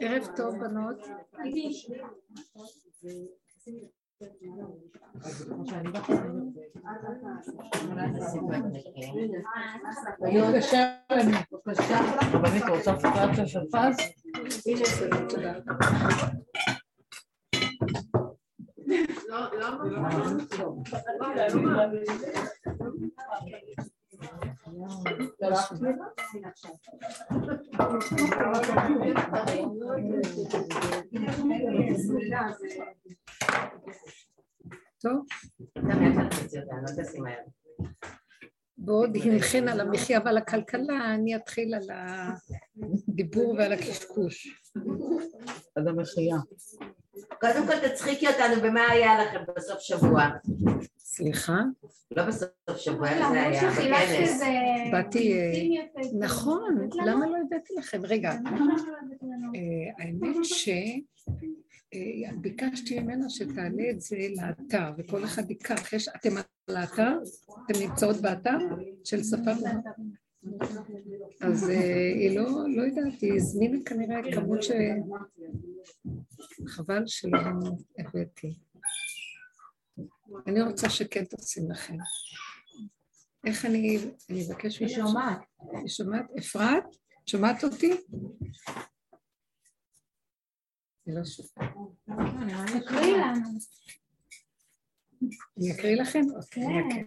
ערב טוב, בנות. טוב. בעוד הנחן על המחיה ועל הכלכלה, אני אתחיל על הדיבור ועל הקשקוש. עד המחיה. קודם כל תצחיקי אותנו במה היה לכם בסוף שבוע. סליחה? לא בסוף שבוע, איך זה היה? בכנס. באתי... אה, נכון, למה לא הבאתי לכם? רגע, אה, האמת ש... אה, ביקשתי ממנה שתעלה את זה לאתר, וכל אחד ייקח. יש, אתם על האתר? אתם נמצאות באתר של שפה? אז היא לא, לא יודעת, היא הזמינה כנראה כמות ש... חבל שלא הבאתי. אני רוצה שכן תשים לכם. איך אני, אני אבקש היא שומעת. היא שומעת? אפרת? שומעת אותי? היא לא שומעת. אני אקריא לכם? אוקיי, אני אקריא.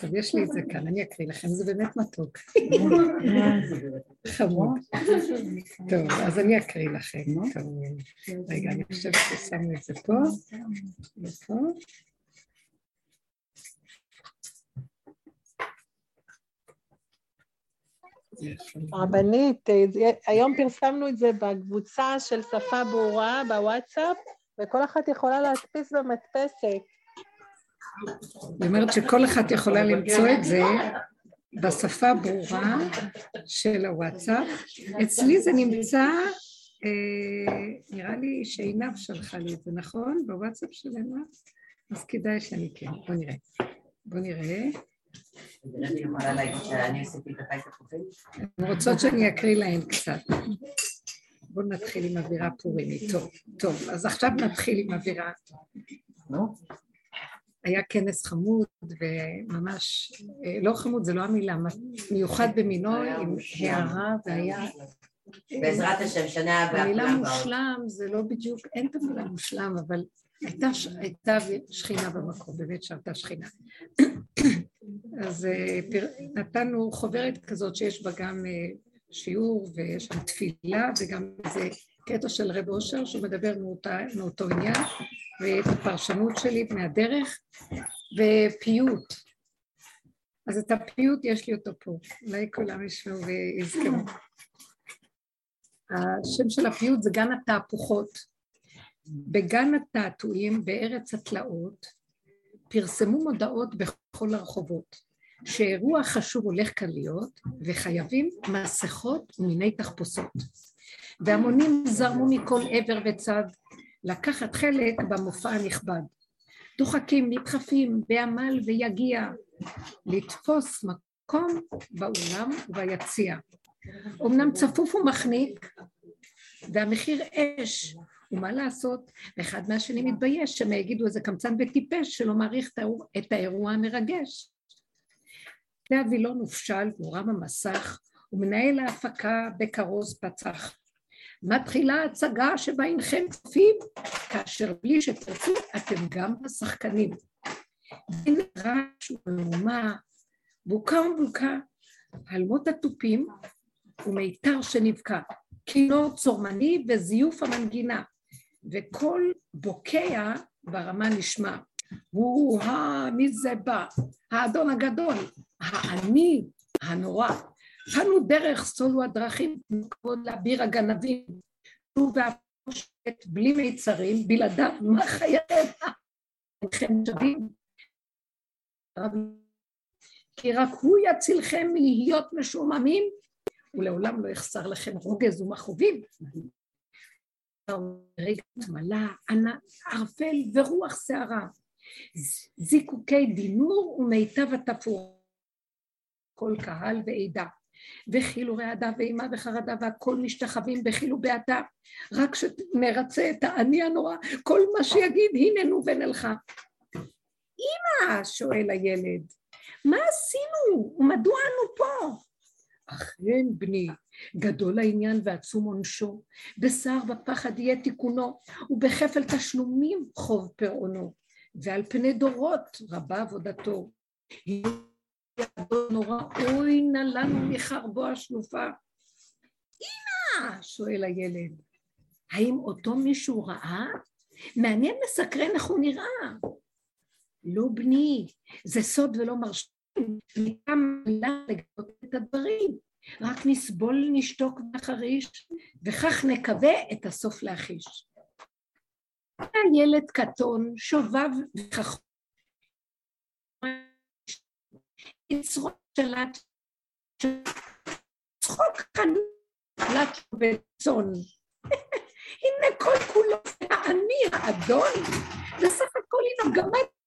טוב, יש לי את זה כאן, אני אקריא לכם, זה באמת מתוק. חמוד. טוב, אז אני אקריא לכם. רגע, אני חושבת ששמנו את זה פה. רבנית, היום פרסמנו את זה בקבוצה של שפה ברורה בוואטסאפ, וכל אחת יכולה להדפיס במדפסת. היא אומרת שכל אחת יכולה למצוא את זה בשפה ברורה של הוואטסאפ. אצלי זה נמצא, אה, נראה לי שעינב שלחה לי את זה, נכון? בוואטסאפ של עינב? אז כדאי שאני כן, בוא נראה. בוא נראה. הן רוצות שאני אקריא להן קצת. בואו נתחיל עם אווירה פורימית. טוב, טוב, אז עכשיו נתחיל עם אווירה. היה כנס חמוד וממש, אה, לא חמוד, זה לא המילה, מיוחד במינו עם הערה והיה... בעזרת השם, שנה הבאה. המילה מושלם זה לא בדיוק, אין את המילה מושלם, אבל הייתה, הייתה שכינה במקום, באמת שהייתה שכינה. אז אה, פר... נתנו חוברת כזאת שיש בה גם אה, שיעור ויש שם תפילה וגם איזה קטע של רב אושר שמדבר מאותה, מאותו עניין ואת הפרשנות שלי מהדרך ופיוט. אז את הפיוט יש לי אותו פה, אולי כולם ישמעו ויזכרו. השם של הפיוט זה גן התהפוכות. בגן התעתועים בארץ התלאות פרסמו מודעות בכל הרחובות שאירוע חשוב הולך כאן להיות וחייבים מסכות ומיני תחפושות והמונים זרמו מכל עבר וצד לקחת חלק במופע הנכבד. דוחקים, נדחפים בעמל ויגיע לתפוס מקום באולם וביציע. אמנם צפוף ומחניק והמחיר אש ומה לעשות, ואחד מהשני מתבייש שהם יגידו איזה קמצן וטיפש שלא מעריך את האירוע המרגש. והווילון הופשל והורם המסך ומנהל ההפקה בכרוז פצח. מתחילה הצגה שבה אינכם צופים, כאשר בלי שתרצו אתם גם השחקנים. דין רעש ומהומה, בוקה ומבוקה, על מות התופים ומיתר שנבקע, כינור צורמני וזיוף המנגינה, וכל בוקע ברמה נשמע. הוא, מי זה בא? האדון הגדול, העני הנורא. פנו דרך סולו הדרכים, כבוד לאביר הגנבים, הוא והפושט בלי מיצרים, בלעדיו מה חייהם? אינכם שווים. כי רק הוא יצילכם מלהיות משועממים, ולעולם לא יחסר לכם רוגז ומכאובים. רגע מלא, ערפל ורוח שערה, זיקוקי דינור ומיטב התפור, כל קהל ועדה. וכאילו רעדה ואימה וחרדה והכל משתחווים בכאילו בעתה, רק שנרצה את האני הנורא, כל מה שיגיד הננו ונלכה. אמא, שואל הילד, מה עשינו ומדוע אנו פה? אכן בני, גדול העניין ועצום עונשו, בשר ופחד יהיה תיקונו, ובכפל תשלומים חוב פירעונו, ועל פני דורות רבה עבודתו. ידו נורא, אוי נא לנו מחרבו השלופה. אמא, שואל הילד, האם אותו מישהו ראה? מעניין מסקרן איך הוא נראה. לא בני, זה סוד ולא מרשים, מכאן מילה לגלות את הדברים. רק נסבול, נשתוק ונחריש, וכך נקווה את הסוף להחיש. ילד קטון, שובב וחכום, יצרות שלט, צחוק חנולת וצאן. הנה כל כולו העני האדון, בסך הכל הנה גמד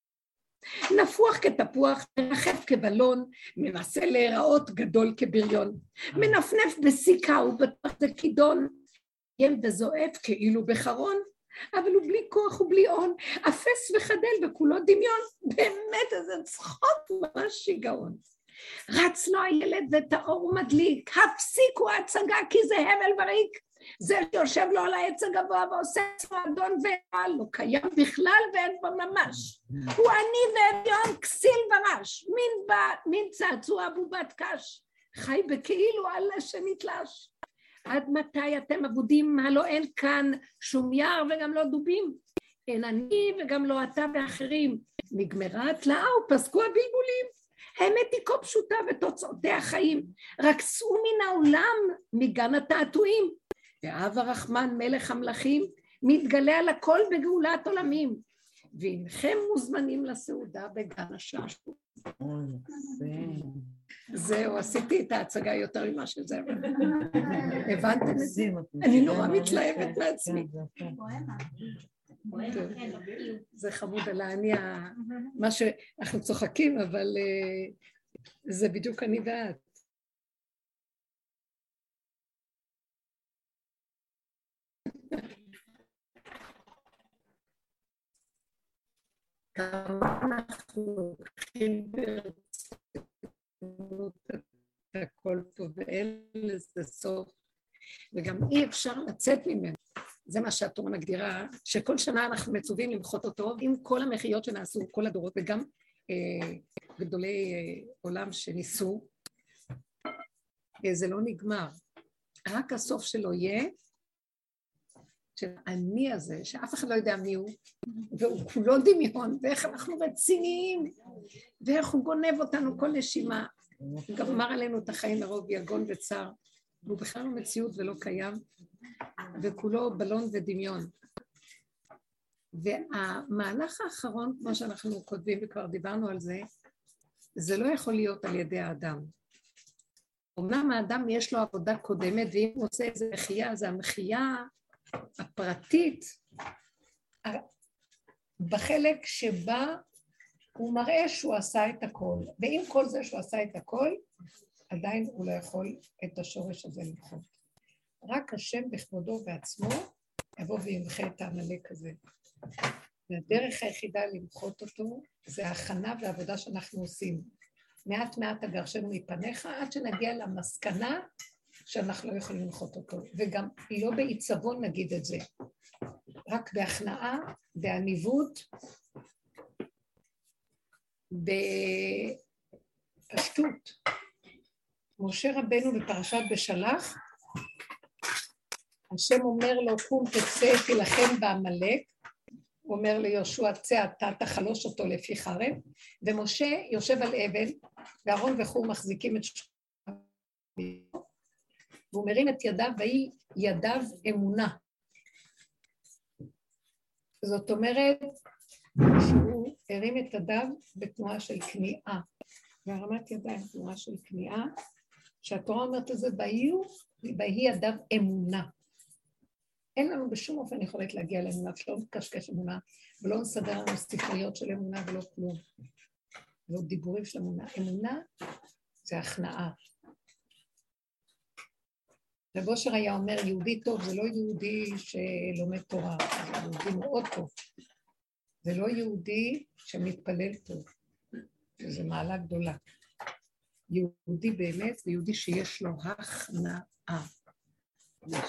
נפוח כתפוח, מרחף כבלון, מנסה להיראות גדול כבריון, מנפנף בסיכה ובטח זה כידון, ים וזועף כאילו בחרון, אבל הוא בלי כוח ובלי הון, אפס וחדל וכולו דמיון, באמת איזה צחוק ממש שיגעון. רץ לו הילד וטהור מדליק, הפסיקו ההצגה כי זה הבל בריק, זה שיושב לו על העץ הגבוה ועושה עצמו אדון ואל, לא קיים בכלל ואין בו ממש. הוא עני ואביון, כסיל ורש, מין, ב, מין צעצוע בובת קש, חי בכאילו על לשם נתלש. עד מתי אתם אבודים, הלא אין כאן שום יער וגם לא דובים? אין אני וגם לא אתה ואחרים. נגמרה התלאה ופסקו הבלבולים. האמת היא כה פשוטה ותוצאותיה חיים. רק צאו מן העולם, מגן התעתועים. ואב הרחמן מלך המלכים מתגלה על הכל בגאולת עולמים והנכם מוזמנים לסעודה בגן השעשוע. זהו, עשיתי את ההצגה יותר ממה שזה, הבנתם את זה? אני נורא מתלהבת מעצמי. זה חמוד על האני, מה שאנחנו צוחקים, אבל אה, זה בדיוק אני ואת. הכל פה ואין לזה סוף, וגם אי אפשר לצאת ממנו. זה מה שהתורה מגדירה, שכל שנה אנחנו מצווים למחות אותו עם כל המחיות שנעשו, כל הדורות, וגם אה, גדולי אה, עולם שניסו. אה, זה לא נגמר. רק הסוף שלו יהיה של האני הזה, שאף אחד לא יודע מי הוא, והוא כולו דמיון, ואיך אנחנו רציניים, ואיך הוא גונב אותנו כל נשימה. הוא גמר עלינו את החיים מרוב יגון וצר, והוא בכלל לא מציאות ולא קיים, וכולו בלון ודמיון. והמהלך האחרון, כמו שאנחנו כותבים וכבר דיברנו על זה, זה לא יכול להיות על ידי האדם. אמנם האדם יש לו עבודה קודמת, ואם הוא עושה איזה מחייה, אז המחייה הפרטית, בחלק שבה הוא מראה שהוא עשה את הכל. ועם כל זה שהוא עשה את הכל, עדיין הוא לא יכול את השורש הזה למחות. רק השם בכבודו ועצמו יבוא וימחה את העמלק הזה. והדרך היחידה למחות אותו זה ההכנה והעבודה שאנחנו עושים. מעט מעט אגרשנו מפניך עד שנגיע למסקנה שאנחנו לא יכולים למחות אותו, וגם לא בעיצבון נגיד את זה, רק בהכנעה, בעניבות, בפשטות. משה רבנו בפרשת בשלח, השם אומר לו, קום תצא, תילחם בעמלק, הוא אומר ליהושע, צא אתה תחלוש אותו לפי חרב, ומשה יושב על אבן, ואהרון וחור מחזיקים את שלו. והוא מרים את ידיו, ויהי ידיו אמונה. זאת אומרת שהוא הרים את ידיו בתנועה של כניעה. והרמת ידיים תנועה של כניעה, שהתורה אומרת את זה, ויהי ידיו אמונה. אין לנו בשום אופן יכולת להגיע לאמונה, שלא נקשקש אמונה, ולא נסדר לנו ספריות של אמונה ולא כלום. ולא דיבורים של אמונה. אמונה זה הכנעה. רב אושר היה אומר, יהודי טוב זה לא יהודי שלומד תורה, זה יהודי מאוד טוב. זה לא יהודי שמתפלל טוב, שזו מעלה גדולה. יהודי באמת זה יהודי שיש לו הכנעה.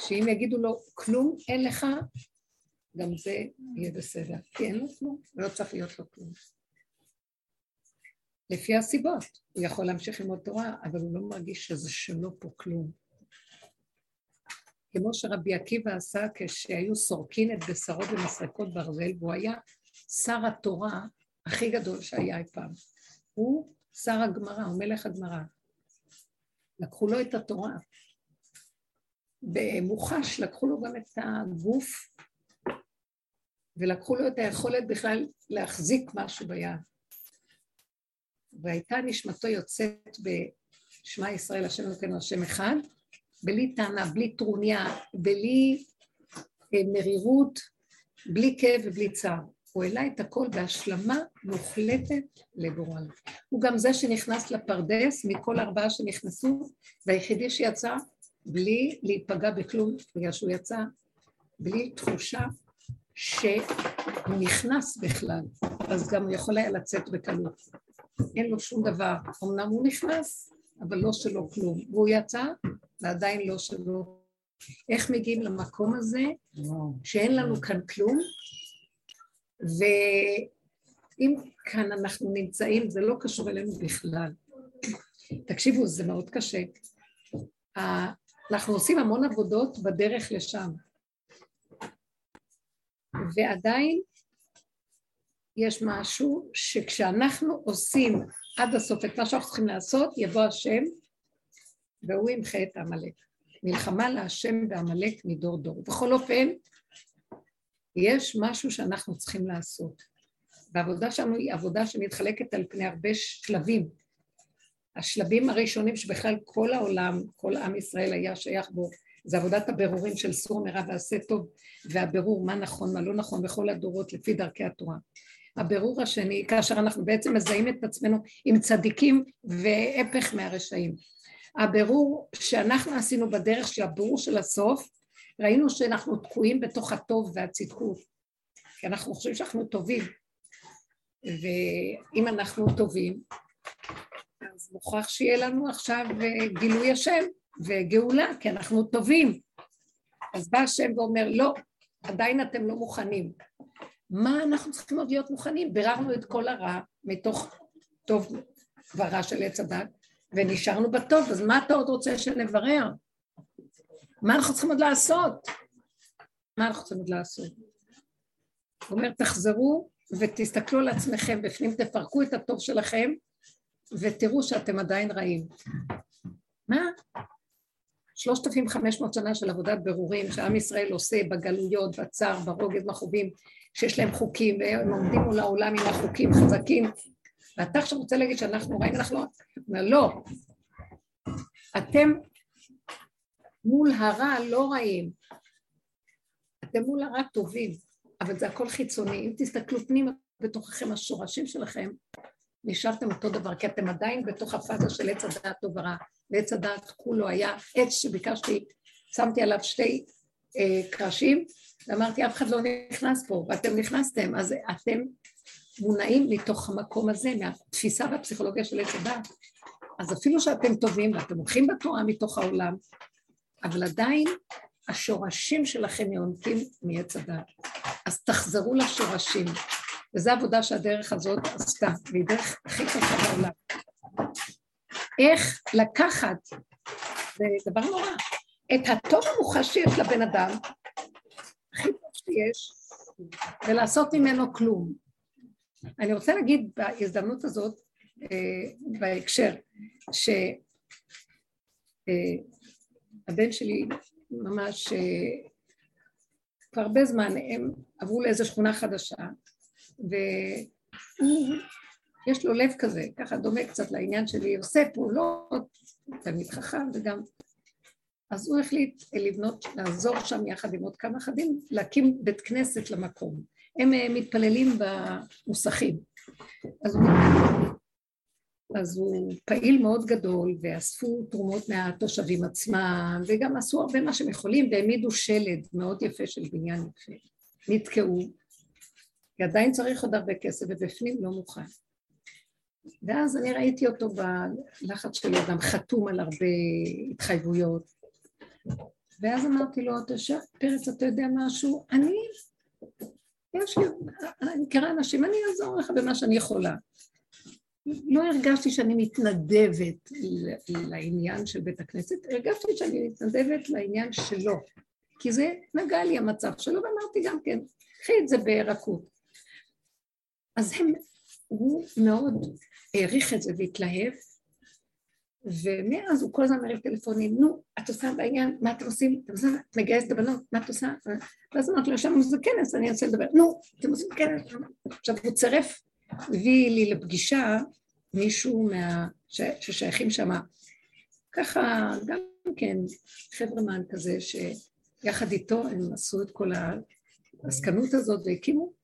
שאם יגידו לו, כלום אין לך, גם זה יהיה בסדר. כי אין לו כלום, ולא צריך להיות לו כלום. לפי הסיבות. הוא יכול להמשיך ללמוד תורה, אבל הוא לא מרגיש שזה שלו פה כלום. כמו שרבי עקיבא עשה כשהיו סורקין את בשרו במסרקות ברזל, והוא היה שר התורה הכי גדול שהיה אי פעם. הוא שר הגמרא, הוא מלך הגמרא. לקחו לו את התורה. במוחש לקחו לו גם את הגוף, ולקחו לו את היכולת בכלל להחזיק משהו ביד. והייתה נשמתו יוצאת בשמע ישראל, השם נותן השם אחד, בלי טענה, בלי טרוניה, בלי אה, מרירות, בלי כאב ובלי צער. הוא העלה את הכל בהשלמה מוחלטת לגורל. הוא גם זה שנכנס לפרדס מכל ארבעה שנכנסו, והיחידי שיצא בלי להיפגע בכלום, בגלל שהוא יצא בלי תחושה שהוא נכנס בכלל, אז גם הוא יכול היה לצאת בקלות. אין לו שום דבר. אמנם הוא נכנס, אבל לא שלו כלום. והוא יצא, ועדיין לא שלו. איך מגיעים למקום הזה, שאין לנו כאן כלום, ואם כאן אנחנו נמצאים, זה לא קשור אלינו בכלל. תקשיבו, זה מאוד קשה. אנחנו עושים המון עבודות בדרך לשם, ועדיין יש משהו שכשאנחנו עושים עד הסוף את מה שאנחנו צריכים לעשות, יבוא השם והוא ימחה את עמלק. מלחמה להשם ועמלק מדור דור. בכל אופן, יש משהו שאנחנו צריכים לעשות. והעבודה שלנו היא עבודה שמתחלקת על פני הרבה שלבים. השלבים הראשונים שבכלל כל העולם, כל עם ישראל היה שייך בו, זה עבודת הבירורים של סור מרע ועשה טוב, והבירור מה נכון, מה לא נכון בכל הדורות לפי דרכי התורה. הבירור השני, כאשר אנחנו בעצם מזהים את עצמנו עם צדיקים והפך מהרשעים. הבירור שאנחנו עשינו בדרך של הבירור של הסוף, ראינו שאנחנו תקועים בתוך הטוב והצדקות, כי אנחנו חושבים שאנחנו טובים, ואם אנחנו טובים, אז מוכרח שיהיה לנו עכשיו אה, גילוי השם וגאולה, כי אנחנו טובים. אז בא השם ואומר, לא, עדיין אתם לא מוכנים. מה אנחנו צריכים עוד להיות מוכנים? ביררנו את כל הרע מתוך טוב ורע של עץ הדת, ונשארנו בטוב, אז מה אתה עוד רוצה שנברר? מה אנחנו צריכים עוד לעשות? מה אנחנו צריכים עוד לעשות? הוא אומר, תחזרו ותסתכלו על עצמכם בפנים, תפרקו את הטוב שלכם, ותראו שאתם עדיין רעים. מה? 3,500 שנה של עבודת ברורים שעם ישראל עושה בגלויות, בצער, ברוגז, בחובים, שיש להם חוקים, והם עומדים מול העולם עם החוקים חזקים, ואתה עכשיו רוצה להגיד שאנחנו רעים, אנחנו לא... לא. אתם מול הרע לא רעים, אתם מול הרע טובים, אבל זה הכל חיצוני. אם תסתכלו פנימה בתוככם, השורשים שלכם, נשארתם אותו דבר, כי אתם עדיין בתוך הפאזה של עץ הדעת טוב ורע. ועץ הדעת כולו היה עץ שביקשתי, שמתי עליו שתי אה, קרשים, ואמרתי, אף אחד לא נכנס פה, ואתם נכנסתם, אז אתם מונעים מתוך המקום הזה, מהתפיסה והפסיכולוגיה של עץ הדעת. אז אפילו שאתם טובים ואתם הולכים בתורה מתוך העולם, אבל עדיין השורשים שלכם יונקים מעץ הדעת. אז תחזרו לשורשים. וזו עבודה שהדרך הזאת עשתה, והיא דרך הכי קשה בעולם. איך לקחת, זה דבר נורא, את הטוב המוחשי שיש לבן אדם, הכי טוב שיש, ולעשות ממנו כלום. אני רוצה להגיד בהזדמנות הזאת, אה, בהקשר, שהבן אה, שלי ממש אה, כבר הרבה זמן הם עברו לאיזו שכונה חדשה, והוא, יש לו לב כזה, ככה דומה קצת לעניין שלי, עושה פעולות, תלמיד חכם וגם... אז הוא החליט לבנות, לעזור שם יחד עם עוד כמה אחדים, להקים בית כנסת למקום. הם אה, מתפללים במוסכים. אז הוא, אז הוא פעיל מאוד גדול, ואספו תרומות מהתושבים עצמם, וגם עשו הרבה מה שהם יכולים, והעמידו שלד מאוד יפה של בניין יפה. נתקעו, כי עדיין צריך עוד הרבה כסף, ובפנים לא מוכן. ואז אני ראיתי אותו בלחץ שלו, גם חתום על הרבה התחייבויות. ואז אמרתי לו, אתה ש... פרץ, אתה יודע משהו? אני, יש לי, אני מכירה אנשים, אני אעזור לך במה שאני יכולה. לא הרגשתי שאני מתנדבת לעניין של בית הכנסת, הרגשתי שאני מתנדבת לעניין שלו, כי זה נגע לי המצב שלו, ואמרתי גם כן, קחי את זה ברכות. אז הם, הוא מאוד העריך את זה והתלהב, ומאז הוא כל הזמן מרים טלפונים, נו, את עושה בעניין, מה אתם עושים? אתם עושים, את מגייסת את הבנות, מה את עושה? ואז אמרתי לו, שם זה כנס, אני רוצה לדבר. נו, אתם עושים כנס. עכשיו הוא צירף, הביא לי לפגישה מישהו מה... ש... ששייכים שם, ככה גם כן חברמן כזה, שיחד איתו הם עשו את כל העסקנות הזאת והקימו.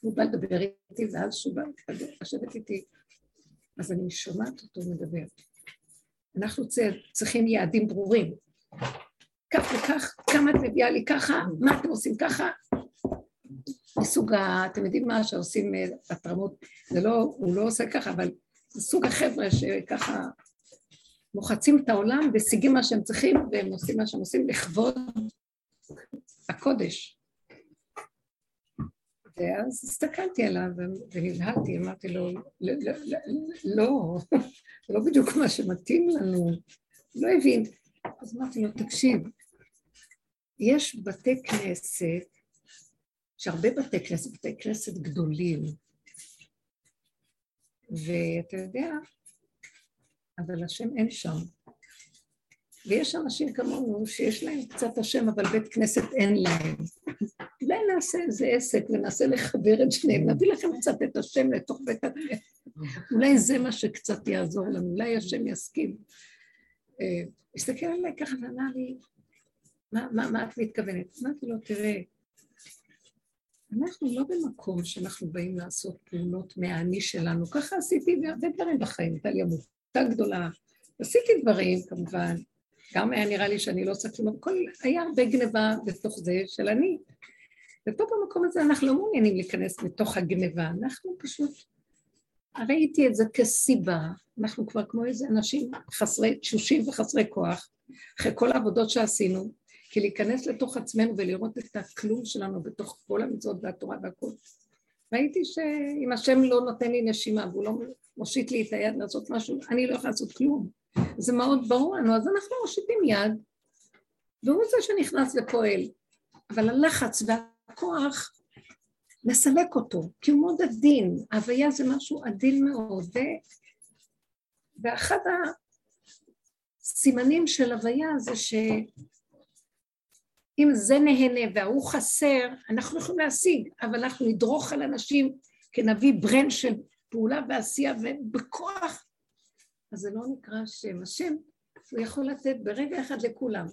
הוא בא לדבר איתי, ואז שהוא בא לשבת איתי, אז אני שומעת אותו מדבר. אנחנו צריכים יעדים ברורים. כך וכך, כמה את מביאה לי ככה, מה אתם עושים ככה? מסוג ה... אתם יודעים מה שעושים אה, התרמות, זה לא, הוא לא עושה ככה, אבל זה סוג החבר'ה שככה מוחצים את העולם, משיגים מה שהם צריכים, והם עושים מה שהם עושים לכבוד הקודש. ואז הסתכלתי עליו ונבהלתי, אמרתי לו, לא, לא, לא, זה לא בדיוק מה שמתאים לנו, לא הבין. אז אמרתי לו, תקשיב, יש בתי כנסת, יש הרבה בתי כנסת, בתי כנסת גדולים, ואתה יודע, אבל השם אין שם. ויש אנשים כמונו שיש להם קצת השם, אבל בית כנסת אין להם. אולי נעשה איזה עסק וננסה לחבר את שניהם, נביא לכם קצת את השם לתוך בית הכנסת. אולי זה מה שקצת יעזור לנו, אולי השם יסכים. אה, הסתכל עליי ככה ואמר לי, מה, מה, מה את מתכוונת? אמרתי לו, תראה, אנחנו לא במקום שאנחנו באים לעשות פעולות מהאני שלנו, ככה עשיתי הרבה דברים בחיים, הייתה לי עמותה גדולה, עשיתי דברים כמובן, גם היה נראה לי שאני לא עושה כלום, הכל היה הרבה גניבה בתוך זה של אני. ופה במקום הזה אנחנו לא מעוניינים להיכנס לתוך הגניבה, אנחנו פשוט, ראיתי את זה כסיבה, אנחנו כבר כמו איזה אנשים חסרי תשושים וחסרי כוח, אחרי כל העבודות שעשינו, כי להיכנס לתוך עצמנו ולראות את הכלום שלנו בתוך כל המצוות והתורה והכל. ראיתי שאם השם לא נותן לי נשימה והוא לא מושיט לי את היד לעשות משהו, אני לא יכולה לעשות כלום. זה מאוד ברור לנו, אז אנחנו מושיטים יד, והוא זה שנכנס ופועל. אבל הלחץ והכוח מסלק אותו, כי הוא מאוד עדין, ההוויה זה משהו עדין מאוד. ואחד הסימנים של הוויה זה שאם זה נהנה וההוא חסר, אנחנו יכולים להשיג, אבל אנחנו נדרוך על אנשים כנביא ברן של פעולה ועשייה ובכוח אז זה לא נקרא שם. השם, הוא יכול לתת ברגע אחד לכולם,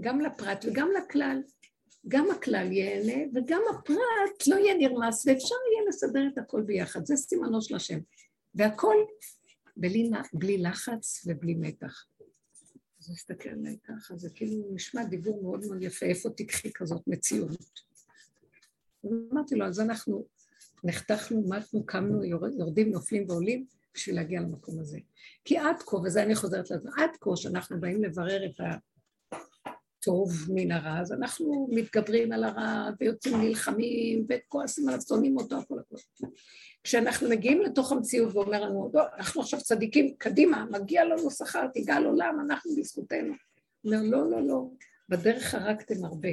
גם לפרט וגם לכלל. גם הכלל ייהנה וגם הפרט לא יהיה נרמס ואפשר יהיה לסדר את הכל ביחד, זה סימנו של השם. והכל בלי, בלי לחץ ובלי מתח. אז הוא הסתכל עליי ככה, זה כאילו נשמע דיבור מאוד מאוד יפה, איפה תיקחי כזאת מציאות? אמרתי לו, אז אנחנו נחתכנו, מתנו, קמנו, יורדים, נופלים ועולים, בשביל להגיע למקום הזה. כי עד כה, וזה אני חוזרת לזה, עד כה שאנחנו באים לברר את הטוב מן הרע, אז אנחנו מתגברים על הרע ויוצאים נלחמים וכועסים עליו, שונאים אותו, הכל הכל. כשאנחנו מגיעים לתוך המציאות ואומר לנו, לא, אנחנו עכשיו צדיקים, קדימה, מגיע לנו שכר, תיגל עולם, אנחנו בזכותנו. אומר, לא, לא, לא, בדרך הרגתם הרבה.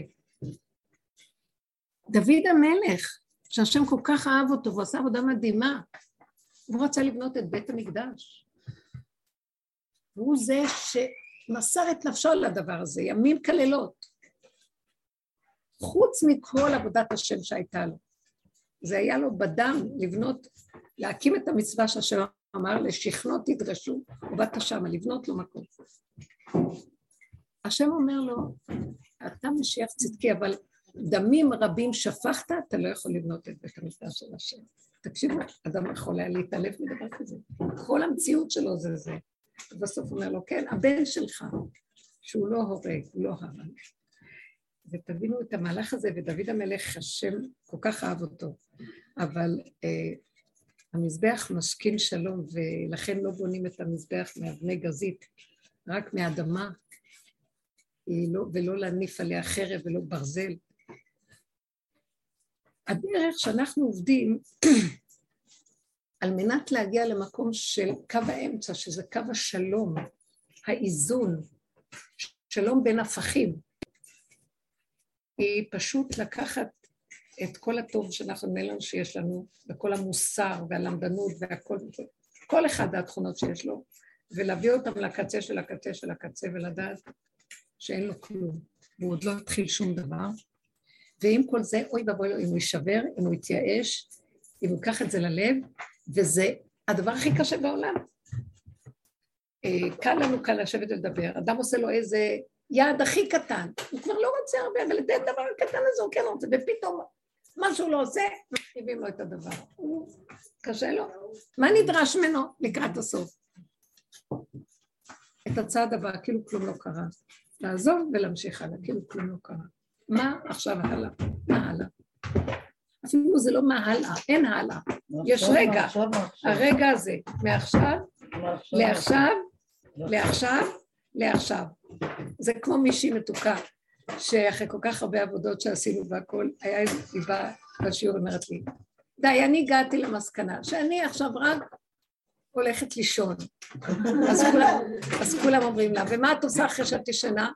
דוד המלך, שהשם כל כך אהב אותו והוא עשה עבודה מדהימה, הוא רצה לבנות את בית המקדש. והוא זה שמסר את נפשו לדבר הזה, ימים כלילות. חוץ מכל עבודת השם שהייתה לו. זה היה לו בדם לבנות, להקים את המצווה שהשם אמר, לשכנות תדרשו, ובאת שמה, לבנות לו מקום. השם אומר לו, אתה משיח צדקי, אבל דמים רבים שפכת, אתה לא יכול לבנות את בית המקדש של השם. תקשיבו, אדם יכול היה להתעלף מדבר כזה. כל המציאות שלו זה זה. ובסוף הוא אומר לו, כן, הבן שלך, שהוא לא הורג, הוא לא הרג. ותבינו את המהלך הזה, ודוד המלך, השם כל כך אהב אותו, אבל אה, המזבח משכין שלום, ולכן לא בונים את המזבח מאבני גזית, רק מאדמה, לא, ולא להניף עליה חרב ולא ברזל. הדרך שאנחנו עובדים על מנת להגיע למקום של קו האמצע, שזה קו השלום, האיזון, שלום בין הפכים, היא פשוט לקחת את כל הטוב שאנחנו נראה שיש לנו, וכל המוסר והלמדנות והכל, כל אחד התכונות שיש לו, ולהביא אותם לקצה של הקצה של הקצה ולדעת שאין לו כלום, והוא עוד לא התחיל שום דבר, ועם כל זה, אוי ואבוי לו אם הוא יישבר, אם הוא יתייאש, אם הוא ייקח את זה ללב, וזה הדבר הכי קשה בעולם. אה, קל לנו קל לשבת ולדבר, אדם עושה לו איזה יעד הכי קטן, הוא כבר לא רוצה הרבה, אבל את הדבר הקטן הזה הוא כן רוצה, ופתאום מה שהוא לא עושה, מרחיבים לו את הדבר. קשה לו. מה נדרש ממנו לקראת הסוף? את הצעד הבא, כאילו כלום לא קרה. לעזוב ולהמשיך הלאה, כאילו כלום לא קרה. מה עכשיו הלאה? מה הלאה? אפילו זה לא מה הלאה, אין הלאה. יש רגע, הרגע הזה, מעכשיו, לעכשיו, לעכשיו, לעכשיו. זה כמו מישהי מתוקה, שאחרי כל כך הרבה עבודות שעשינו והכול, היה איזה סיבה בשיעור, אומרת לי, די, אני הגעתי למסקנה שאני עכשיו רק הולכת לישון. אז כולם, אז כולם אומרים לה, ומה את עושה אחרי שאת ישנה?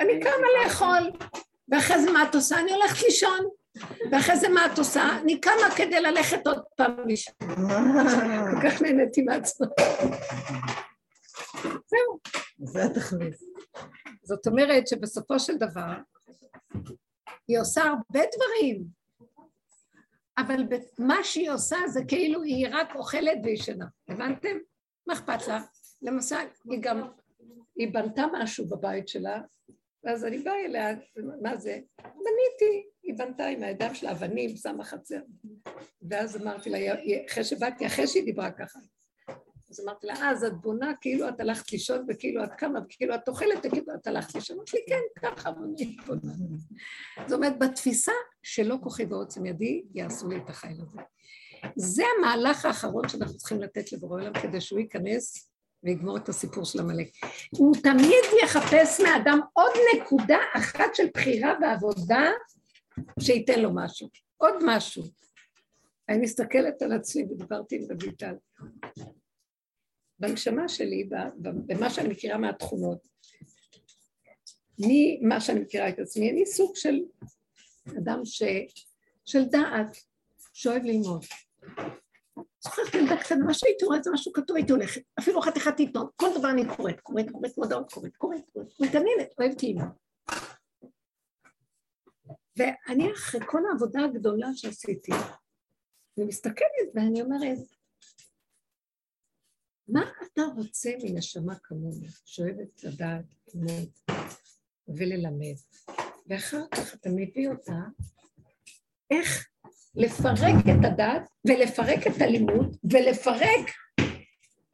אני קמה לאכול, ואחרי זה מה את עושה? אני הולכת לישון. ואחרי זה מה את עושה? אני קמה כדי ללכת עוד פעם לישון. כל כך נהניתי מעצמי. זהו. זה התכלית. זאת אומרת שבסופו של דבר, היא עושה הרבה דברים, אבל מה שהיא עושה זה כאילו היא רק אוכלת וישנה, הבנתם? מה אכפת לה? למשל, היא גם, היא בנתה משהו בבית שלה, ואז אני באה אליה, מה זה? בניתי, היא בנתה עם הידיים שלה אבנים, שמה חצר. ואז אמרתי לה, אחרי שבאתי, אחרי שהיא דיברה ככה, אז אמרתי לה, אז את בונה כאילו את הלכת לישון וכאילו את קמה וכאילו את אוכלת וכאילו את הלכת לישון. אמרתי לי, כן, ככה אני בונה. זאת אומרת, בתפיסה שלא כוחי ועוצם ידי, יעשו לי את החיל הזה. זה המהלך האחרון שאנחנו צריכים לתת לבורא עולם כדי שהוא ייכנס ויגמור את הסיפור של עמלק. הוא תמיד יחפש מאדם עוד נקודה אחת של בחירה ועבודה שייתן לו משהו, עוד משהו. אני מסתכלת על עצמי ודיברתי עם רויטל. בנשמה שלי, במה שאני מכירה מהתכונות, ממה שאני מכירה את עצמי, אני סוג של אדם ש... של דעת, שאוהב ללמוד. זוכרת ילדה קטנה, מה שהייתי רואה זה משהו כתוב, הייתי הולכת, אפילו חתיכת עיתון, כל דבר אני קוראת, קוראת, קוראת מודעות, קוראת, קוראת, קוראת, מתעניינת, אוהבת ללמוד. ואני אחרי כל העבודה הגדולה שעשיתי, אני מסתכלת ואני אומרת, מה אתה רוצה מנשמה כמוני, שאוהבת לדעת, ללמוד וללמד, ואחר כך אתה מביא אותה, איך לפרק את הדת ולפרק את הלימוד ולפרק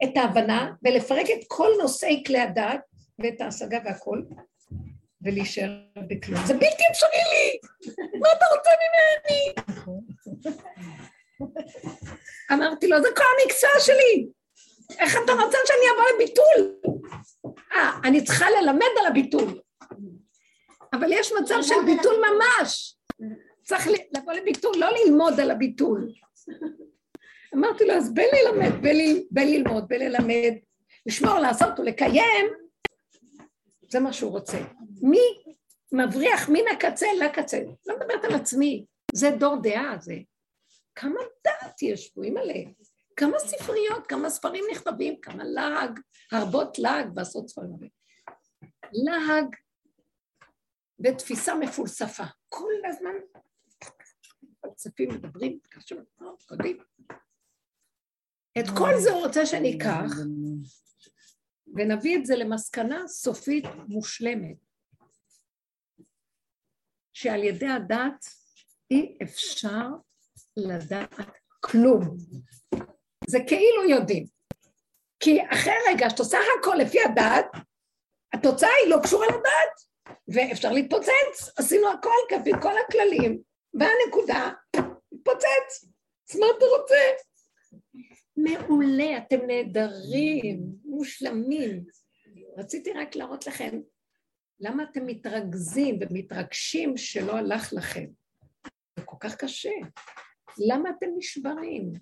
את ההבנה ולפרק את כל נושאי כלי הדת ואת ההשגה והכל ולהישאר בכלום. זה בלתי אפשרי לי! מה אתה רוצה ממני? אמרתי לו, זה כל המקצוע שלי! איך אתה רוצה שאני אבוא לביטול? אה, אני צריכה ללמד על הביטול. אבל יש מצב של ביטול ממש. צריך לבוא לביטול, לא ללמוד על הביטול. אמרתי לו, אז בין ללמד, בין ללמוד, בין ללמד, לשמור, לעשות ולקיים, זה מה שהוא רוצה. מי מבריח מן הקצה לקצה? לא מדברת על עצמי, זה דור דעה, זה. כמה דעת יש פה, אימא'לה. כמה ספריות, כמה ספרים נכתבים, כמה להג, הרבות להג בעשות ספרים. להג ותפיסה מפולספה. כל הזמן פלספים מדברים, קשור, קודים. את כל זה הוא רוצה שניקח ונביא את זה למסקנה סופית מושלמת. שעל ידי הדת אי אפשר לדעת כלום. זה כאילו יודעים. כי אחרי רגע שאת עושה הכל לפי הדת, התוצאה היא לא קשורה לדת, ואפשר להתפוצץ, עשינו הכל כפי כל הכללים, והנקודה, התפוצץ, אז מה אתה רוצה? מעולה, אתם נהדרים, מושלמים. רציתי רק להראות לכם למה אתם מתרכזים ומתרגשים שלא הלך לכם. זה כל כך קשה. למה אתם נשברים?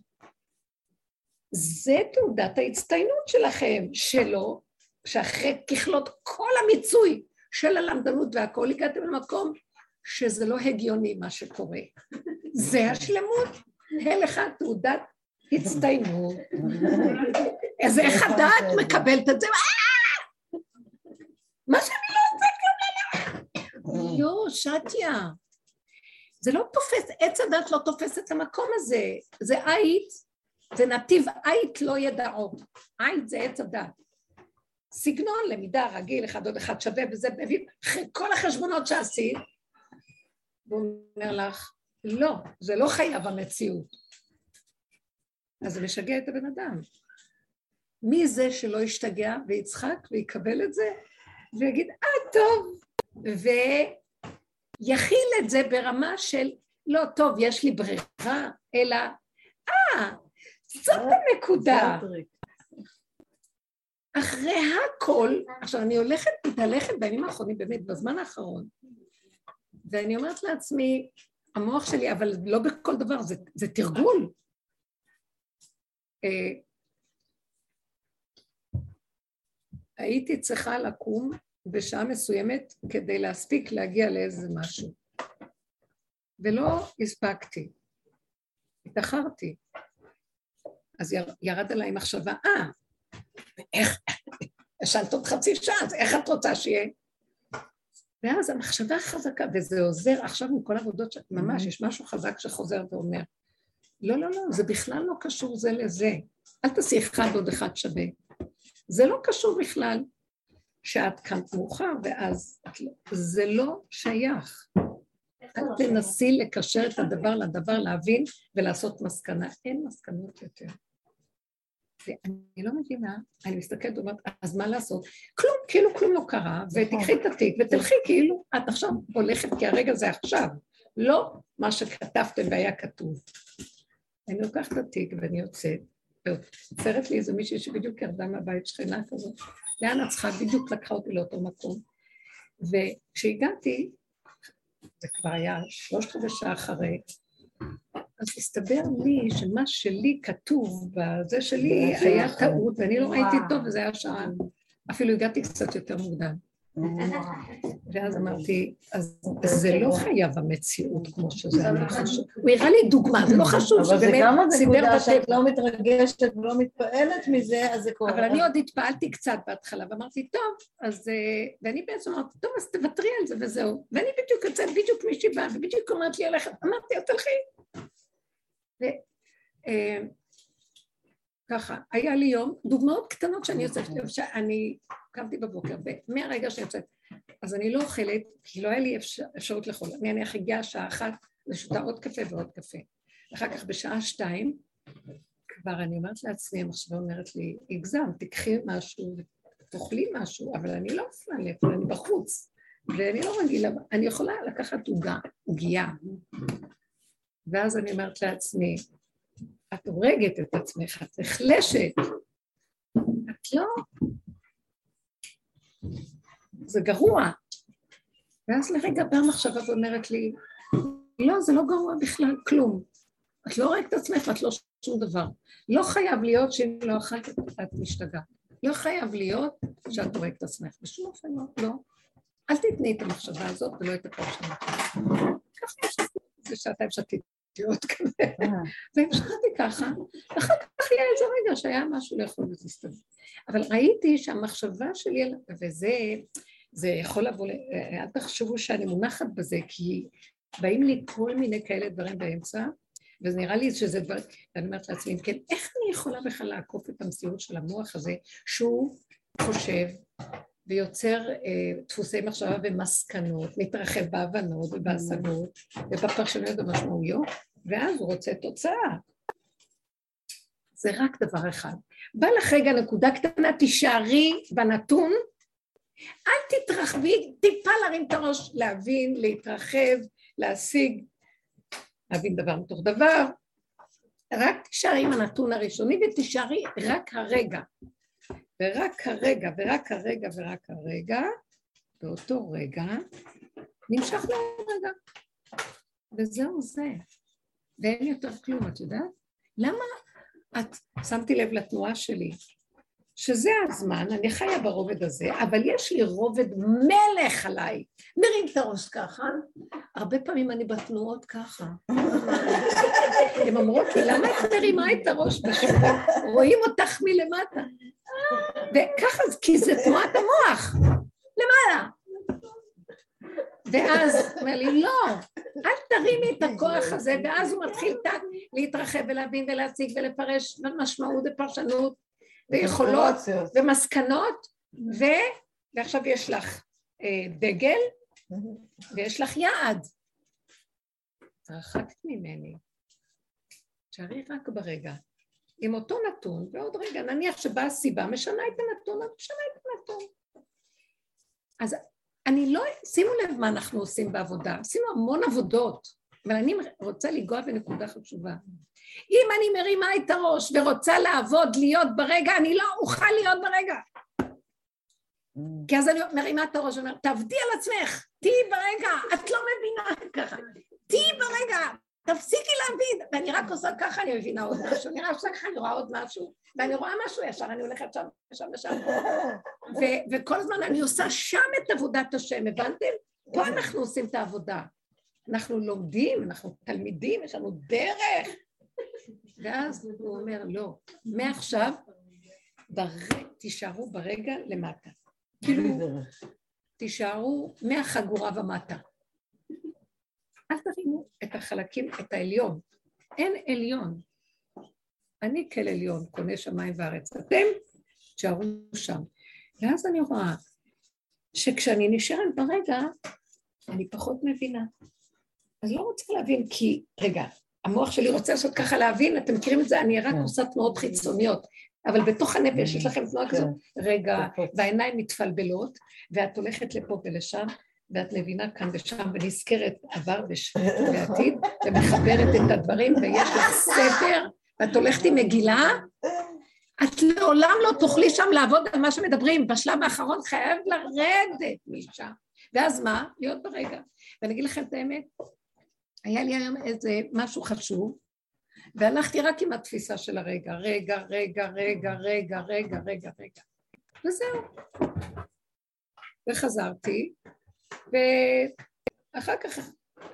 זה תעודת ההצטיינות שלכם, שלא, שאחרי ככלות כל המיצוי של הלמדנות והכל, הגעתם למקום שזה לא הגיוני מה שקורה. זה השלמות. הלך תעודת הצטיינות. אז איך הדעת מקבלת את זה? אה! מה שאני לא רוצה כלום יו, שתיה. זה לא תופס, עץ הדת לא תופס את המקום הזה. זה עית, זה נתיב עית לא ידעו. עית זה עץ הדת. סגנון למידה רגיל, אחד עוד אחד שווה, וזה מביא, אחרי כל החשבונות שעשית, והוא אומר לך, לא, זה לא חייב המציאות. אז זה משגע את הבן אדם. מי זה שלא ישתגע ויצחק ויקבל את זה ויגיד, אה, טוב, ויכיל את זה ברמה של, לא, טוב, יש לי ברירה, אלא, אה, זאת הנקודה. אחרי הכל, עכשיו אני הולכת, מתהלכת בימים האחרונים, באמת, בזמן האחרון, ואני אומרת לעצמי, המוח שלי, אבל לא בכל דבר, זה, זה תרגול. אה, הייתי צריכה לקום בשעה מסוימת כדי להספיק להגיע לאיזה משהו. ולא הספקתי, התאחרתי. אז ירד עליי מחשבה, אה, איך, ישנת עוד חצי שעה, אז איך את רוצה שיהיה? ואז המחשבה חזקה, וזה עוזר עכשיו עם כל העבודות, ש... ממש, יש משהו חזק שחוזר ואומר, לא, לא, לא, זה בכלל לא קשור זה לזה. אל תעשי אחד עוד אחד שווה. זה לא קשור בכלל שאת קמת מאוחר ואז את לא, זה לא שייך. אל תנסי לקשר את הדבר לדבר, להבין ולעשות מסקנה. אין מסקנות יותר. ואני לא מבינה, אני מסתכלת ואומרת, אז מה לעשות? כלום, כאילו כלום לא קרה, ותקחי את התיק ותלכי כאילו את עכשיו הולכת, כי הרגע זה עכשיו, לא מה שכתבתם והיה כתוב. אני לוקחת את התיק ואני יוצאת, ועוצרת לי איזה מישהי שבדיוק ירדה מהבית, שכנה כזאת, לאן את צריכה? בדיוק לקחה אותי לאותו מקום. וכשהגעתי, זה כבר היה שלושת רבעי שעה אחרי, אז הסתבר לי שמה שלי כתוב בזה שלי היה טעות, ואני לא ראיתי טוב, וזה היה שעה, אפילו הגעתי קצת יותר מוקדם. ואז אמרתי, אז זה לא חייב המציאות כמו שזה, אני חושבת. הוא הראה לי דוגמה, זה לא חשוב אבל זה גם הנקודה שאת לא מתרגשת ולא מתפעלת מזה, אז זה קורה. אבל אני עוד התפעלתי קצת בהתחלה, ואמרתי, טוב, אז... אה, ואני בעצם אמרתי, טוב, אז תוותרי על זה וזהו. ואני בדיוק יוצאת, בדיוק מישהי באה, ובדיוק אמרת לי אמרתי, תלכי. ככה, היה לי יום, דוגמאות קטנות שאני יוצאת, שאני קמתי בבוקר, ומהרגע שאני יוצאת, אז אני לא אוכלת, כי לא היה לי אפשר, אפשרות לאכול, אני נניח הגיעה שעה אחת, ושותה עוד קפה ועוד קפה. אחר כך בשעה שתיים, כבר אני אומרת לעצמי, המחשבה אומרת לי, הגזם, תקחי משהו ותאכלי משהו, אבל אני לא אוכלה לאכול, אני בחוץ, ואני לא רגילה, אני יכולה לקחת עוגה, עוגייה. ואז אני אומרת לעצמי, את הורגת את עצמך, את נחלשת. את לא... זה גרוע. ואז לרגע באה מחשבה ואומרת לי, לא, זה לא גרוע בכלל, כלום. את לא הורגת את עצמך, את לא שום דבר. לא חייב להיות שאם לא אכלת את משתגעת. לא חייב להיות שאת הורגת את עצמך. בשום אופן לא, לא. אל תתני את המחשבה הזאת ולא את הכל שלך. ככה יש זה שעתיים שתית. להיות כזה. אה. והמשכתי ככה, ואחר כך היה איזה רגע שהיה משהו לאכול הסתדר. אבל ראיתי שהמחשבה שלי, וזה זה יכול לבוא, אל תחשבו שאני מונחת בזה, כי באים לי כל מיני כאלה דברים באמצע, וזה נראה לי שזה דבר, ואני אומרת לעצמי, כן, איך אני יכולה בכלל לעקוף את המציאות של המוח הזה, שהוא חושב ויוצר אה, דפוסי מחשבה ומסקנות, מתרחב בהבנות ובהשגות ובפרשנויות ובמשמעויות, ואז הוא רוצה תוצאה. זה רק דבר אחד. בא לך רגע נקודה קטנה, תישארי בנתון, אל תתרחבי, טיפה להרים את הראש, להבין, להתרחב, להשיג, להבין דבר מתוך דבר, רק תישארי עם הנתון הראשוני ותישארי רק הרגע. ורק הרגע, ורק הרגע, ורק הרגע, באותו רגע, נמשך לעוד רגע. וזהו זה. ואין יותר כלום, את יודעת? למה את, שמתי לב לתנועה שלי, שזה הזמן, אני חיה ברובד הזה, אבל יש לי רובד מלך עליי. מרים את הראש ככה, הרבה פעמים אני בתנועות ככה. הן אומרות לי, למה את מרימה את הראש בשביל? רואים אותך מלמטה. וככה, כי זה תנועת המוח, למעלה. ואז אומר לי, לא, אל תרימי את הכוח הזה, ואז הוא מתחיל להתרחב ולהבין ולהציג ולפרש משמעות ופרשנות ויכולות ומסקנות, ו... ועכשיו יש לך אה, דגל ויש לך יעד. התרחקת ממני. תשארי רק ברגע. עם אותו נתון, ועוד רגע, נניח שבאה סיבה, משנה את הנתון, אני משנה את הנתון. אז אני לא, שימו לב מה אנחנו עושים בעבודה, עשינו המון עבודות, אבל אני רוצה לנגוע בנקודה חשובה. אם אני מרימה את הראש ורוצה לעבוד, להיות ברגע, אני לא אוכל להיות ברגע. כי אז אני מרימה את הראש ואומרת, תעבדי על עצמך, תהיי ברגע, את לא מבינה ככה, תהיי ברגע, תפסיקי להבין, ואני רק עושה ככה, אני מבינה עוד משהו, אני עושה ככה, אני רואה עוד משהו, ואני רואה משהו ישר, אני הולכת שם ושם ושם, ו- וכל הזמן אני עושה שם את עבודת השם, הבנתם? פה אנחנו עושים את העבודה. אנחנו לומדים, אנחנו תלמידים, יש לנו דרך. ואז הוא אומר, לא, מעכשיו, בר... תישארו ברגע למטה. כאילו, תישארו מהחגורה ומטה. אל תרימו את החלקים, את העליון. אין עליון. אני כל עליון, קונה שמיים וארץ. אתם תשארו שם. ואז אני רואה שכשאני נשארת ברגע, אני פחות מבינה. אז לא רוצה להבין כי, רגע, המוח שלי רוצה לעשות ככה להבין, אתם מכירים את זה, אני רק עושה תנועות חיצוניות, אבל בתוך הנפש יש לכם תנועה כזאת, רגע, והעיניים מתפלבלות, ואת הולכת לפה ולשם, ואת מבינה כאן ושם, ונזכרת עבר ועתיד, ומחברת את הדברים, ויש לך ספר, ואת הולכת עם מגילה, את לעולם לא תוכלי שם לעבוד על מה שמדברים, בשלב האחרון חייב לרדת משם. ואז מה? להיות ברגע. ואני אגיד לכם את האמת, היה לי היום איזה משהו חשוב, והלכתי רק עם התפיסה של הרגע, רגע, רגע, רגע, רגע, רגע, רגע, רגע. וזהו. וחזרתי, ואחר כך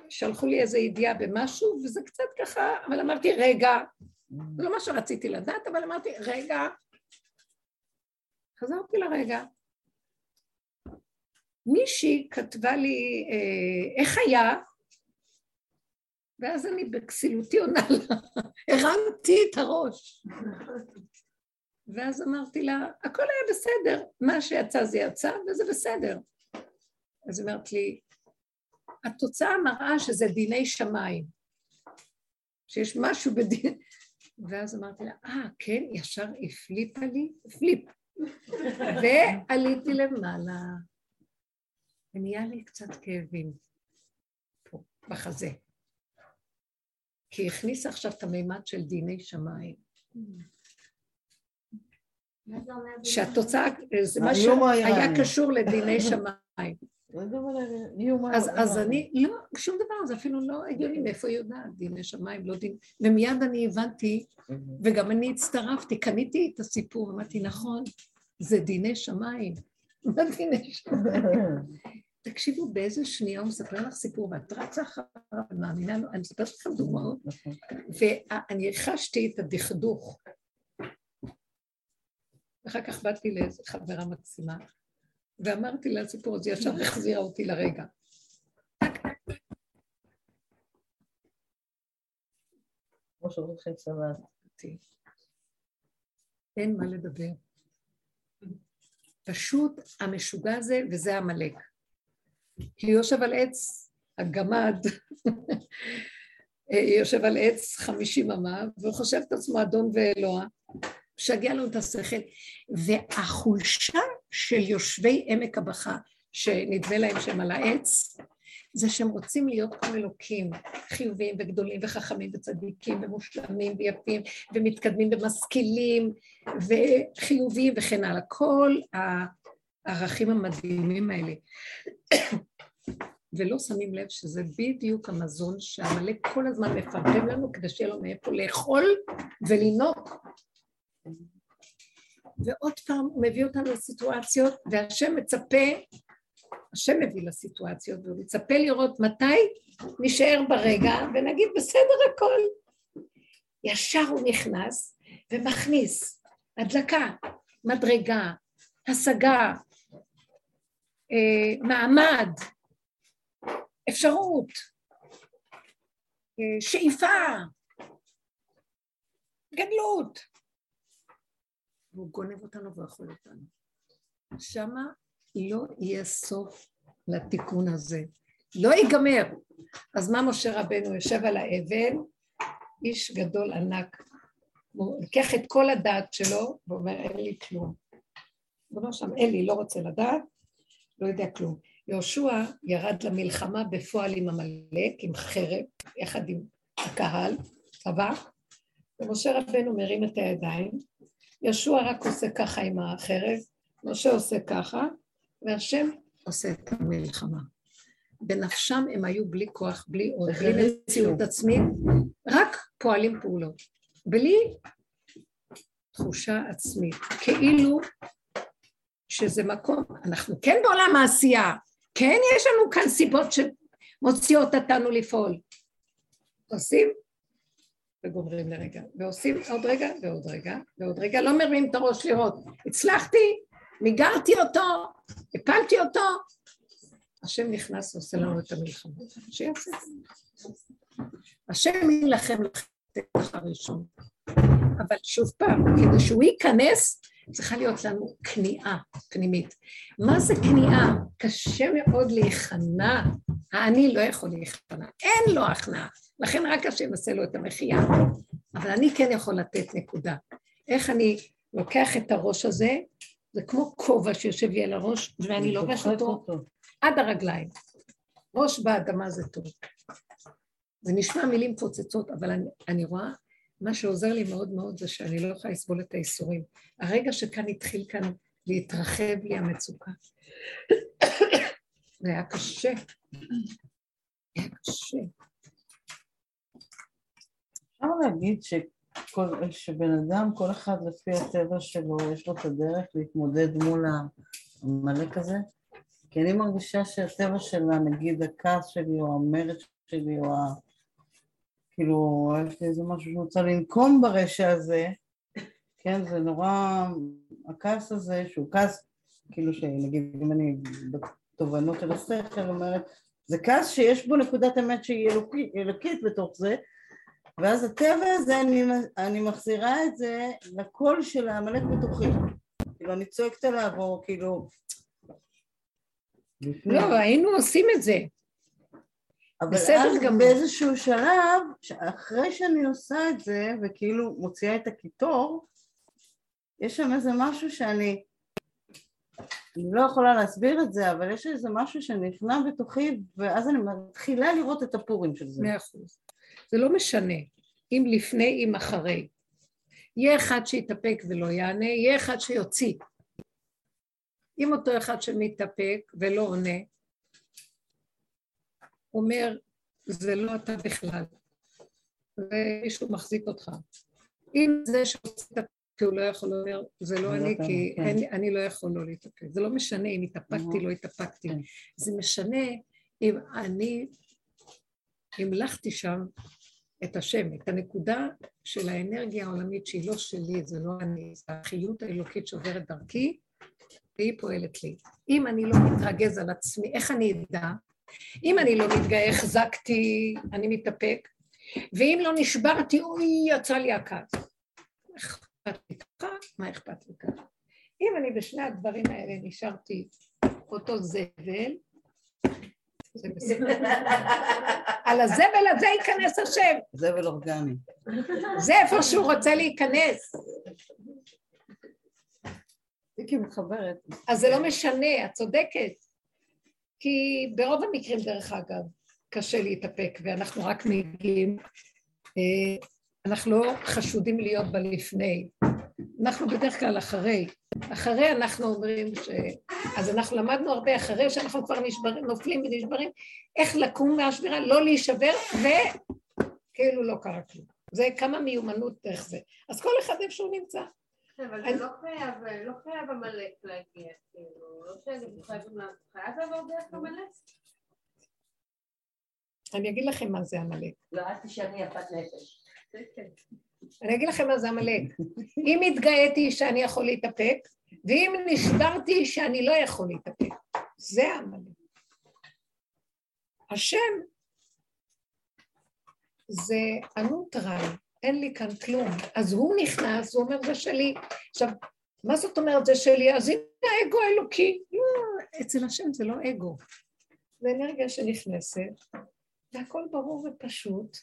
שלחו לי איזו ידיעה במשהו, וזה קצת ככה, אבל אמרתי, רגע, זה לא מה שרציתי לדעת, אבל אמרתי, רגע, חזרתי לרגע. מישהי כתבה לי, אה, איך היה? ואז אני בכסילותי עונה לה, הרמתי את הראש. ואז אמרתי לה, הכל היה בסדר, מה שיצא זה יצא וזה בסדר. אז היא אומרת לי, התוצאה מראה שזה דיני שמיים, שיש משהו בדין... ואז אמרתי לה, אה, כן, ישר הפליפה לי, הפליפ. ועליתי למעלה, ונהיה לי קצת כאבים פה, בחזה. כי הכניסה עכשיו את המימד של דיני שמיים. שהתוצאה, זה מה שהיה קשור לדיני שמיים. אז, אז אני, לא, שום דבר, זה אפילו לא הגיוני, מאיפה היא יודעת, דיני שמיים, לא דין... ומיד אני הבנתי, וגם אני הצטרפתי, קניתי את הסיפור, אמרתי, נכון, זה דיני שמיים. מה דיני שמיים? תקשיבו, באיזה שנייה הוא מספר לך סיפור, ואת רצה אחריו, ומאמינה לו, אני מספרת לכם דוגמאות, ואני חשתי את הדכדוך. ואחר כך באתי לאיזו חברה מקסימה, ואמרתי לה סיפור הזה, ישר החזירה אותי לרגע. אין מה לדבר. פשוט המשוגע הזה, וזה עמלק. יושב על עץ, הגמד, יושב על עץ חמישים אמה, והוא חושב את עצמו אדון ואלוה, משגע לו את השכל. והחולשה של יושבי עמק הבכה, שנדמה להם שהם על העץ, זה שהם רוצים להיות כמו אלוקים, חיוביים וגדולים וחכמים וצדיקים ומושלמים ויפים ומתקדמים ומשכילים וחיוביים וכן הלאה. כל הערכים המדהימים האלה. ולא שמים לב שזה בדיוק המזון שעמלק כל הזמן מפרגם לנו כדי שיהיה לו מאיפה לאכול ולינוק. ועוד פעם הוא מביא אותנו לסיטואציות והשם מצפה השם מביא לסיטואציות, והוא מצפה לראות מתי נשאר ברגע ונגיד בסדר הכל. ישר הוא נכנס ומכניס הדלקה, מדרגה, השגה, אה, מעמד, אפשרות, אה, שאיפה, גדלות. והוא גונב אותנו ואוכל אותנו. שמה לא יהיה סוף לתיקון הזה. לא ייגמר. אז מה משה רבנו יושב על האבן, איש גדול ענק, הוא לוקח את כל הדעת שלו ואומר אין לי כלום. הוא אומר שם אין לי, לא רוצה לדעת, לא יודע כלום. יהושע ירד למלחמה בפועל עם עמלק, עם חרב, יחד עם הקהל, צבא, ומשה רבנו מרים את הידיים, יהושע רק עושה ככה עם החרב, משה עושה ככה, והשם עושה את המלחמה. בנפשם הם היו בלי כוח, בלי עוד, בלי מציאות עצמית, רק פועלים פעולות. בלי תחושה עצמית, כאילו שזה מקום, אנחנו כן בעולם העשייה, כן יש לנו כאן סיבות שמוציאות אותנו לפעול. עושים וגומרים לרגע, ועושים עוד רגע ועוד רגע ועוד רגע, לא מרימים את הראש לראות, הצלחתי, מיגרתי אותו, הפלתי אותו, השם נכנס ועושה לנו את המלחמה, שיעשה את זה. השם יילחם לכם הראשון. אבל שוב פעם, כדי שהוא ייכנס, צריכה להיות לנו כניעה פנימית. מה זה כניעה? קשה מאוד להיכנע. האני לא יכול להיכנע, אין לו הכנעה. לכן רק השם עושה לו את המחיה. אבל אני כן יכול לתת נקודה. איך אני לוקח את הראש הזה זה כמו כובע שיושב לי על הראש, ואני לובש אותו עד הרגליים. ראש באדמה זה טוב. זה נשמע מילים פוצצות, אבל אני, אני רואה, מה שעוזר לי מאוד מאוד זה שאני לא יכולה לסבול את האיסורים. הרגע שכאן התחיל כאן להתרחב לי המצוקה, זה היה קשה. היה קשה. אפשר להגיד ש... שבן אדם, כל אחד לפי הטבע שלו, יש לו את הדרך להתמודד מול העמלק הזה? כי אני מרגישה שהטבע שלה, נגיד הכעס שלי או המרד שלי או ה... כאילו, יש לי איזה משהו שאני רוצה לנקום ברשע הזה, כן, זה נורא... הכעס הזה, שהוא כעס, כאילו שנגיד, אם אני בתובנות של השכל אומרת, זה כעס שיש בו נקודת אמת שהיא אלוקית, אלוקית בתוך זה, ואז הטבע הזה, אני, אני מחזירה את זה לקול של העמלק בתוכי. כאילו, אני צועקת עליו, או כאילו... לא, היינו עושים את זה. אבל אז גם באיזשהו שלב, אחרי שאני עושה את זה, וכאילו מוציאה את הקיטור, יש שם איזה משהו שאני... אני לא יכולה להסביר את זה, אבל יש איזה משהו שנכנע בתוכי, ואז אני מתחילה לראות את הפורים של זה. מאה אחוז. זה לא משנה אם לפני, אם אחרי. יהיה אחד שיתאפק ולא יענה, יהיה אחד שיוציא. אם אותו אחד שמתאפק ולא עונה, אומר, זה לא אתה בכלל, ומישהו מחזיק אותך. אם זה שעושה את כי הוא לא יכול לומר, זה לא אני, כי כן. אני לא יכול לא להתאפק. זה לא משנה אם התאפקתי, לא התאפקתי. כן. זה משנה אם אני המלכתי שם את השם, את הנקודה של האנרגיה העולמית שהיא לא שלי, זה לא אני, זה החיות האלוקית שעוברת דרכי, והיא פועלת לי. אם אני לא מתרגז על עצמי, איך אני אדע? אם אני לא מתגאה, החזקתי, אני מתאפק, ואם לא נשברתי, אוי, יצא לי הכעס. אכפת לי ככה, מה אכפת לי ככה? אם אני בשני הדברים האלה נשארתי אותו זבל, זה בסדר. על הזבל הזה ייכנס השם. זבל אורגני. זה איפה שהוא רוצה להיכנס. אז זה לא משנה, את צודקת. כי ברוב המקרים, דרך אגב, קשה להתאפק, ואנחנו רק מגיעים, אה, אנחנו לא חשודים להיות בלפני. אנחנו בדרך כלל אחרי. אחרי אנחנו אומרים ש... אז אנחנו למדנו הרבה אחרי שאנחנו כבר נשברים, נופלים ונשברים, איך לקום מהשבירה, לא להישבר, וכאילו לא קרה כלום. זה כמה מיומנות דרך זה. אז כל אחד איפה שהוא נמצא. אבל זה לא חייב, לא חייב עמלק להגיע, כאילו, לא שאני חייבים לעשות, חייב לעבור דרך עמלק? אני אגיד לכם מה זה עמלק. לא, אל תשאלי יפת נפש. אני אגיד לכם מה זה עמלק. אם התגאיתי שאני יכול להתאפק, ואם נשברתי שאני לא יכול להתאפק. זה עמלק. השם זה הנוטרל, אין לי כאן כלום. אז הוא נכנס, הוא אומר זה שלי. עכשיו, מה זאת אומרת זה שלי? אז הנה האגו האלוקי. לא, אצל השם זה לא אגו. זה אנרגיה שנכנסת, והכל ברור ופשוט,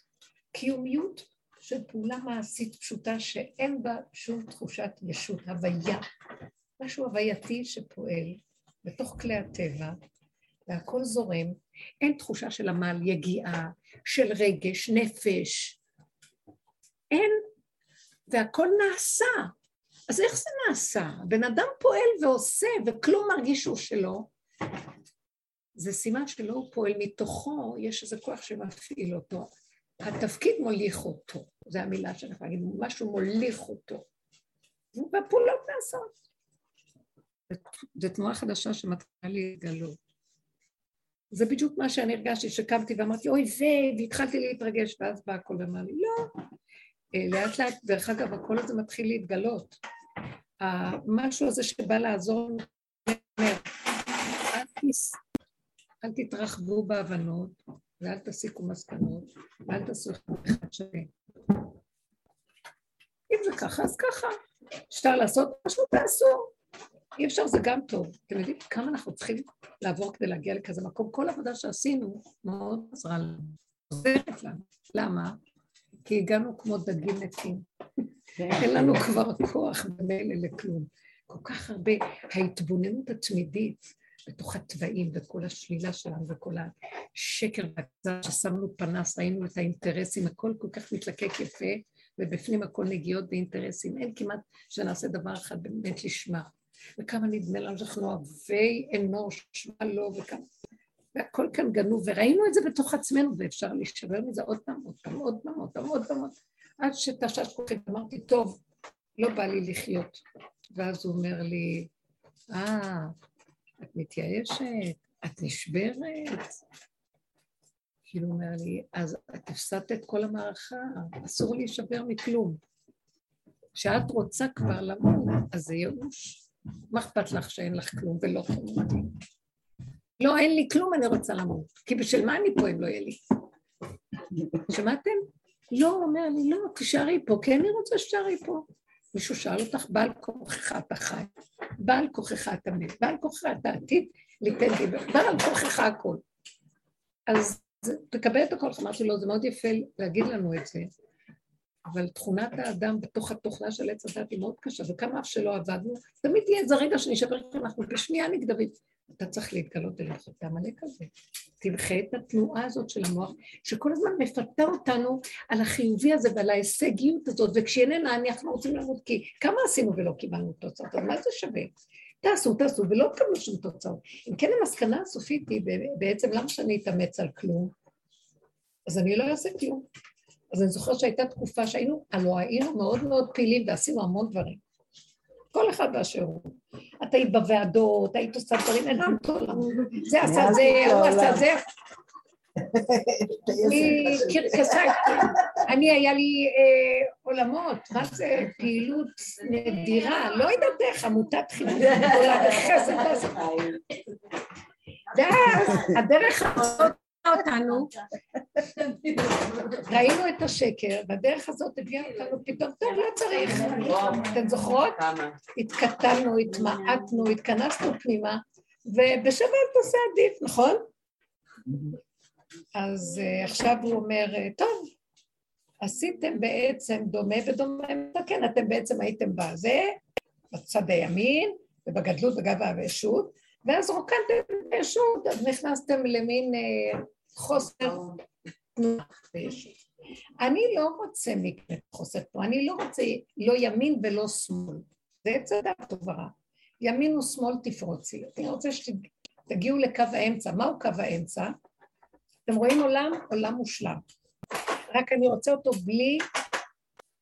קיומיות של פעולה מעשית פשוטה שאין בה שום תחושת ישות, הוויה. משהו הווייתי שפועל בתוך כלי הטבע, והכל זורם, אין תחושה של עמל, יגיעה, של רגש, נפש. אין, והכל נעשה. אז איך זה נעשה? הבן אדם פועל ועושה וכלום מרגיש שהוא שלו. זה סימן שלא הוא פועל מתוכו, יש איזה כוח שמפעיל אותו. התפקיד מוליך אותו, זו המילה שאני יכולה להגיד, משהו מוליך אותו. והפעולות נעשות. זו תנועה חדשה שמתחילה להתגלות. זה בדיוק מה שאני הרגשתי, שקמתי ואמרתי, אוי זה, והתחלתי להתרגש, ואז בא הכל ואמר לי, לא. לאט לאט, דרך אגב, הקול הזה מתחיל להתגלות. המשהו הזה שבא לעזור, אומר, אל תתרחבו בהבנות, ואל תסיקו מסקנות, ואל תעשו אחד שני. אם זה ככה, אז ככה. אפשר לעשות משהו, תעשו. אי אפשר, זה גם טוב. אתם יודעים כמה אנחנו צריכים לעבור כדי להגיע לכזה מקום? כל עבודה שעשינו מאוד עזרה לנו, עוזרת לנו. למה? כי הגענו כמו דגים מתים. אין לנו כבר כוח במילא לכלום. כל כך הרבה, ההתבוננות התמידית בתוך התוואים וכל השלילה שלנו וכל השקר והקצר ששמנו פנס, ראינו את האינטרסים, הכל כל כך מתלקק יפה, ובפנים הכל נגיעות ואינטרסים. אין כמעט שנעשה דבר אחד באמת לשמה. וכמה נדמה לנו שאנחנו אוהבי אנוש, מה לא, וכמה... והכל כאן גנוב, וראינו את זה בתוך עצמנו, ואפשר להישבר מזה עוד פעם, עוד פעם, עוד פעם, עוד פעם, עוד פעם, עד שתשש כוחי, אמרתי, טוב, לא בא לי לחיות. ואז הוא אומר לי, אה, את מתייאשת, את נשברת. כאילו הוא אומר לי, אז את הפסדת את כל המערכה, אסור להישבר מכלום. כשאת רוצה כבר למות, אז זה ייאוש. מה אכפת לך שאין לך כלום ולא כלום? לא, אין לי כלום, אני רוצה למות. כי בשביל מה אני פה אם לא יהיה לי? שמעתם? לא, הוא אומר לי, לא, תישארי פה, כי אני רוצה שתישארי פה. מישהו שאל אותך, בעל כוחך אתה חי, בעל כוחך אתה מת, בעל כוחך אתה עתיד ליתן לי, בעל כוחך הכל. אז תקבל את הכל, אמרתי לו, זה מאוד יפה להגיד לנו את זה, אבל תכונת האדם בתוך התוכנה של עץ הדת היא מאוד קשה, וכמה אף שלא עבדנו, תמיד יהיה איזה רגע שנשבר, אנחנו בשנייה נגדרים. אתה צריך להתגלות אליך את העמלק הזה. תמחה את התנועה הזאת של המוח, שכל הזמן מפתה אותנו על החיובי הזה ועל ההישגיות הזאת, וכשאיננה אנחנו רוצים למות, כי כמה עשינו ולא קיבלנו תוצאות, אז מה זה שווה? תעשו, תעשו, ולא תקבלו שום תוצאות. אם כן, המסקנה הסופית היא בעצם, למה שאני אתאמץ על כלום? אז אני לא אעשה כלום. אז אני זוכרת שהייתה תקופה שהיינו, הלוא היינו מאוד מאוד פעילים ועשינו המון דברים. כל אחד באשר הוא. את היית בוועדות, היית עושה דברים, הרמת עולם. זה עשה זה, הוא עשה זה. אני היה לי אה, עולמות, מה זה פעילות נדירה, לא יודעת איך, עמותת חינוך גדולה וחסד ואז הדרך הזאת אותנו, ראינו את השקר, והדרך הזאת הביאה אותנו פתאום, טוב, לא צריך. אתן זוכרות? התקטלנו, התמעטנו, התכנסנו פנימה, ובשווה תעשה עדיף, נכון? אז uh, עכשיו הוא אומר, טוב, עשיתם בעצם דומה ודומה מתקן, אתם בעצם הייתם בזה, בצד הימין, ובגדלות וגאווה וישות, ואז רוקנתם בישות, אז נכנסתם למין אה, חוסר תנועה. אני לא רוצה מקרה חוסר פה, אני לא רוצה לא ימין ולא שמאל, זה עץ הדת טוב ורע. ימין ושמאל תפרוצי, אני רוצה שתגיעו לקו האמצע, מהו קו האמצע? אתם רואים עולם? עולם מושלם. רק אני רוצה אותו בלי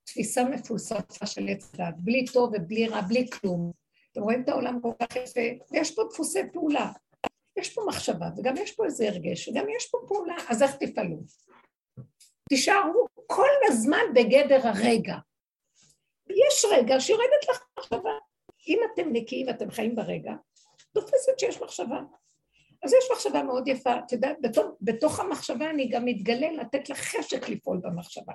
תפיסה מפולספה של עץ הדת, בלי טוב ובלי רע, בלי כלום. אתם רואים את העולם כל כך יפה, ויש פה דפוסי פעולה. יש פה מחשבה, וגם יש פה איזה הרגש, וגם יש פה פעולה, אז איך תפעלו? תישארו כל הזמן בגדר הרגע. יש רגע שיורדת לך מחשבה. אם אתם נקיים ואתם חיים ברגע, תופסת שיש מחשבה. אז יש מחשבה מאוד יפה, את יודעת, בתוך, בתוך המחשבה אני גם מתגלה לתת לך חשק לפעול במחשבה.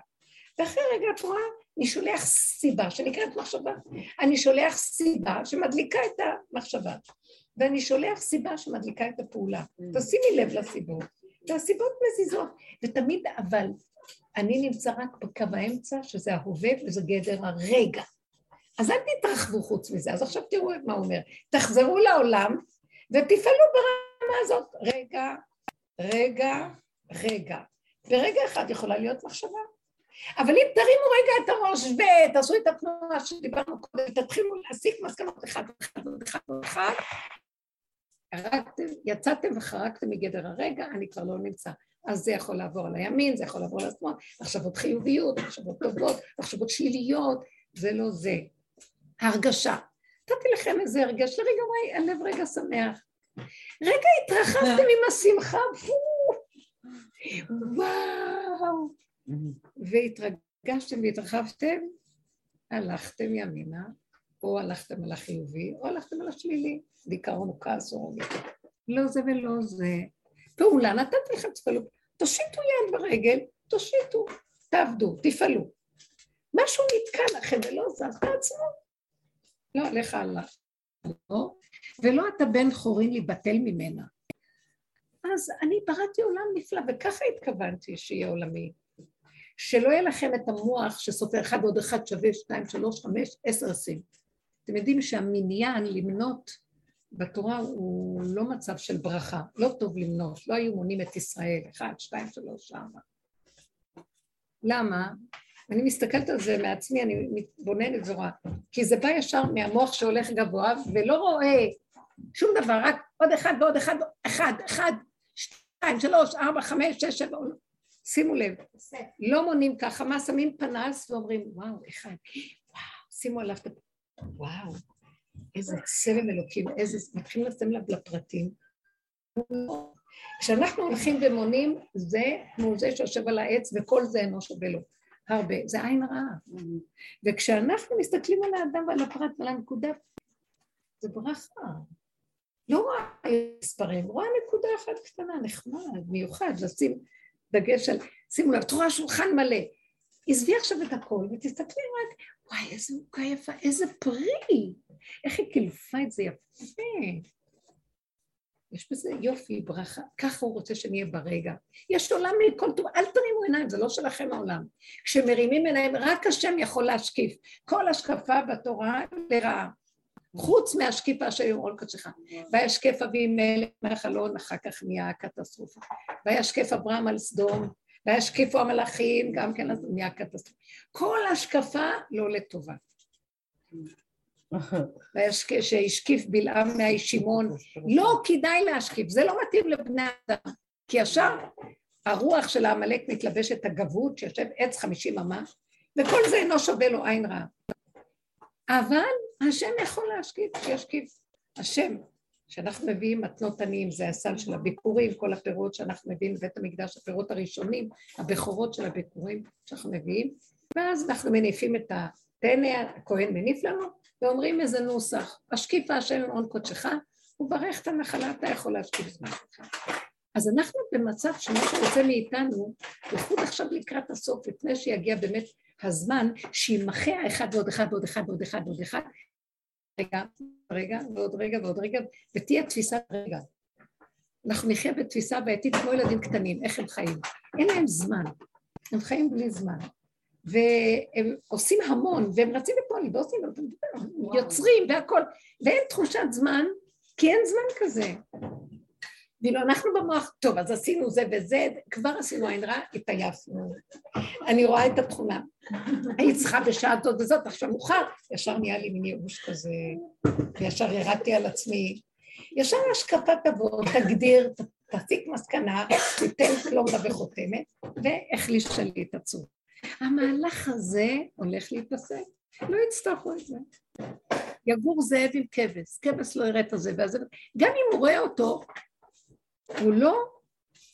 ואחרי רגע את רואה, אני שולח סיבה שנקראת מחשבה. אני שולח סיבה שמדליקה את המחשבה, ואני שולח סיבה שמדליקה את הפעולה. Mm. תשימי לב לסיבות, והסיבות מזיזות, ותמיד אבל אני נמצא רק בקו האמצע, שזה ההווה וזה גדר הרגע. אז אל תתרחבו חוץ מזה. אז עכשיו תראו מה הוא אומר. תחזרו לעולם ותפעלו ברמה הזאת. רגע, רגע, רגע. ברגע אחד יכולה להיות מחשבה. אבל אם תרימו רגע את הראש ותעשו את התנועה שדיברנו קודם, תתחילו להסיק מסקנות אחד אחד אחד אחד, הרגתם, יצאתם וחרגתם מגדר הרגע, אני כבר לא נמצא. אז זה יכול לעבור על הימין, זה יכול לעבור על השמאל, מחשבות חיוביות, מחשבות טובות, מחשבות שליליות, זה לא זה. הרגשה. נתתי לכם איזה הרגש, לרגע וואי, הלב רגע שמח. רגע התרחבתם עם השמחה, וואו. והתרגשתם והתרחבתם, הלכתם ימינה, או הלכתם על החיובי, או הלכתם על השלילי, דיכאון או כעס או רוגע. לא זה ולא זה. פעולה, נתתי לכם תפעלו, תושיטו יד ברגל, תושיטו, תעבדו, תפעלו. משהו נתקע לכם ולא זז, תעצמו. לא עליך עליו. לא, ולא אתה בן חורין להיבטל ממנה. אז אני בראתי עולם נפלא, וככה התכוונתי שיהיה עולמי. שלא יהיה לכם את המוח שסופר אחד ועוד אחד שווה שתיים, שלוש, חמש, עשר, עשרים. אתם יודעים שהמניין למנות בתורה הוא לא מצב של ברכה, לא טוב למנות, לא היו מונים את ישראל, אחד, שתיים, שלוש, ארבע. למה? אני מסתכלת על זה מעצמי, אני מתבוננת ורואה, כי זה בא ישר מהמוח שהולך גבוה ולא רואה שום דבר, רק עוד אחד ועוד אחד, אחד, אחד, שתיים, שלוש, ארבע, חמש, שש, שבע, שימו לב, לא מונים ככה, מה שמים פנס ואומרים, וואו, אחד, וואו, שימו עליו את... וואו, איזה צלם אלוקים, איזה... מתחילים לשים לב לפרטים. כשאנחנו הולכים ומונים, זה כמו זה שיושב על העץ וכל זה אינו שווה לו. הרבה, זה עין רעה. וכשאנחנו מסתכלים על האדם ועל הפרט ועל הנקודה, זה ברכה. לא רואה מספרים, רואה נקודה אחת קטנה, נחמד, מיוחד, לשים דגש על, שימו לב, את רואה שולחן מלא. עזבי עכשיו את הכל ותסתכלי רק, וואי, איזה מוכה יפה, איזה פרי, איך היא קילפה את זה יפה. יש בזה יופי, ברכה, ככה הוא רוצה שנהיה ברגע. יש עולם מכל טוב, אל תרימו עיניים, זה לא שלכם העולם. כשמרימים עיניים, רק השם יכול להשקיף. כל השקפה בתורה לרעה. חוץ מהשקיפה של יומרון קדשך. וישקף אבימלך מהחלון, אחר כך נהיה קטסטרופה. וישקף אברהם על סדום, וישקיפו המלאכים, גם כן אז נהיה קטסטרופה. כל השקפה לא לטובה. שהשקיף בלעם מהישימון, לא כדאי להשקיף, זה לא מתאים לבני אדם, כי ישר הרוח של העמלק מתלבשת הגבות שיושב עץ חמישים אמה, וכל זה אינו שווה לו עין רעה. אבל השם יכול להשקיף, שישקיף. השם, שאנחנו מביאים מתנות עניים, זה הסל של הביקורים, כל הפירות שאנחנו מביאים לבית המקדש, הפירות הראשונים, הבכורות של הביקורים שאנחנו מביאים, ואז אנחנו מניפים את הטנא, הכהן מניף לנו, ואומרים איזה נוסח, השקיפה השם הון קודשך, וברך את הנחלה, אתה יכול להשקיף זמן שלך. אז אנחנו במצב שמה שרוצה מאיתנו, בייחוד עכשיו לקראת הסוף, לפני שיגיע באמת הזמן, שימחה האחד ועוד אחד ועוד אחד ועוד אחד ועוד אחד, רגע, רגע, ועוד רגע ועוד רגע, ותהיה תפיסת רגע. אנחנו נחיה בתפיסה בעייתית כמו ילדים קטנים, איך הם חיים. אין להם זמן, הם חיים בלי זמן. והם עושים המון, והם רצים לפועלים, ועושים, יוצרים והכול, ואין תחושת זמן, כי אין זמן כזה. ואילו אנחנו במוח, טוב, אז עשינו זה וזה, כבר עשינו עין רע, התעייפנו. אני רואה את התכונה. היית צריכה בשעה זאת וזאת, עכשיו מאוחר, ישר נהיה לי מין ייאוש כזה, וישר ירדתי על עצמי. ישר השקפה תבוא, תגדיר, תסיק מסקנה, תיתן פלומבה וחותמת, והחליש לי את הצור. המהלך הזה הולך להיפסק, לא יצטרכו את זה. יגור זאב עם כבש, כבש לא יראה את הזאב, גם אם הוא רואה אותו, הוא לא,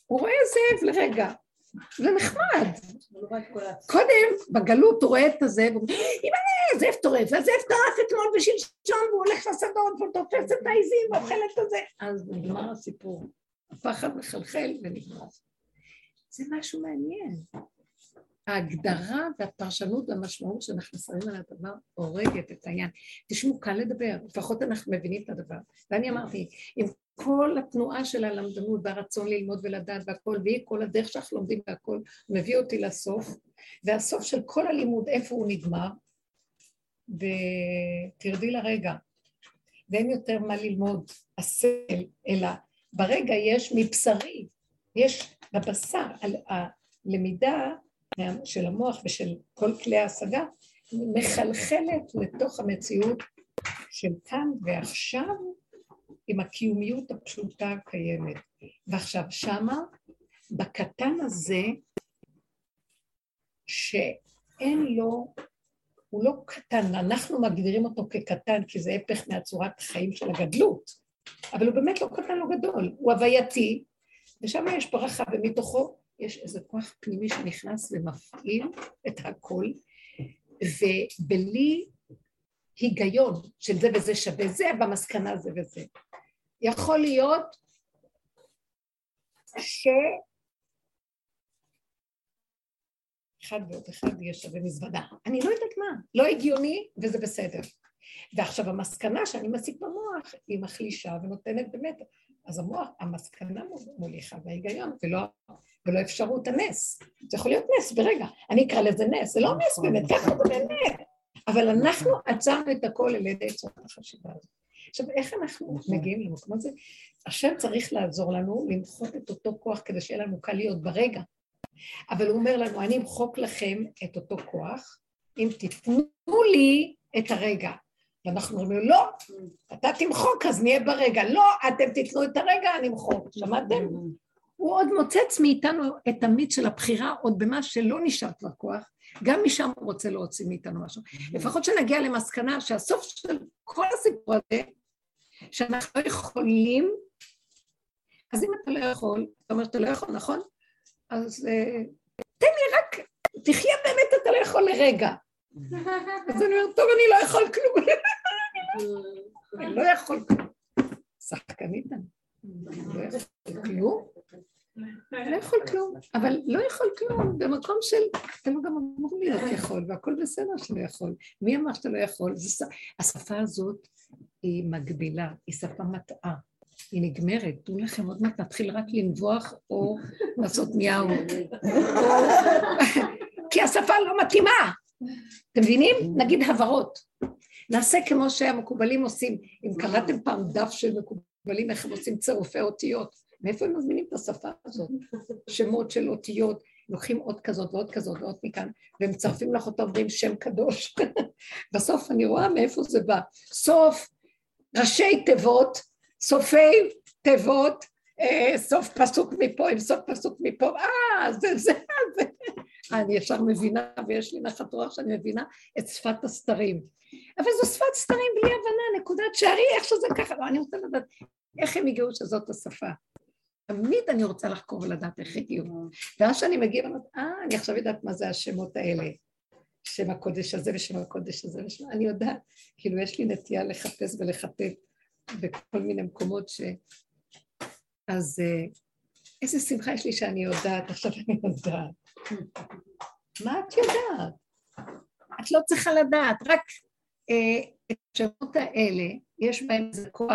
הוא רואה זאב לרגע, זה נחמד. קודם, בגלות הוא רואה את הזאב, הוא אומר, אם אני זאב טורף, והזאב טרף אתמול ושלשום, והוא הולך לשדות, והוא תופס את העיזים, ואוכל את הזה. אז נגמר הסיפור. הפחד מחלחל ונגמר. זה משהו מעניין. ההגדרה והפרשנות והמשמעות שאנחנו שמים על הדבר הורגת את העניין. תשמעו, קל לדבר, לפחות אנחנו מבינים את הדבר. ואני אמרתי, עם כל התנועה של הלמדנות והרצון ללמוד ולדעת והכל, והיא כל הדרך שאנחנו לומדים והכל, מביא אותי לסוף, והסוף של כל הלימוד, איפה הוא נגמר? ותרדי לרגע. ואין יותר מה ללמוד הסל, אלא ברגע יש מבשרי, יש בבשר, הלמידה של המוח ושל כל כלי ההשגה, מחלחלת לתוך המציאות של כאן ועכשיו עם הקיומיות הפשוטה הקיימת. ועכשיו שמה, בקטן הזה, שאין לו, הוא לא קטן, אנחנו מגדירים אותו כקטן כי זה הפך מהצורת חיים של הגדלות, אבל הוא באמת לא קטן, לא גדול, הוא הווייתי, ושם יש ברכה, ומתוכו יש איזה כוח פנימי שנכנס ומפעיל את הכל, ובלי היגיון של זה וזה שווה זה, במסקנה זה וזה. יכול להיות ש... אחד ועוד אחד יהיה שווה מזוודה. אני לא יודעת מה, לא הגיוני וזה בסדר. ועכשיו המסקנה שאני מסיק במוח היא מחלישה ונותנת באמת, אז המוח, המסקנה מוליכה וההיגיון ולא, ולא אפשרות הנס. זה יכול להיות נס ברגע, אני אקרא לזה נס, זה לא נס באמת, ככה זה באמת. אבל אנחנו עצרנו את הכל על ידי צורת החשיבה הזאת. עכשיו, איך אנחנו מגיעים למקום הזה? השם צריך לעזור לנו למחות את אותו כוח כדי שיהיה לנו קל להיות ברגע. אבל הוא אומר לנו, אני אמחוק לכם את אותו כוח, אם תיתנו לי את הרגע. ואנחנו אומרים לא, אתה תמחוק, אז נהיה ברגע. לא, אתם תיתנו את הרגע, אני אמחוק. שמעתם? הוא עוד מוצץ מאיתנו את המיץ של הבחירה עוד במה שלא נשאר כבר כוח, גם משם הוא רוצה להוציא מאיתנו משהו. לפחות שנגיע למסקנה שהסוף של כל הסיפור הזה, שאנחנו לא יכולים, אז אם אתה לא יכול, אתה אומר שאתה לא יכול, נכון? אז uh, תן לי רק, תחיה באמת, אתה לא יכול לרגע. אז אני אומרת, טוב, אני לא יכול כלום. אני לא יכול כלום. שחקנית אני. לא יכול כלום. לא יכול כלום, אבל לא יכול כלום במקום של, לא גם אמור להיות יכול, והכל בסדר שלא יכול. מי אמר שאתה לא יכול? השפה הזאת היא מגבילה, היא שפה מטעה. היא נגמרת, תנו לכם עוד מעט נתחיל רק לנבוח או לעשות מיהו. כי השפה לא מתאימה. אתם מבינים? נגיד הברות. נעשה כמו שהמקובלים עושים. אם קראתם פעם דף של מקובלים, איך הם עושים צירופי אותיות. מאיפה הם מזמינים את השפה הזאת? שמות של אותיות, לוקחים עוד כזאת ועוד כזאת ועוד מכאן, ומצרפים לך אותה, אומרים שם קדוש. בסוף אני רואה מאיפה זה בא. סוף, ראשי תיבות, סופי תיבות, אה, סוף פסוק מפה עם סוף פסוק מפה, אה, זה זה, זה. אני ישר מבינה, ויש לי נחת רוח שאני מבינה את שפת הסתרים. אבל זו שפת סתרים בלי הבנה, נקודת שערי, איך שזה ככה, לא, אני רוצה לדעת איך הם הגיעו שזאת השפה. תמיד אני רוצה לחקור ולדעת איך הגיעו. ואז שאני מגיעה ואומרת, אה, אני עכשיו יודעת מה זה השמות האלה. שם הקודש הזה ושם הקודש הזה ושם... אני יודעת, כאילו יש לי נטייה לחפש ולחטט בכל מיני מקומות ש... אז uh, איזה שמחה יש לי שאני יודעת, עכשיו אני יודעת. מה את יודעת? את לא צריכה לדעת, רק אה, את השמות האלה, יש בהם איזה כוח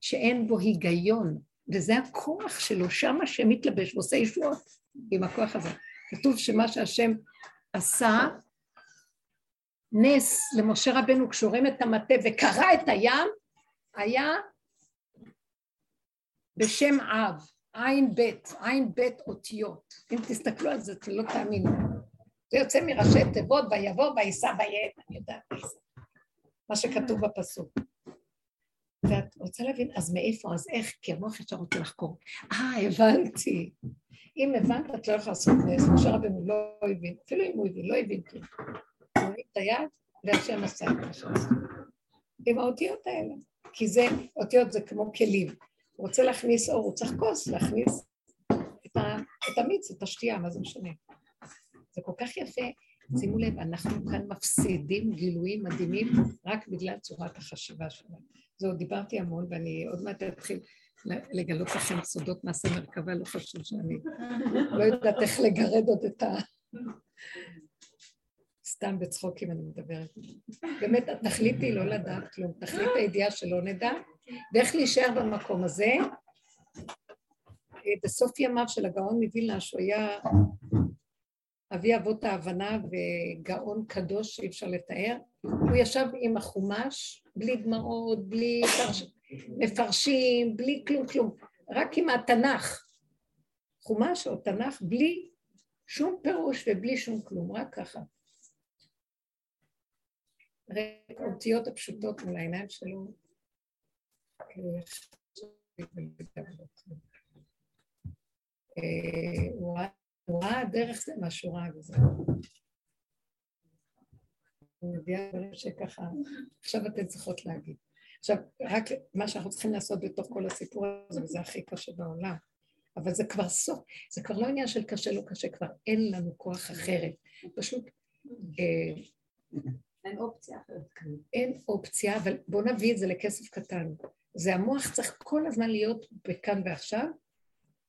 שאין בו היגיון, וזה הכוח שלו, שם השם מתלבש ועושה ישועות עם הכוח הזה. כתוב שמה שהשם עשה, נס למשה רבנו כשהוא רים את המטה וקרע את הים, היה בשם אב, עין בית, עין בית אותיות. אם תסתכלו על זה, אתם לא תאמינו. זה יוצא מראשי תיבות, ויבוא ויישא ויעט, אני יודעת מה שכתוב בפסוק. ואת רוצה להבין, אז מאיפה, אז איך, כי המוח ישר רוצה לחקור. אה, הבנתי. אם הבנת, את לא יכולה לעשות נס. משה רבנו לא הבין, אפילו אם הוא הבין, לא הבין כלום. הוא הבין את היד, והשם עשה את מה שעשה. עם האותיות האלה. כי זה, אותיות זה כמו כלים. הוא רוצה להכניס אור, הוא צריך כוס להכניס את, ה, את המיץ, את השתייה, מה זה משנה. זה כל כך יפה. שימו לב, אנחנו כאן מפסידים גילויים מדהימים רק בגלל צורת החשיבה שלנו. זהו, דיברתי המון ואני עוד מעט אתחיל לגלות לכם סודות מעשה מרכבה, לא חשוב שאני לא יודעת איך לגרד עוד את ה... סתם בצחוקים אני מדברת. באמת, התכלית היא לא לדעת כלום, תכלית הידיעה שלא נדע, ואיך להישאר במקום הזה. בסוף ימיו של הגאון מווילנה, שהוא היה אבי אבות ההבנה וגאון קדוש שאי אפשר לתאר, הוא ישב עם החומש, בלי דמעות, בלי מפרשים, בלי כלום כלום, רק עם התנ"ך. חומש או תנ"ך בלי שום פירוש ובלי שום כלום, רק ככה. האותיות הפשוטות מול העיניים שלו, אה, הוא ראה דרך זה מה שהוא ראה וזהו. מביאה דברים שככה, עכשיו אתן צריכות להגיד. עכשיו, רק מה שאנחנו צריכים לעשות בתוך כל הסיפור הזה, וזה הכי קשה בעולם, אבל זה כבר סוף, זה כבר לא עניין של קשה לא קשה, כבר אין לנו כוח אחרת. פשוט... אה, אין אופציה אחרת. אין אופציה, אבל בואו נביא את זה לכסף קטן. זה המוח צריך כל הזמן להיות בכאן ועכשיו,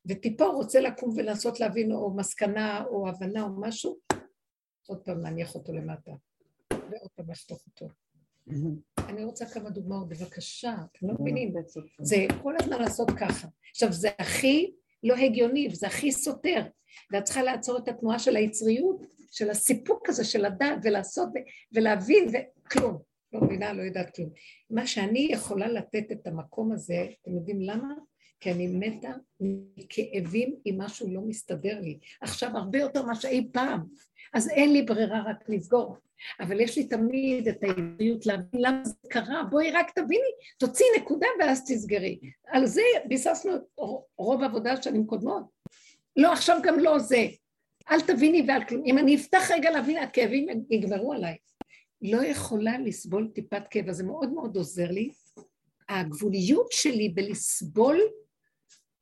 וטיפה רוצה לקום ולנסות להבין או מסקנה או הבנה או משהו, עוד פעם להניח אותו למטה, ועוד פעם לחתוך אותו. אני רוצה כמה דוגמאות, בבקשה, אתם לא מבינים, זה כל הזמן לעשות ככה. עכשיו, זה הכי לא הגיוני, וזה הכי סותר, ואת צריכה לעצור את התנועה של היצריות, של הסיפוק הזה של לדעת ולעשות ולהבין, וכלום. לא מבינה, לא יודעת כלום. מה שאני יכולה לתת את המקום הזה, אתם יודעים למה? כי אני מתה מכאבים אם משהו לא מסתדר לי. עכשיו הרבה יותר ממה שאי פעם. אז אין לי ברירה רק לסגור. אבל יש לי תמיד את העבריות להבין למה זה קרה, בואי רק תביני, תוציאי נקודה ואז תסגרי. על זה ביססנו את רוב העבודה שנים קודמות. לא, עכשיו גם לא זה. אל תביני ועל כלום. אם אני אפתח רגע להבין, הכאבים יגמרו עליי. לא יכולה לסבול טיפת כאב, זה מאוד מאוד עוזר לי. הגבוליות שלי בלסבול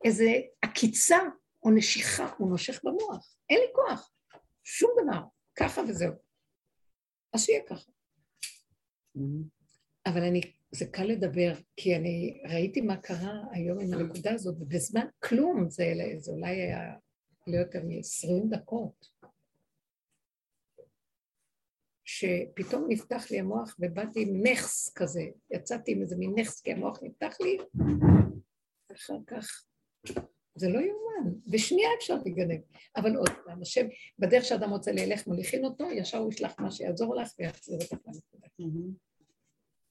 איזה עקיצה או נשיכה, הוא נושך במוח, אין לי כוח, שום דבר, ככה וזהו. אז שיהיה ככה. אבל אני, זה קל לדבר, כי אני ראיתי מה קרה היום עם הנקודה הזאת, ובזמן כלום, זה, זה אולי היה לא יותר מ-20 דקות, שפתאום נפתח לי המוח ובאתי עם נכס כזה, יצאתי עם איזה מין נכס, כי המוח נפתח לי, ואחר כך זה לא יאומן, בשנייה אפשר לגנב. אבל עוד פעם, השם, בדרך שאדם רוצה ללך מוליכין אותו, ישר הוא ישלח מה שיעזור לך ויחזיר אותך לנקודה.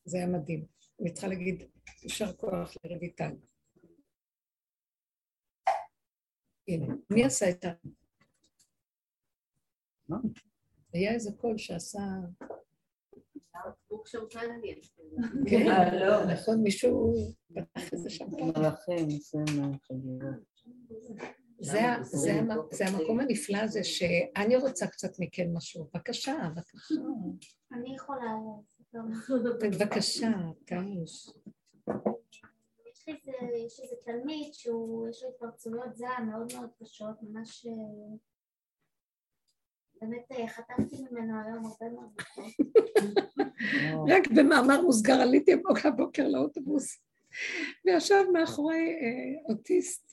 זה היה מדהים. אני צריכה להגיד, יישר כוח לרויטל. הנה, מי עשה את ה... היה איזה קול שעשה... כן, לא, נכון, מישהו פתח איזה שם. מלאכים, חגיגות. זה המקום הנפלא הזה שאני רוצה קצת מכן משהו. בבקשה, בבקשה. אני יכולה בבקשה, תמוש. יש איזה תלמיד שיש לו התפרצויות זעם מאוד מאוד קשות, ממש באמת אה, חטפתי ממנו היום הרבה מאוד רק במאמר מוסגר עליתי הבוקר לאוטובוס, וישב מאחורי אה, אוטיסט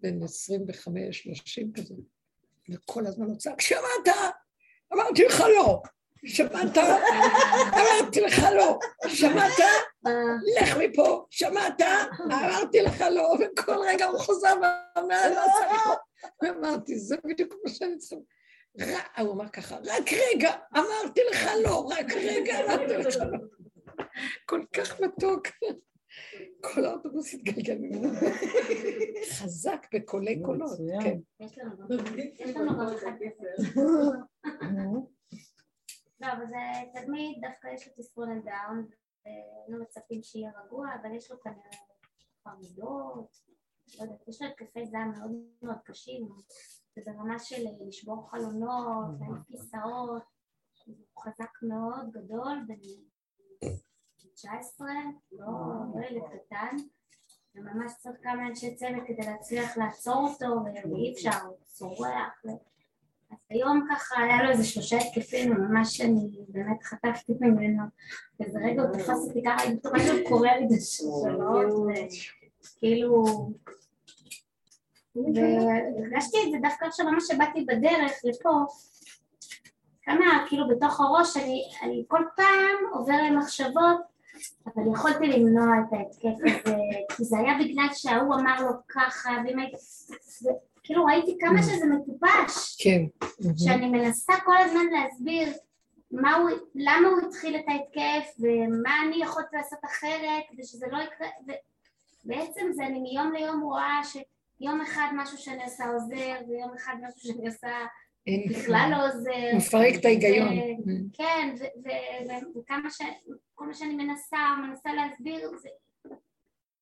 בן 25, 30 כזה, וכל הזמן הוא צעק, שמעת? אמרתי לך לא. שמעת? אמרתי לך לא. שמעת? לך מפה. שמעת? אמרתי לך לא. וכל רגע הוא חוזר לא. ואמרתי, זה בדיוק מה שאני צריכה. הוא אמר ככה, רק רגע, אמרתי לך לא, רק רגע, אמרתי לך לא. כל כך מתוק. כל האוטובוס התגלגל ממנו. חזק בקולי קולות, כן. יש לנו גם אחד לא, אבל זה תמיד, דווקא יש לו תסכולת דאון, ולא מצפים שיהיה רגוע, אבל יש לו כנראה חרדות, לא יודעת, יש לו התקפי זעם מאוד מאוד קשים, זה ברמה של לשבור חלונות, להעיף כיסאות, הוא חזק מאוד, גדול, בן 19, לא לא ילד קטן, וממש צריך כמה אנשי צוות כדי להצליח לעצור אותו, ואי אפשר, הוא צורח. אז היום ככה היה לו איזה שלושה התקפים, וממש אני באמת חטפתי ממנו, ואיזה רגע הוא תפס אותי ככה, בטוחה שהוא קורא לי בשלוש, וכאילו... והרגשתי את זה דווקא עכשיו ממש שבאתי בדרך לפה, כמה כאילו בתוך הראש אני, אני כל פעם עובר למחשבות, אבל יכולתי למנוע את ההתקף הזה, כי זה היה בגלל שההוא אמר לו ככה, ואם הייתי... כאילו ראיתי כמה Mm. שזה מטופש, כן. שאני מנסה כל הזמן להסביר מה הוא, למה הוא התחיל את ההתקף ומה אני יכולת לעשות אחרת ושזה לא יקרה, ובעצם זה אני מיום ליום רואה שיום אחד משהו שאני עושה עוזר ויום אחד משהו שאני עושה בכלל לא עוזר. מפרק את ההיגיון. כן, ו- ו- ו- וכמה ש... כל מה שאני מנסה, מנסה להסביר, זה...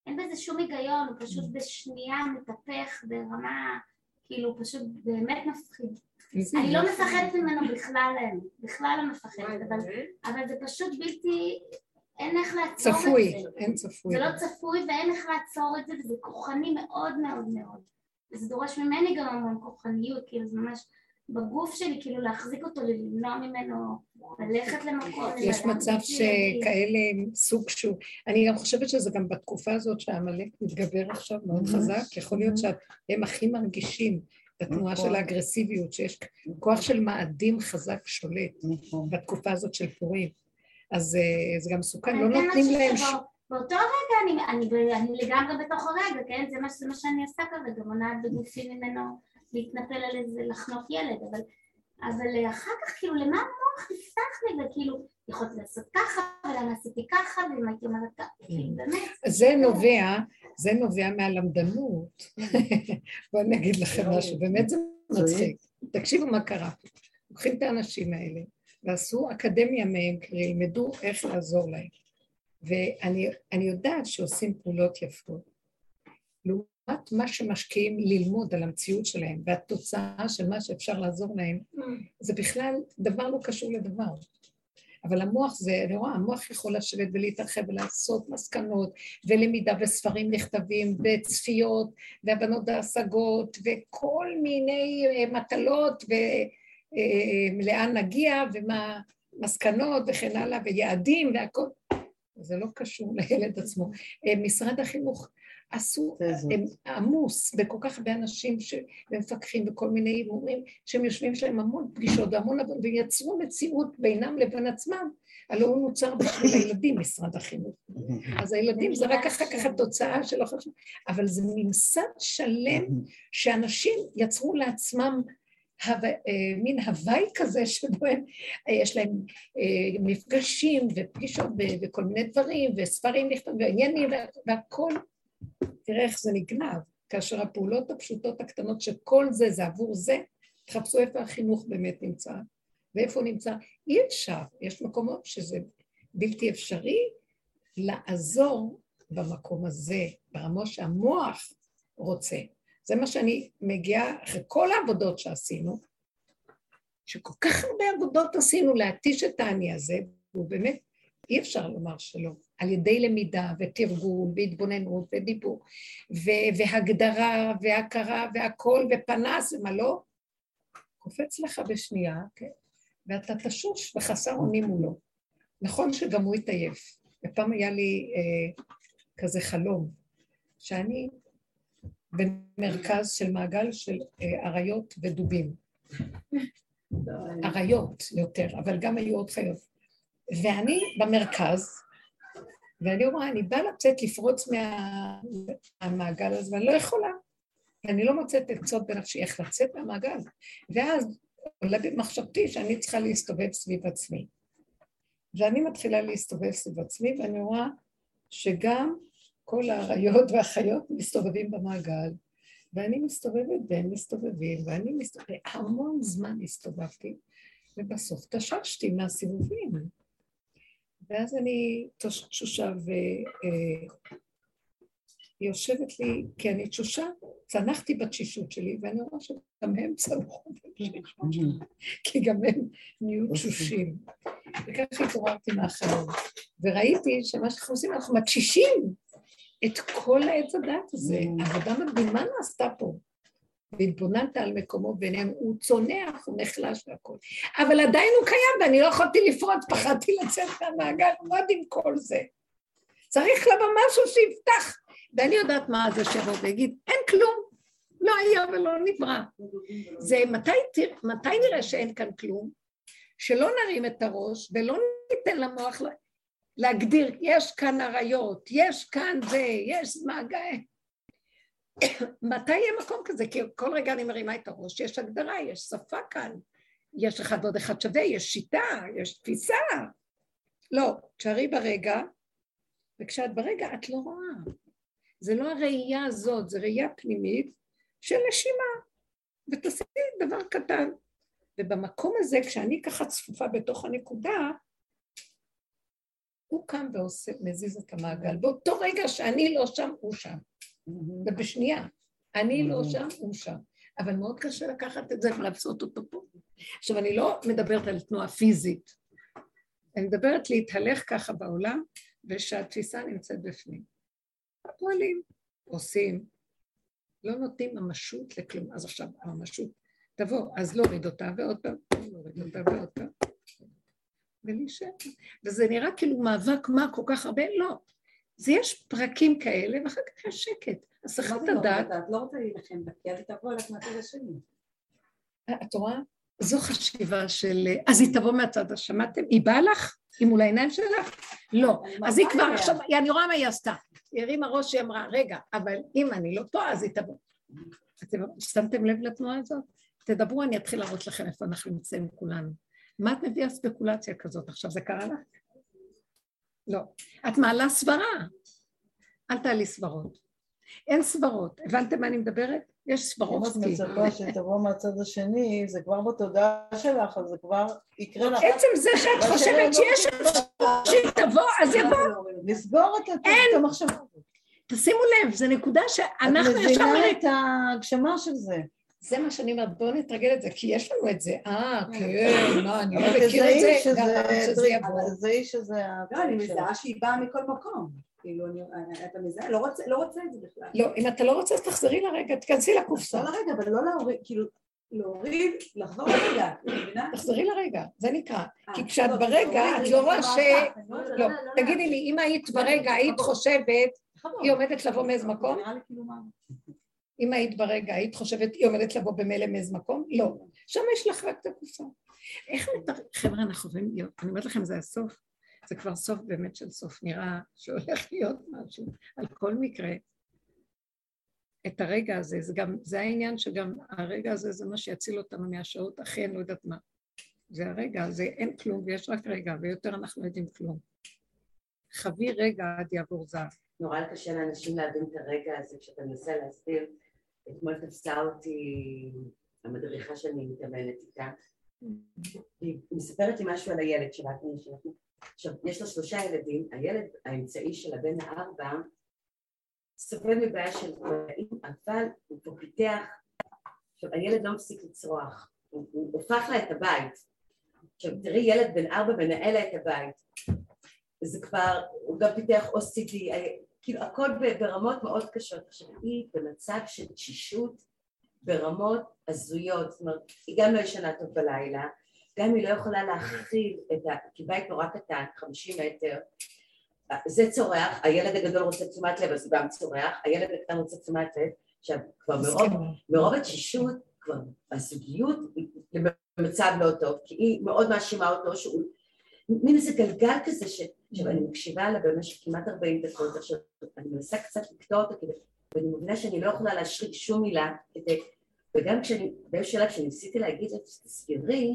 אין בזה שום היגיון, הוא פשוט בשנייה מתהפך ברמה, כאילו, פשוט באמת מפחיד. אני לא מפחדת ממנו בכלל, האמת, בכלל לא מפחדת, אבל, אבל זה פשוט בלתי... אין איך לעצור צפוי, את זה. אין צפוי. זה לא צפוי ואין איך לעצור את זה, וזה כוחני מאוד מאוד מאוד. וזה דורש ממני גם המון כוחניות, כאילו זה ממש בגוף שלי, כאילו להחזיק אותו, למנוע ממנו ללכת למקום. יש מצב. שכאלה סוג שהוא, אני גם חושבת שזה גם בתקופה הזאת שהעמלק מתגבר עכשיו מאוד. חזק, יכול להיות שהם הכי מרגישים התנועה נכון. של האגרסיביות, שיש כוח של מאדים חזק שולט נכון. בתקופה הזאת של פורים. אז אה, זה גם מסוכן, אני לא נותנים להם... ש- באותו רגע אני, אני, אני לגמרי בתוך הרגע, כן? זה מה, זה מה שאני עושה כרגע, מונעת בגופי ממנו להתנפל על איזה לחנוק ילד, אבל, אבל אה, אחר כך כאילו למה המוח נפתח לי, וכאילו יכולתי לעשות ככה, ולמה עשיתי ככה, ואם הייתי אומרת ככה, כאילו באמת, זה נובע, זה נובע מהלמדנות. בואו אני אגיד לכם משהו, באמת זה מצחיק. תקשיבו מה קרה. לוקחים את האנשים האלה ועשו אקדמיה מהם, כי ילמדו איך לעזור להם. ואני יודעת שעושים פעולות יפות. לעומת מה שמשקיעים ללמוד על המציאות שלהם והתוצאה של מה שאפשר לעזור להם, זה בכלל דבר לא קשור לדבר. אבל המוח זה, אני רואה, המוח יכול לשבת ולהתרחב ולעשות מסקנות ולמידה וספרים נכתבים וצפיות והבנות בהשגות וכל מיני אה, מטלות ולאן נגיע ומה מסקנות וכן הלאה ויעדים והכל. זה לא קשור לילד עצמו. אה, משרד החינוך עשו. הם עמוס בכל כך הרבה אנשים ש- ומפקחים וכל מיני מורים שהם יושבים שלהם המון פגישות והמון ויצרו מציאות בינם לבין עצמם, הלוא הוא נוצר בשביל הילדים, משרד החינוך. אז הילדים זה רק אחר כך התוצאה שלא חשוב, אבל זה ממסד שלם שאנשים יצרו לעצמם. אה, מין הוואי כזה שבו הם, אה, יש להם אה, מפגשים ופגישות וכל מיני דברים וספרים נכתבים ועניינים וה- והכל. תראה איך זה נגנב, כאשר הפעולות הפשוטות הקטנות שכל זה זה עבור זה, תחפשו איפה החינוך באמת נמצא ואיפה הוא נמצא. אי אפשר, יש מקומות שזה בלתי אפשרי לעזור במקום הזה, ברמות שהמוח רוצה. זה מה שאני מגיעה, אחרי כל העבודות שעשינו, שכל כך הרבה עבודות עשינו להתיש את האני הזה, והוא באמת, אי אפשר לומר שלא, על ידי למידה ותרגול והתבוננות ודיבור ו- והגדרה והכרה והכל ופנס ומה לא, קופץ לך בשנייה, כן? ואתה תשוש וחסר אונים מולו. נכון שגם הוא התעייף. ופעם היה לי אה, כזה חלום, שאני במרכז של מעגל של אה, אריות ודובים. אריות יותר, אבל גם היו עוד חיות. ואני במרכז, ואני אומרה, אני באה לצאת, לפרוץ מה... מהמעגל הזה, ואני לא יכולה. ואני לא מוצאת עצות בנפשי איך לצאת מהמעגל. ואז עולה במחשבתי שאני צריכה להסתובב סביב עצמי. ואני מתחילה להסתובב סביב עצמי, ואני רואה שגם כל האריות והחיות מסתובבים במעגל, ואני מסתובבת והם מסתובבים, ואני מסתובבת, המון זמן הסתובבתי, ובסוף תששתי מהסיבובים. ואז אני תשושה והיא יושבת לי, כי אני תשושה, צנחתי בתשישות שלי, ואני רואה שגם הם צמחו בתשישות שלי, כי גם הם נהיו תשושים. וככה התעוררתי מהחלום, וראיתי שמה שאנחנו עושים, אנחנו מתשישים את כל העץ הדת הזה. עבודה מדהימה נעשתה פה. והתבוננת על מקומו ביניהם, הוא צונח, הוא נחלש והכל. אבל עדיין הוא קיים, ואני לא יכולתי לפרוץ, פחדתי לצאת מהמעגל, מה עם כל זה? צריך לבוא משהו שיפתח. ואני יודעת מה זה שיבוא ויגיד, אין כלום, לא היה ולא נברא. זה מתי, מתי נראה שאין כאן כלום? שלא נרים את הראש ולא ניתן למוח להגדיר, יש כאן אריות, יש כאן זה, יש מעגל. מתי יהיה מקום כזה? כי כל רגע אני מרימה את הראש, יש הגדרה, יש שפה כאן, יש אחד ועוד אחד שווה, יש שיטה, יש תפיסה. לא, תשארי ברגע, וכשאת ברגע את לא רואה. זה לא הראייה הזאת, זה ראייה פנימית של נשימה, ותעשי דבר קטן. ובמקום הזה, כשאני ככה צפופה בתוך הנקודה, הוא קם ועושה, מזיז את המעגל. באותו רגע שאני לא שם, הוא שם. ובשנייה, אני לא שם, הוא שם. אבל מאוד קשה לקחת את זה ולעשות אותו פה. עכשיו, אני לא מדברת על תנועה פיזית, אני מדברת להתהלך ככה בעולם, ושהתפיסה נמצאת בפנים. פועלים, עושים, לא נותנים ממשות לכלום. אז עכשיו הממשות תבוא, אז להוריד אותה ועוד פעם, להוריד אותה ועוד פעם. ולהישאר. וזה נראה כאילו מאבק מה כל כך הרבה, לא. זה יש פרקים כאלה, ואחר כך יש שקט. הסחת הדעת... את לא רוצה להילחם בה, כי אז היא תבוא לך מהצד השני. את רואה? זו חשיבה של... אז היא תבוא מהצד, שמעתם? היא באה לך? היא מול העיניים שלך? לא. אז היא כבר עכשיו, אני רואה מה היא עשתה. היא הרימה ראש, היא אמרה, רגע, אבל אם אני לא פה, אז היא תבוא. אתם שמתם לב לתנועה הזאת? תדברו, אני אתחיל להראות לכם איפה אנחנו נמצאים כולנו. מה את מביאה ספקולציה כזאת עכשיו? זה קרה לך? לא. את מעלה סברה. אל תעלי סברות. אין סברות. הבנתם מה אני מדברת? יש סברות. אם את מצפה שתבוא מהצד השני, זה כבר בתודעה שלך, אז זה כבר יקרה לך. עצם זה שאת חושבת שיש אפשרות שהיא תבוא, אז יבוא. לסגור את המחשבה. תשימו לב, זו נקודה שאנחנו ישר... את מבינה את ההגשמה של זה. זה מה שאני אומרת, בואו נתרגל את זה, כי יש לנו את זה. אה, כן, מה, אני לא מכיר את זה, גם שזה יבוא. אבל תזהי שזה... לא, אני מזהה שהיא באה מכל מקום. כאילו, אתה מזהה, לא, לא רוצה את זה בכלל. לא, אם אתה לא רוצה, אז תחזרי לרגע, תכנסי לקופסה. לא לרגע, אבל לא להוריד, כאילו, להוריד, לחזור לרגע, מבינה? תחזרי לרגע, זה נקרא. אה, כי כשאת ברגע, את לא רואה ש... לא, תגידי לי, אם היית ברגע, היית חושבת, היא עומדת לבוא מאיזה מקום? אם היית ברגע, היית חושבת, היא עומדת לבוא במילא מאיזה מקום? לא. שם יש לך רק את הקופסה. איך נתר... חבר'ה, אנחנו יכולים להיות, אני אומרת לכם, זה הסוף. זה כבר סוף באמת של סוף, נראה שהולך להיות משהו. על כל מקרה, את הרגע הזה, זה גם, זה העניין שגם הרגע הזה זה מה שיציל אותנו מהשעות הכי אני לא יודעת מה. זה הרגע, זה אין כלום ויש רק רגע, ויותר אנחנו יודעים כלום. חווי רגע עד יעבור זר. נורא קשה לאנשים להבין את הרגע הזה כשאתה מנסה להסביר אתמול תפסה אותי המדריכה שאני מתאמנת איתה, היא מספרת לי משהו על הילד שלה, עכשיו יש לה שלושה ילדים, הילד האמצעי של הבן הארבע סובל מבעיה של קולעים, אבל הוא פה פיתח, עכשיו הילד לא מפסיק לצרוח, הוא, הוא הופך לה את הבית, עכשיו תראי ילד בן ארבע מנהל לה את הבית, זה כבר, הוא גם פיתח OCD, כאילו הכל ברמות מאוד קשות. עכשיו היא במצב של תשישות ברמות הזויות, זאת אומרת היא גם לא ישנה טוב בלילה, גם היא לא יכולה להכיל את ה... כי בית נורא קטן, חמישים מטר, זה צורח, הילד הגדול רוצה תשומת לב אז הוא גם צורח, הילד הקטן רוצה תשומת לב, עכשיו, כבר מרוב, מרוב התשישות, כבר הזוגיות היא במצב לא טוב, כי היא מאוד מאשימה אותו שהוא מין איזה גלגל כזה ש... עכשיו אני מקשיבה לה במשך כמעט 40 דקות, עכשיו אני מנסה קצת לקטוע אותו כדי, ואני מבינה שאני לא יכולה להשריק שום מילה כדי, וגם כשאני, באיזשהו שלב כשניסיתי להגיד לה תסגרי,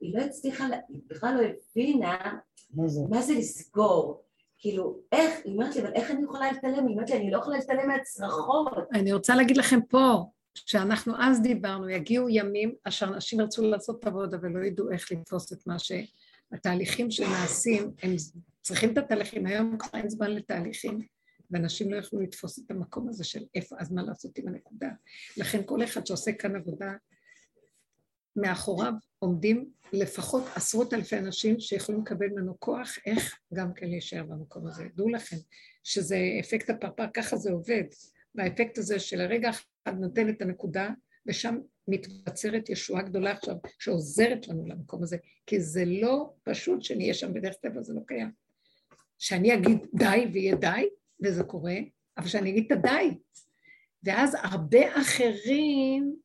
היא לא הצליחה, היא בכלל לא הבינה מה זה? מה זה לסגור, כאילו איך, היא אומרת לי, אבל איך אני יכולה להתעלם? היא אומרת לי, אני לא יכולה להתעלם מהצרחות. אני רוצה להגיד לכם פה, שאנחנו אז דיברנו, יגיעו ימים אשר אנשים ירצו לעשות את העבודה ולא ידעו איך לתפוס את מה ש... התהליכים שנעשים, הם צריכים את התהליכים, היום כבר אין זמן לתהליכים, ואנשים לא יכלו לתפוס את המקום הזה של איפה, אז מה לעשות עם הנקודה. לכן כל אחד שעושה כאן עבודה, מאחוריו עומדים לפחות עשרות אלפי אנשים שיכולים לקבל ממנו כוח, איך גם כן להישאר במקום הזה. דעו לכם שזה אפקט הפרפר, ככה זה עובד. והאפקט הזה של הרגע אחד נותן את הנקודה, ושם מתבצרת ישועה גדולה עכשיו, שעוזרת לנו למקום הזה, כי זה לא פשוט שנהיה שם בדרך טבע, זה לא קיים. שאני אגיד די ויהיה די, וזה קורה, אבל שאני אגיד את הדי. ואז הרבה אחרים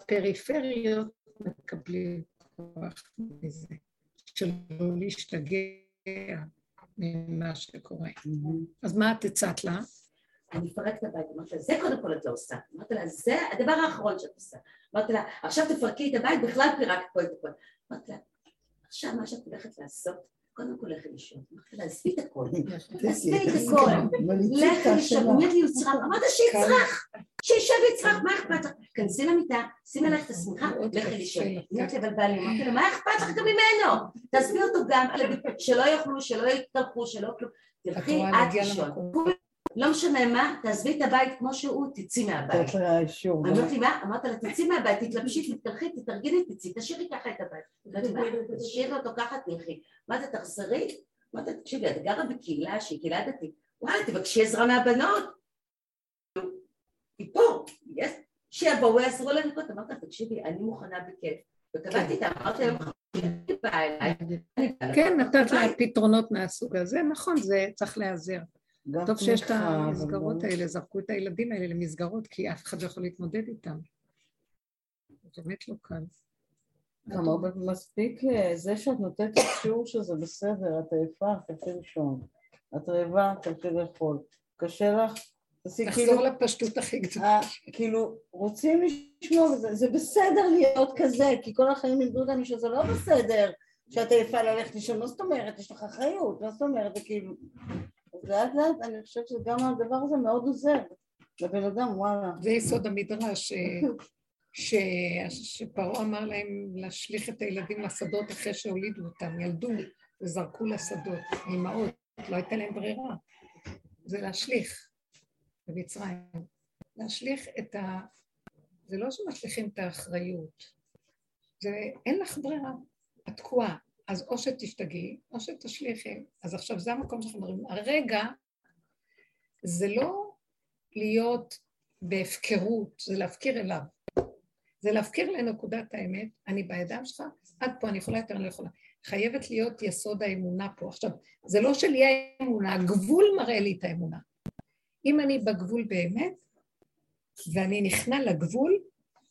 בפריפריות מקבלים כוח מזה, שלא להשתגע ממה שקורה. אז מה את הצעת לה? אני אפרק את הבית, אמרתי לה, זה קודם כל את לא עושה. אמרתי לה, זה הדבר האחרון שאת עושה. אמרתי לה, עכשיו תפרקי את הבית, בכלל פירקת פה את הכל. אמרתי לה, עכשיו מה שאת הולכת לעשות, קודם כל לכי לישון. אמרתי לה, עזבי את הכל. עזבי את הכל. לכי לישון. אומרת לי, הוא יצרח. אמרת שיצרח. שישב ויצרח, מה אכפת לך? כנסי למיטה, שימי עלייך את השמיכה, לכי לישון. אמרתי אבל בעלי, אמרתי לה, מה אכפת לך גם ממנו? תעזבי אותו גם, שלא יאכלו, שלא יתקלחו, שלא כלום. תלכי את לישון. לא משנה מה, תעזבי את הבית כמו שהוא, תצאי מהבית. לתת לה אישור. אמרתי מה? אמרת לה, תצאי מהבית, תתלבשי, תתקלחי, תתארגני, תצאי, תשאירי ככה את הבית. תשאירי אותו ככה, תלכי. מה זה, תחזרי? אמרתי, תקשיבי, את גרה בקהילה שהיא קהילה דתית. וואי, תבקשי עזרה מהבנות. היא פה, שיבואו יעזרו לנקות. אמרת, תקשיבי, אני מוכנה בכיף. וקבעתי איתה, אמרתי להם. כן, נתת לה פתרונות מהסוג הזה, נכון, זה צריך להיעזר. טוב שיש את המסגרות לא- האלה, זרקו את הילדים האלה למסגרות, כי אף אחד לא יכול להתמודד איתם. זה באמת לא קל. גם הרבה מספיק זה שאת נותנת שיעור שזה בסדר, את עייפה, תלכי לישון. את רעבה, תלכי לאכול. קשה לך, תעשי כאילו, תחזור לפשטות הכי גדולה. אה, כאילו, רוצים לשמוע, זה בסדר להיות כזה, כי כל החיים לימדו אותנו שזה לא בסדר שאת עייפה ללכת לישון, מה זאת אומרת? יש לך אחריות, מה זאת אומרת? זה כאילו... לאט לאט אני חושבת שגם הדבר הזה מאוד עוזר לבן אדם, וואלה. זה יסוד המדרש, ש- שפרעה אמר להם להשליך את הילדים לשדות אחרי שהולידו אותם, ילדו וזרקו לשדות, האימהות, לא הייתה להם ברירה. זה להשליך במצרים. להשליך את ה... זה לא שמשליכים את האחריות, זה אין לך ברירה, את תקועה. אז או שתשתגעי, או שתשליכי. אז עכשיו זה המקום שאנחנו אומרים. הרגע זה לא להיות בהפקרות, זה להפקיר אליו. זה להפקיר לנקודת האמת, אני בידיים שלך, עד פה, אני יכולה יותר, אני לא יכולה. חייבת להיות יסוד האמונה פה. עכשיו, זה לא שלי האמונה, הגבול מראה לי את האמונה. אם אני בגבול באמת, ואני נכנע לגבול,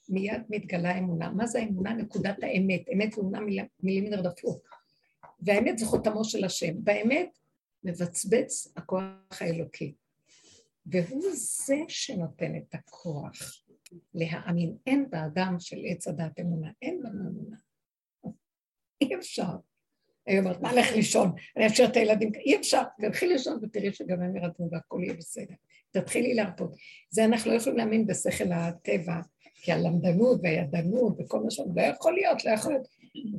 מיד מתגלה האמונה. מה זה האמונה? נקודת האמת. אמת ואמונה מילה- מילים נרדפות. והאמת זה חותמו של השם. באמת מבצבץ הכוח האלוקי. והוא זה שנותן את הכוח להאמין. אין באדם של עץ הדת אמונה, אין בנו אמונה. אי אפשר. היא אומרת, מה לך לישון? אני אשאיר את הילדים, אי אפשר. תלכי לישון ותראי שגם הם ירדמו והכל יהיה בסדר. תתחילי להרפות. זה אנחנו לא יכולים להאמין בשכל הטבע, כי הלמדנות והידענות וכל מה שאומרים, לא יכול להיות, לא יכול להיות.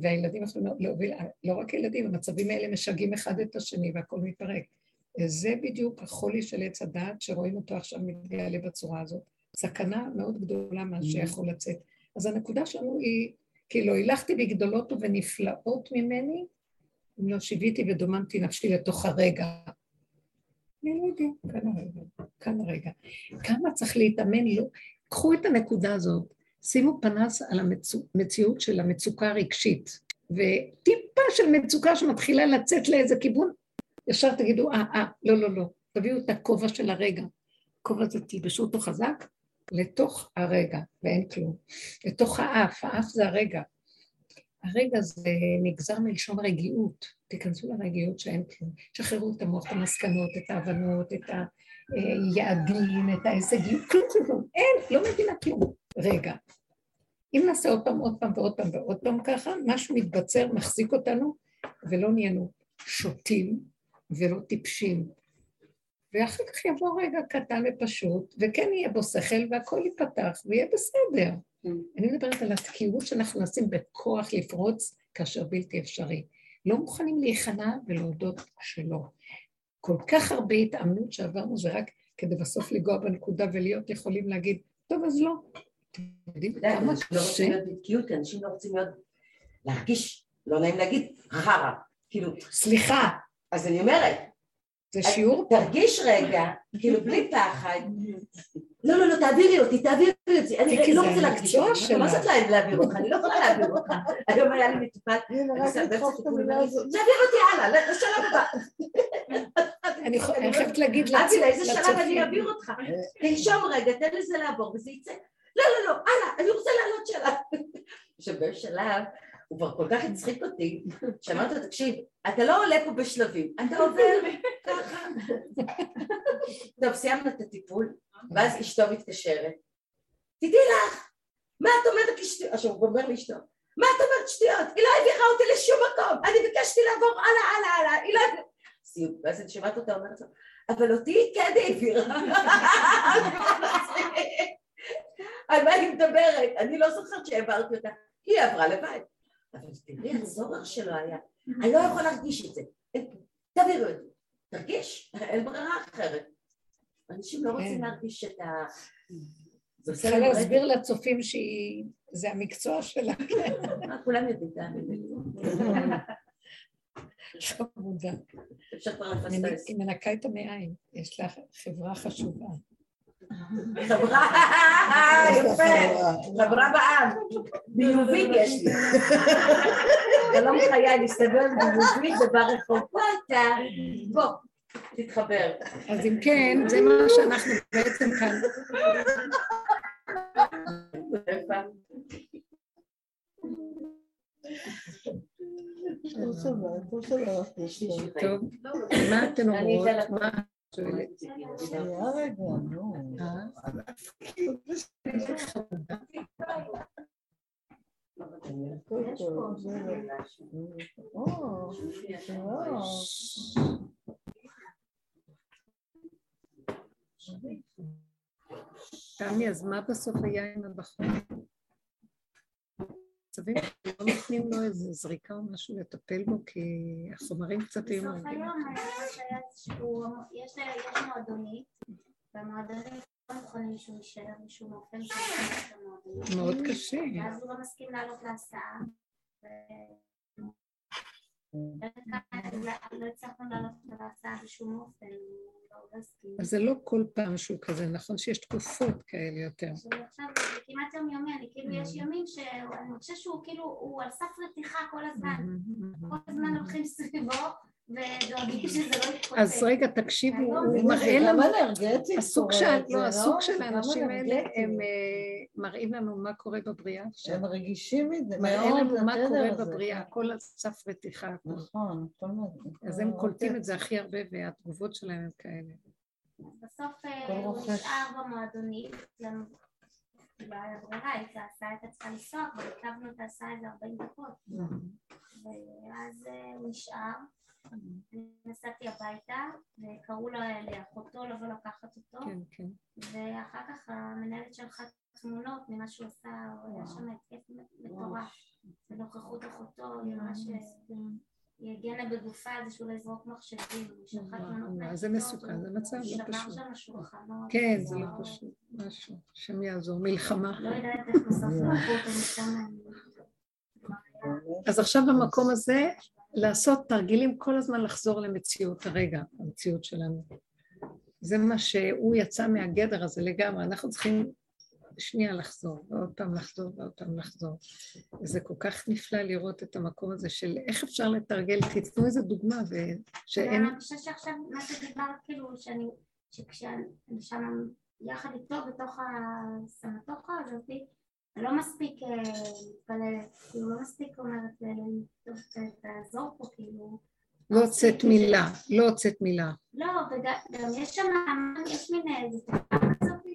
והילדים יכולים להוביל, לא רק ילדים, המצבים האלה משגעים אחד את השני והכל מתפרק. זה בדיוק החולי של עץ הדעת, שרואים אותו עכשיו מתגלה בצורה הזאת. סכנה מאוד גדולה מה שיכול לצאת. אז הנקודה שלנו היא, כאילו, הילכתי בגדולות ובנפלאות ממני, אם לא שיוויתי ודוממתי נפשי לתוך הרגע. אני לא יודע, כאן הרגע, כאן הרגע. כמה צריך להתאמן, לא... קחו את הנקודה הזאת, שימו פנס על המציאות של המצוקה הרגשית, וטיפה של מצוקה שמתחילה לצאת לאיזה כיוון, ישר תגידו, אה, אה, לא, לא, לא, תביאו את הכובע של הרגע. הכובע הזה תלבשו אותו חזק לתוך הרגע, ואין כלום. לתוך האף, האף זה הרגע. הרגע זה נגזר מלשון רגיעות. תיכנסו לרגיעות שאין כלום. שחררו את המוח, את המסקנות, את ההבנות, את היעדים, את ההישגים, כלום, כלום, כלום. אין, לא מבינה כלום. רגע. אם נעשה עוד פעם, עוד פעם ועוד פעם ועוד פעם ככה, משהו מתבצר, מחזיק אותנו, ולא נהיינו שוטים ולא טיפשים. ואחר כך יבוא רגע קטן ופשוט, וכן יהיה בו שכל והכל ייפתח ויהיה בסדר. אני מדברת על התקיעות שאנחנו מנסים בכוח לפרוץ כאשר בלתי אפשרי. לא מוכנים להיכנע ולהודות שלא. כל כך הרבה התאמנות שעברנו זה רק כדי בסוף לגוע בנקודה ולהיות יכולים להגיד, טוב, אז לא. אתם יודעים כמה לא קשה? אנשים לא רוצים להיות, להרגיש, לא נעים להגיד, חרא. כאילו, סליחה, אז אני אומרת, זה שיעור? תרגיש רגע, כאילו בלי פחד, לא, לא, לא, תעבירי אותי, תעבירי אותי, אני לא זה רוצה להרגיש המקצוע אותי, מה שלך. זאת לה- להעביר אותך, אני לא יכולה להעביר אותך, היום היה לי מטופל, אני רק עושה לדחוף באמצע את טיפול, המילה אומר לי, הזאת. תעביר אותי הלאה, לשלב הבא, אני יכול- אני חייבת להגיד אבי, לאיזה לצופים. שלב אני אעביר אותך, תנשום רגע, תן לזה לעבור וזה יצא, לא, לא, לא, הלאה, אני רוצה לעלות שלב, שבאיזשהו שלב הוא כבר כל כך הצחיק אותי, שאמרתי לו, תקשיב, אתה לא עולה פה בשלבים, אתה עובר ככה. טוב, סיימנו את הטיפול, ואז אשתו מתקשרת, תדעי לך, מה את אומרת שטויות? עכשיו הוא אומר לאשתו, מה את אומרת שטויות? היא לא העבירה אותי לשום מקום, אני ביקשתי לעבור הלאה, הלאה, הלאה, היא לא... העבירה." סיום, ואז אני שומעת אותה אומרת לו, אבל אותי היא כן העבירה. על מה היא מדברת? אני לא זוכרת שהעברתי אותה, היא עברה לבד. אבל תראי, הצורך שלו היה, אני לא יכול להרגיש את זה. תעבירו את זה. תרגיש, אין ברירה אחרת. אנשים לא רוצים כן. להרגיש את ה... זה צריכה להסביר. לצופים שזה המקצוע שלה. אה, כולם יודעים, לי. חמודה. היא מנקה את המעיים, יש לה חברה חשובה. חברה, יפה, חברה בעם. ביובית יש לי. שלום חיי, נסתבר ביובית וברחובות אתה. בוא, תתחבר. אז אם כן, זה מה שאנחנו בעצם כאן. טוב מה אתן אומרות? תמי, אז מה בסוף היה עם הבחור? מצבים שלא נותנים לו איזה זריקה או משהו לטפל בו, כי החומרים קצת היו בסוף מרגיעים. היום היה שהיה איזשהו, יש מועדונית, והמועדונית לא מוכנים שהוא יישאר בשום אופן שהוא למועדונית. מאוד קשה. ואז הוא לא מסכים לעלות להסעה. ו- לא הצלחנו לעלות להסעה בשום אופן. אז זה לא כל פעם שהוא כזה, נכון שיש תקופות כאלה יותר. עכשיו זה כמעט יומיומי, אני כאילו יש ימים שאני חושבת שהוא כאילו, הוא על סף רתיחה כל הזמן. כל הזמן הולכים סביבו לא. אז רגע, תקשיבו, הוא מראה לנו, הסוג של, לא, של האנשים האלה. הם אה, מראים לנו מה קורה בבריאה עכשיו. הם רגישים מזה מראה מאוד, לנו מה קורה הזה. בבריאה, הכל על סף רתיחה. נכון. אז הם קולטים את זה הכי הרבה, והתגובות שלהם הם כאלה. בסוף אה, כל הוא. נשאר במועדונית, אצלנו לא היה ברירה, הייתה ההסעה הייתה צריכה לנסוע, אבל עיכבנו את ההסעה איזה 40 דקות. ואז אה, הוא נשאר, נסעתי הביתה, וקראו לה- לאחותו לבוא לקחת אותו, כן, כן. ואחר כך המנהלת שלחה תמונות ממה שהוא עשה, הוא היה שם התקף מטורף, בנוכחות אחותו, היא ממש... היא הגנה בגופה על זה שהוא לא יזרוק מחשבים, היא שלחה תמונות זה מסוכן, זה מצב לא פשוט. שבר שם שולחנות. כן, זה לא פשוט, משהו. השם יעזור, מלחמה. לא יודעת איך בסוף לקחו אותו משם. אז עכשיו במקום הזה, לעשות תרגילים כל הזמן לחזור למציאות הרגע, המציאות שלנו. זה מה שהוא יצא מהגדר הזה לגמרי, אנחנו צריכים שנייה לחזור, ועוד פעם לחזור, ועוד פעם לחזור. וזה כל כך נפלא לראות את המקום הזה של איך אפשר לתרגל, תיתנו איזה דוגמה, ושאין... אני חושבת שעכשיו, מה שדיברת, כאילו, שאני, שכשאני שם יחד איתו בתוך הסמטוחה הזאת, אני לא מספיק אה, מתפללת, כאילו, לא מספיק אומרת, אה, טוב, תעזור פה, כאילו. לא הוצאת מילה, לא הוצאת מילה. לא, וגם יש שם, יש מין איזה תופעה כזאת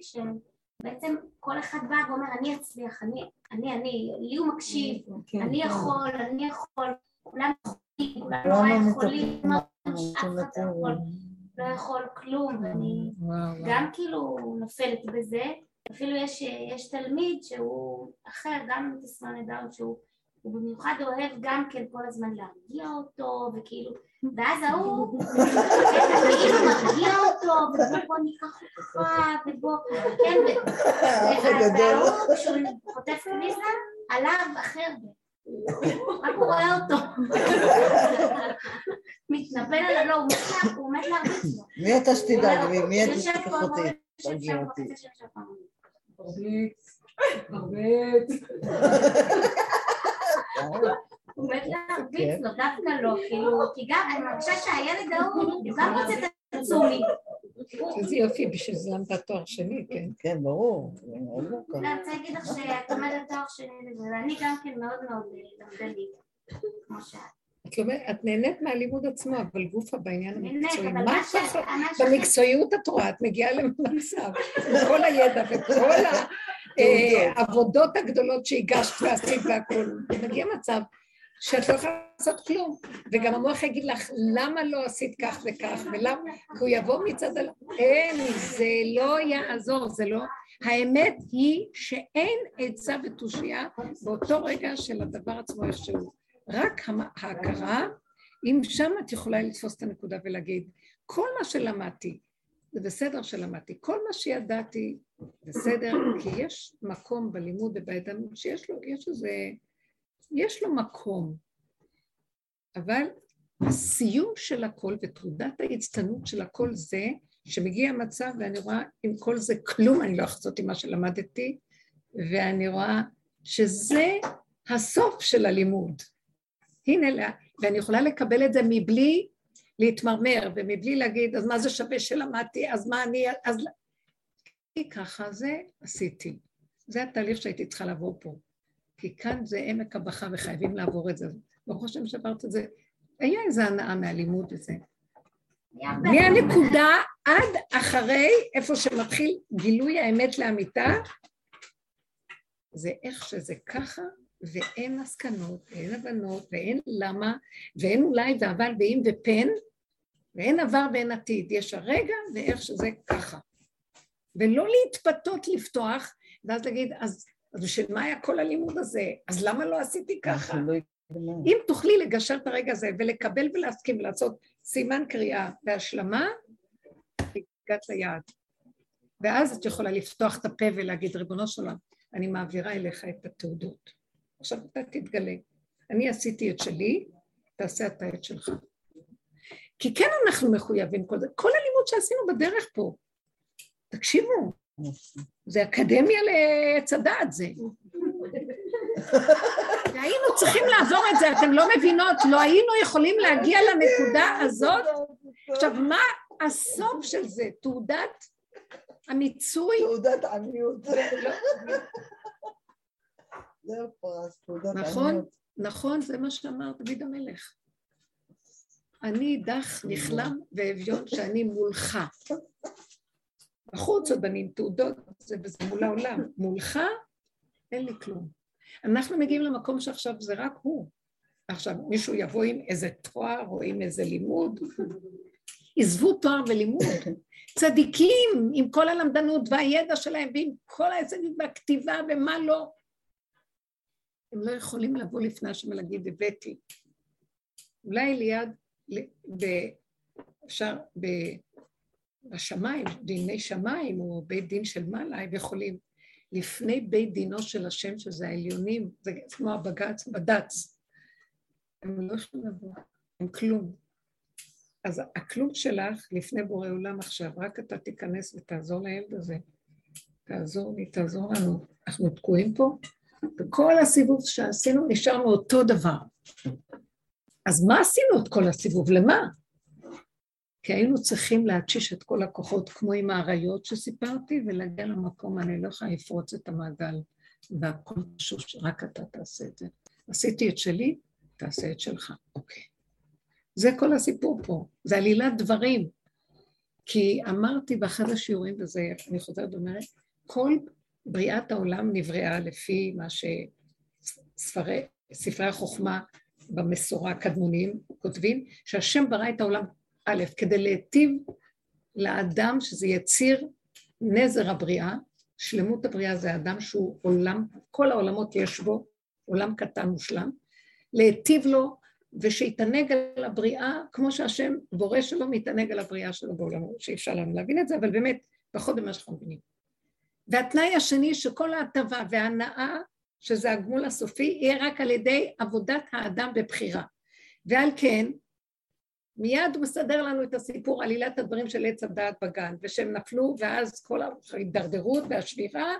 שבעצם כל אחד בא ואומר אני אצליח, אני, אני, אני, לי הוא מקשיב, כן, אני כן. יכול, אני יכול, כולם יכולים, כולם כולנו נורא יכולים, אף אחד לא יכול, לא יכול כלום, ואני. גם כאילו נופלת בזה, אפילו יש, יש תלמיד שהוא אחר, גם תסמונת דאון, שהוא הוא במיוחד אוהב גם כן כל הזמן להרגיע אותו, וכאילו, ואז ההוא, כאילו מרגיע אותו, ובוא בוא ניקח אותך, ובוא, כן. וההוא, כשהוא חוטף כניסה, עליו אחר, רק הוא רואה אותו, מתנפל עליו, לא, הוא מת להרביץ לו. מי אתה שתדאג לי? מי את יושב תיקח פה, אותי? תרגיע אותי. של השולחן. הוא מת להרביץ לו, דווקא לא, כאילו, כי גם אני מרגישה שהילד ההוא, הוא גם רוצה את התשומת. איזה יופי, בשביל זה למדת תואר שני, כן. כן, ברור. מאוד מורכב. לא, אני רוצה להגיד לך שאת לומדת תואר שני ואני גם כן מאוד מאוד למדנית, כמו שאת. את לומדת, את נהנית מהלימוד עצמו, אבל גופה בעניין המקצועי. מה מה את ש... עושה? מה ש... במקצועיות את רואה, את מגיעה למצב, כל הידע וכל העבודות הגדולות שהגשת ועשית והכול, מגיע מצב שאת לא יכולה לעשות כלום, וגם המוח יגיד לך, למה לא עשית כך וכך, ולמה, כי הוא יבוא מצד ה... אין, זה לא יעזור, זה לא... האמת היא שאין עצה ותושייה באותו רגע של הדבר עצמו איכשהו. רק ההכרה, אם שם את יכולה לתפוס את הנקודה ולהגיד, כל מה שלמדתי, זה בסדר שלמדתי, כל מה שידעתי, בסדר, כי יש מקום בלימוד ובהתאמנות שיש לו, יש איזה, יש לו מקום. אבל הסיום של הכל ותעודת ההצטנות של הכל זה שמגיע מצב ואני רואה עם כל זה כלום אני לא אחזות עם מה שלמדתי ואני רואה שזה הסוף של הלימוד. הנה, לה- ואני יכולה לקבל את זה מבלי להתמרמר ומבלי להגיד אז מה זה שווה שלמדתי, אז מה אני, אז... ככה זה עשיתי. זה התהליך שהייתי צריכה לעבור פה. כי כאן זה עמק הבכה וחייבים לעבור את זה. ברוך השם שעברת את זה. היה איזו הנאה מהלימוד הזה. מהנקודה עד אחרי איפה שמתחיל גילוי האמת לאמיתה, זה איך שזה ככה, ואין מסקנות, ואין הבנות, ואין למה, ואין אולי ואבל ואם ופן, ואין עבר ואין עתיד. יש הרגע ואיך שזה ככה. ולא להתפתות לפתוח, ואז להגיד, אז, אז בשביל מה היה כל הלימוד הזה? אז למה לא עשיתי ככה? לא. אם תוכלי לגשר את הרגע הזה ולקבל ולהסכים ולעשות סימן קריאה והשלמה, הגעת ליעד. ואז את יכולה לפתוח את הפה ולהגיד, ריבונו של עולם, אני מעבירה אליך את התעודות. עכשיו אתה תתגלה. אני עשיתי את שלי, תעשה אתה את שלך. כי כן אנחנו מחויבים כל זה. כל הלימוד שעשינו בדרך פה, תקשיבו, זה אקדמיה לעץ הדעת זה. והיינו צריכים לעבור את זה, אתם לא מבינות, לא היינו יכולים להגיע לנקודה הזאת. עכשיו, מה הסוף של זה? תעודת המיצוי? תעודת עניות. זה הפרס, תעודת נכון. נכון, זה מה שאמר דוד המלך. אני דח נכלם ואביון שאני מולך. בחוץ עוד אני עם תעודות, זה וזה מול העולם. מולך אין לי כלום. אנחנו מגיעים למקום שעכשיו זה רק הוא. עכשיו, מישהו יבוא עם איזה תואר או עם איזה לימוד, עזבו תואר ולימוד. צדיקים עם כל הלמדנות והידע שלהם ועם כל ההישגים והכתיבה ומה לא. הם לא יכולים לבוא לפני השם ולהגיד, הבאתי. אולי ליד, אפשר, ב- בשמיים, דיני שמיים או בית דין של מעלה, הם יכולים. לפני בית דינו של השם, שזה העליונים, זה כמו הבג"ץ, בד"ץ. הם לא יכולים לבוא, הם כלום. אז הכלום שלך לפני בורא עולם עכשיו, רק אתה תיכנס ותעזור לילד הזה. תעזור לי, תעזור לנו. אנחנו תקועים פה, וכל הסיבוב שעשינו נשארנו אותו דבר. אז מה עשינו את כל הסיבוב? למה? כי היינו צריכים להתשיש את כל הכוחות, כמו עם האריות שסיפרתי, ולהגיע למקום, אני לא יכולה לפרוץ את המעגל, והכל פשוט, רק אתה תעשה את זה. עשיתי את שלי, תעשה את שלך. אוקיי. זה כל הסיפור פה, זה עלילת דברים. כי אמרתי באחד השיעורים, וזה, אני חוזרת ואומרת, כל בריאת העולם נבראה לפי מה שספרי החוכמה במסורה הקדמוניים כותבים, שהשם ברא את העולם, א', כדי להיטיב לאדם שזה יציר נזר הבריאה, שלמות הבריאה זה אדם שהוא עולם, כל העולמות יש בו, עולם קטן מושלם, להיטיב לו ושיתענג על הבריאה כמו שהשם בורא שלו מתענג על הבריאה שלו בעולמו, שאי אפשר לנו להבין את זה, אבל באמת פחות ממה שאנחנו מבינים. והתנאי השני שכל ההטבה וההנאה, שזה הגמול הסופי, יהיה רק על ידי עבודת האדם בבחירה. ועל כן, מיד הוא מסדר לנו את הסיפור עלילת הדברים של עץ הדעת בגן, ושהם נפלו, ואז כל ההידרדרות והשבירה,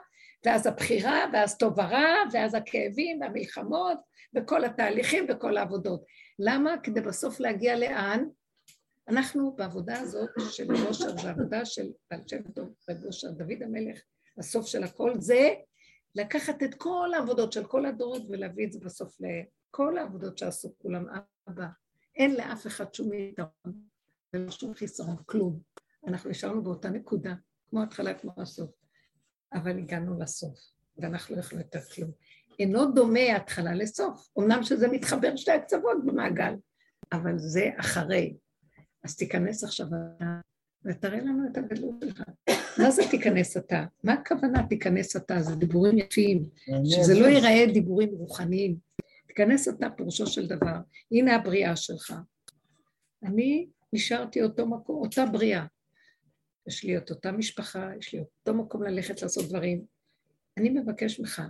ואז הבחירה, ואז טוב ורע, ואז הכאבים והמלחמות, וכל התהליכים וכל העבודות. למה? כדי בסוף להגיע לאן? אנחנו בעבודה הזאת של אושר, זו עבודה של בעל שם טוב, רב אושר, דוד המלך, הסוף של הכל זה לקחת את כל העבודות של כל הדורות ולהביא את זה בסוף לכל העבודות שעשו כולם אבא. אין לאף אחד שום יתרון ולא שום חיסרון, כלום. אנחנו נשארנו באותה נקודה, כמו התחלה, כמו הסוף. אבל הגענו לסוף, ואנחנו לא יכולים יותר כלום. אינו דומה התחלה לסוף, אמנם שזה מתחבר שתי הקצוות במעגל, אבל זה אחרי. אז תיכנס עכשיו ותראה לנו את הגדלות שלך. מה זה תיכנס אתה? מה הכוונה תיכנס אתה? זה דיבורים יפים, שזה לא ייראה דיבורים רוחניים. תיכנס אתה פירושו של דבר. הנה הבריאה שלך. אני נשארתי אותו מקום, אותה בריאה. יש לי את אותה משפחה, יש לי אותו מקום ללכת לעשות דברים. אני מבקש ממך,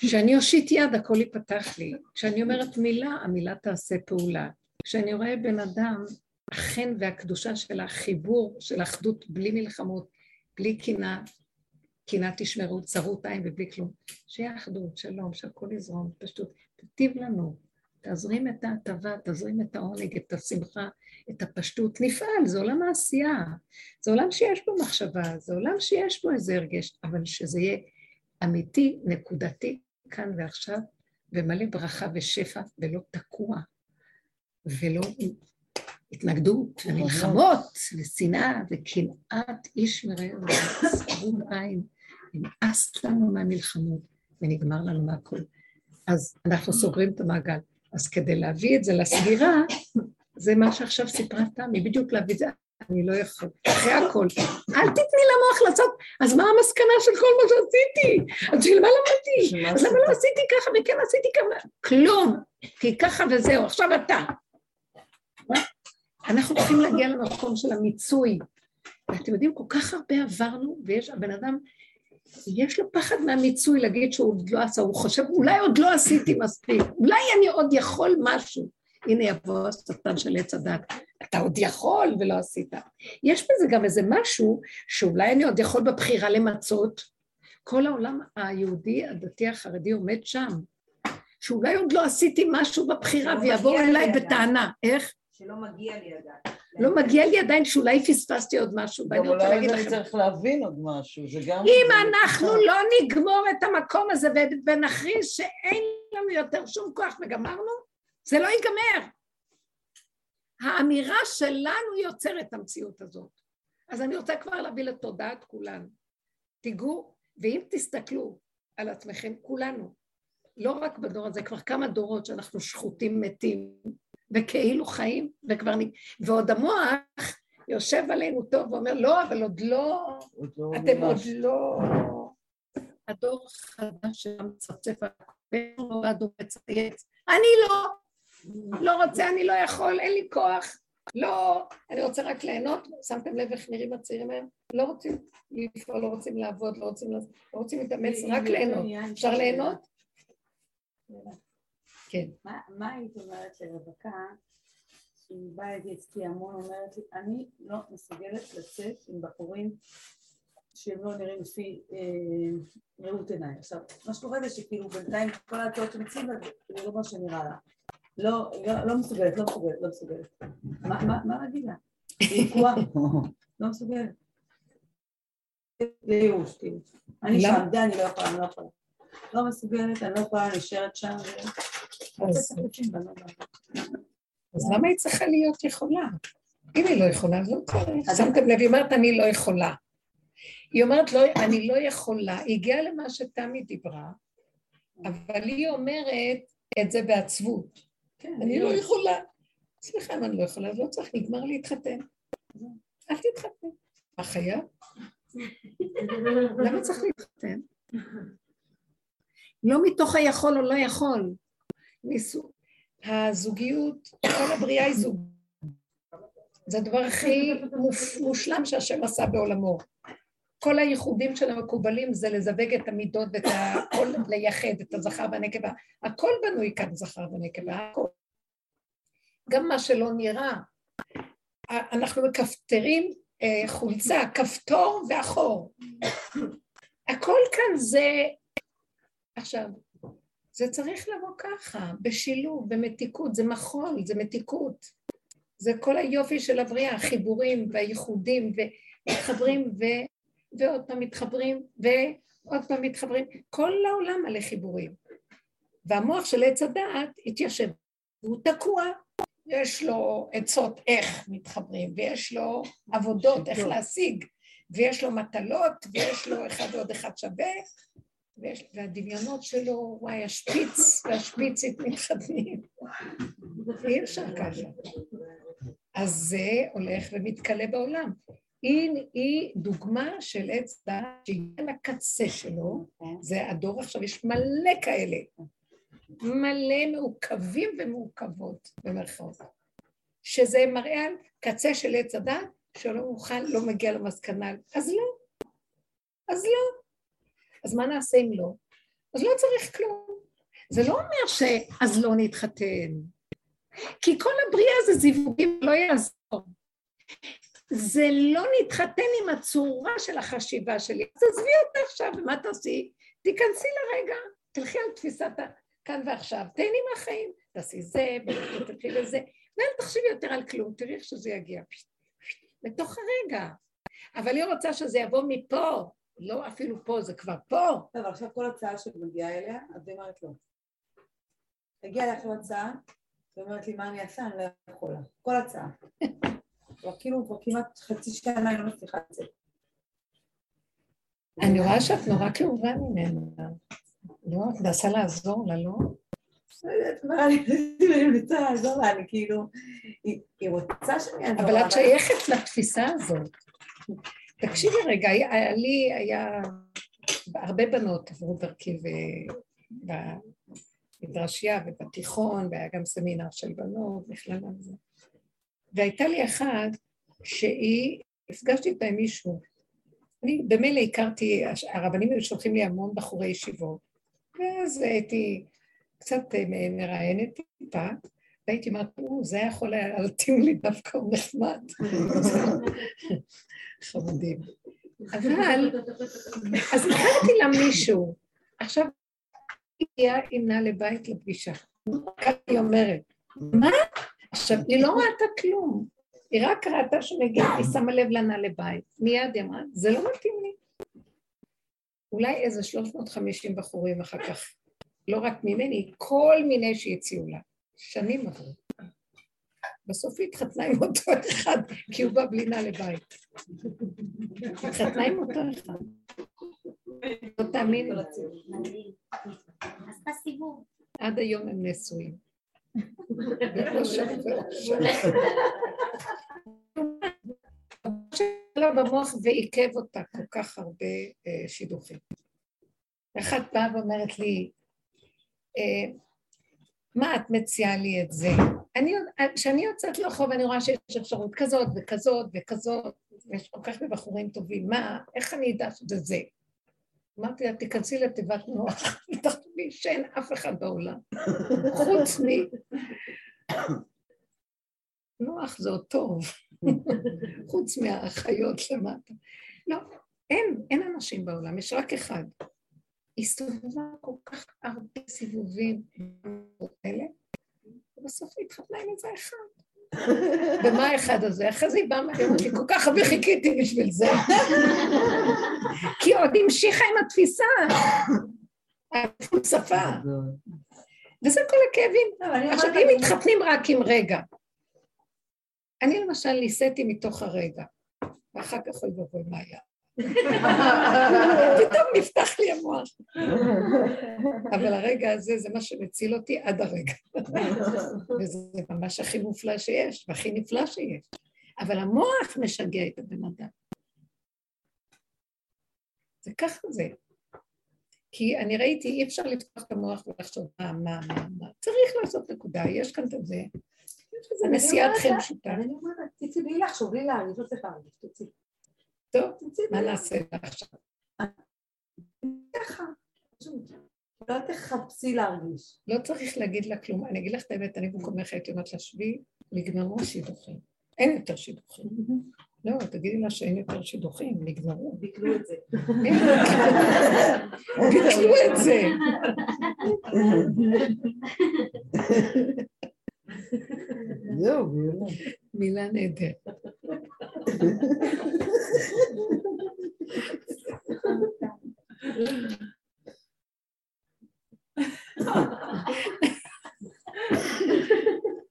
כשאני אושיט יד הכל ייפתח לי. כשאני אומרת מילה, המילה תעשה פעולה. כשאני רואה בן אדם, החן והקדושה של החיבור, של אחדות, בלי מלחמות, בלי קנאה, קנאה תשמרו, צרות עין ובלי כלום. שיהיה אחדות, שלום, שהכל יזרום, פשוט. תטיב לנו, תזרים את ההטבה, תזרים את העונג, את השמחה, את הפשטות, נפעל, זה עולם העשייה. זה עולם שיש בו מחשבה, זה עולם שיש בו איזה הרגש, אבל שזה יהיה אמיתי, נקודתי, כאן ועכשיו, ומלא ברכה ושפע, ולא תקוע, ולא התנגדות, ומלחמות, ושנאה, וקנאת איש מרעהו, וצרות עין, נמאס לנו מהמלחמות, ונגמר לנו מהכל. אז אנחנו סוגרים את המעגל. אז כדי להביא את זה לסגירה, זה מה שעכשיו סיפרה תמי, בדיוק להביא את זה, אני לא יכול, אחרי הכל. אל תתני למוח לעשות, אז מה המסקנה של כל מה שעשיתי? אז בשביל מה למדתי? אז למה לא עשיתי ככה וכן עשיתי ככה? כלום, כי ככה וזהו, עכשיו אתה. אנחנו צריכים להגיע למקום של המיצוי. ואתם יודעים, כל כך הרבה עברנו, ויש, הבן אדם, יש לו פחד מהמיצוי להגיד שהוא עוד לא עשה, הוא חושב, אולי עוד לא עשיתי מספיק, אולי אני עוד יכול משהו. הנה יבוא השטן של עץ הדת, אתה עוד יכול ולא עשית. יש בזה גם איזה משהו שאולי אני עוד יכול בבחירה למצות. כל העולם היהודי, הדתי, החרדי עומד שם, שאולי עוד לא עשיתי משהו בבחירה ויבואו אליי בטענה. איך? שלא מגיע לי עדיין. לא מגיע לי עדיין שאולי פספסתי עוד משהו, ואני רוצה להגיד לכם... צריך להבין עוד משהו, זה גם... אם אנחנו לא נגמור את המקום הזה ונכריז שאין לנו יותר שום כוח וגמרנו, זה לא ייגמר. האמירה שלנו יוצרת את המציאות הזאת. אז אני רוצה כבר להביא לתודעת כולנו. תיגעו, ואם תסתכלו על עצמכם, כולנו, לא רק בדור הזה, כבר כמה דורות שאנחנו שחוטים מתים, וכאילו חיים, וכבר נ... ועוד המוח יושב עלינו טוב ואומר, לא, אבל עוד לא, עוד לא אתם ממש. עוד לא... הדור החדש שמצפצף על הדור מצייץ, אני לא, לא רוצה, אני לא יכול, אין לי כוח, לא, אני רוצה רק ליהנות, שמתם לב איך נראים הצעירים היום? לא רוצים לפעול, לא רוצים לעבוד, לא רוצים, לא רוצים להתאמץ, רק ליהנות. אפשר ליהנות? כן. מה היית אומרת לרווקה, שהיא באה אצלי המון, אומרת לי, אני לא מסוגלת לצאת עם בחורים שהם לא נראים לפי אה, ראות עיניי. עכשיו, מה שקורה זה שכאילו בינתיים כל ההצעות שמציעים לה, זה לא מה שנראה לה. לא, לא, לא מסוגלת, לא מסוגלת, לא מסוגלת. מה, מה, מה להגיד לה? היא תקועה, לא מסוגלת. זה ייאוש, כאילו. אני? שם, די, אני לא יכולה, אני לא יכולה. לא מסוגלת, אני לא יכולה, נשארת שם. אז- לא למה היא צריכה להיות יכולה? אם היא לא יכולה, אז לא צריך. שמתם לב, היא אומרת, אני לא יכולה. היא אומרת, לא, אני לא יכולה. היא הגיעה למה שתמי דיברה, אבל היא אומרת את זה בעצבות. כן, אני לא יכולה. סליחה, אם אני לא יכולה, אז לא צריך, נגמר להתחתן. אל תתחתן. מה חייב? למה צריך להתחתן? לא מתוך היכול או לא יכול. ניסו. הזוגיות, כל הבריאה היא זוג. זה הדבר הכי מושלם שהשם עשה בעולמו. כל הייחודים של המקובלים זה לזווג את המידות ואת הכל, לייחד את הזכר והנקבה. הכל בנוי כאן זכר ונקבה, הכל. גם מה שלא נראה. אנחנו מכפתרים אה, חולצה, כפתור ואחור. הכל כאן זה... עכשיו, זה צריך לבוא ככה, בשילוב, במתיקות, זה מחול, זה מתיקות. זה כל היופי של הבריאה, החיבורים והייחודים, ומתחברים ו... ועוד פעם מתחברים, ועוד פעם מתחברים. כל העולם מלא חיבורים. והמוח של עץ הדעת התיישב, והוא תקוע. יש לו עצות איך מתחברים, ויש לו עבודות איך להשיג, ויש לו מטלות, ויש לו אחד ועוד אחד שווה, והדמיונות שלו, וואי, השפיץ והשפיצית מתחתנים. אי אפשר ככה. אז זה הולך ומתכלה בעולם. היא, היא דוגמה של עץ דת שהגיע לקצה שלו, זה הדור עכשיו, יש מלא כאלה, מלא מעוכבים ומעוכבות, במרכאות, שזה מראה על קצה של עץ הדת, שלא מוכן, לא מגיע למסקנה, אז לא, אז לא. אז מה נעשה אם לא? אז לא צריך כלום. זה לא אומר שאז לא נתחתן, כי כל הבריאה זה זיווגים, לא יעזור. זה לא נתחתן עם הצורה של החשיבה שלי. אז עזבי אותה עכשיו, ומה תעשי? תיכנסי לרגע, תלכי על תפיסת הכאן ועכשיו, תהני מהחיים, תעשי זה, ותלכי לזה, ואל תחשבי יותר על כלום, תראי איך שזה יגיע. לתוך הרגע. אבל היא רוצה שזה יבוא מפה, לא אפילו פה, זה כבר פה. טוב, אבל עכשיו כל הצעה שמגיעה אליה, היא אומרת לא. הגיעה אליי עכשיו הצעה, היא אומרת לי מה אני אעשה, אני לא יכולה. כל הצעה. כבר כאילו, כבר כמעט חצי שנה אני לא מצליחה לצאת. אני רואה שאת נורא כאובה ממנה. לא, את מנסה לעזור לה, לא? לא אני מנסה לעזור לה, אני כאילו, היא- רוצה שאני אעזור אבל לה, את שייכת לתפיסה הזאת. תקשיבי רגע, היה- היה לי היה הרבה בנות עברו דרכי במדרשייה ובתיכון, והיה גם סמינר של בנות, מכללה וזה. והייתה לי אחת שהיא, נפגשתי איתה עם מישהו, אני במילא הכרתי, הרבנים היו שולחים לי המון בחורי ישיבות, ואז הייתי קצת אה, מראיינת טיפה, והייתי אומרת, "או, זה יכול היה להתאים לי דווקא, הוא נחמד. חמודים. אבל, אז הכרתי לה מישהו. עכשיו, היא הגיעה עם נעלי בית לפגישה. ככה היא אומרת, מה? עכשיו, היא לא ראתה כלום. היא רק ראתה שמגיע, היא שמה לב לנעלי בית. מיד היא אמרה, זה לא מתאים לי. אולי איזה 350 בחורים אחר כך, לא רק ממני, כל מיני שהציעו לה. שנים עברו. בסוף היא התחתנה עם אותו אחד, כי הוא בא בלי נעלי בית. התחתנה עם אותו אחד. לא תאמיני. עשתה סיבוב. עד היום הם נשואים. ואושר. לה במוח ועיכב אותה כל כך הרבה אה, שידוכים. אחת באה ואומרת לי, אה, מה את מציעה לי את זה? אני, כשאני יוצאת לרחוב אני רואה שיש אפשרות כזאת וכזאת וכזאת, יש כל כך הרבה בחורים טובים, מה, איך אני אדע שזה זה? אמרתי לה, תיכנסי לתיבת נוח, ותחשבי שאין אף אחד בעולם, חוץ מ... נוח זה עוד טוב, חוץ מהחיות למטה. לא, אין, אין אנשים בעולם, יש רק אחד. הסתובבה כל כך הרבה סיבובים האלה, ובסוף היא התחתנה עם איזה אחד. ומה האחד הזה? אחרי זה היא באה מהיום, אמרתי, כל כך הרבה חיכיתי בשביל זה. כי עוד המשיכה עם התפיסה. שפה. וזה כל הכאבים. עכשיו, אם מתחתנים רק עם רגע, אני למשל ניסיתי מתוך הרגע, ואחר כך אוי ואבוי מה היה. פתאום נפתח לי המוח. אבל הרגע הזה זה מה שמציל אותי עד הרגע. וזה ממש הכי מופלא שיש, והכי נפלא שיש. אבל המוח משגע את הבן אדם. זה ככה זה. כי אני ראיתי, אי אפשר לפתוח את המוח ולחשוב מה, מה, מה, מה. צריך לעשות נקודה, יש כאן את זה. יש איזה נסיעת חן פשוטה. אני אומרת, תצאי בלי לחשוב, בלי להרגיש, לא צריך להרגיש, תצאי. טוב, תצאי מה נעשה עכשיו? ככה. לא תחפשי להרגיש. לא צריך להגיד לה כלום. אני אגיד לך את האמת, אני במקומך הייתי אומרת לה, שבי, נגמרו השידוכים. אין יותר שידוכים. לא, תגידי לה שאין יותר שידוכים, נגמרו. ביטלו את זה. ביטלו את זה. זהו, ויאללה. מילה נהדרת.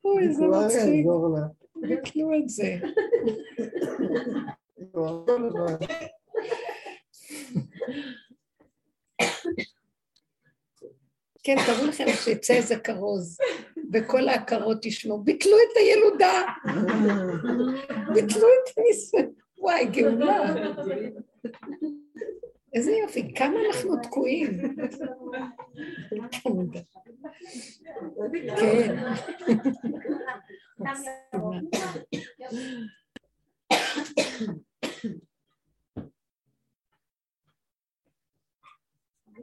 אוי, איזה כבר מצחיק, יעזור לה. ביטלו את זה. כן, תראו לכם שיצא איזה כרוז, וכל העקרות תשמעו, ביטלו את הילודה, ביטלו את הניסוי. וואי, גאולה. איזה יופי, כמה אנחנו תקועים. כן.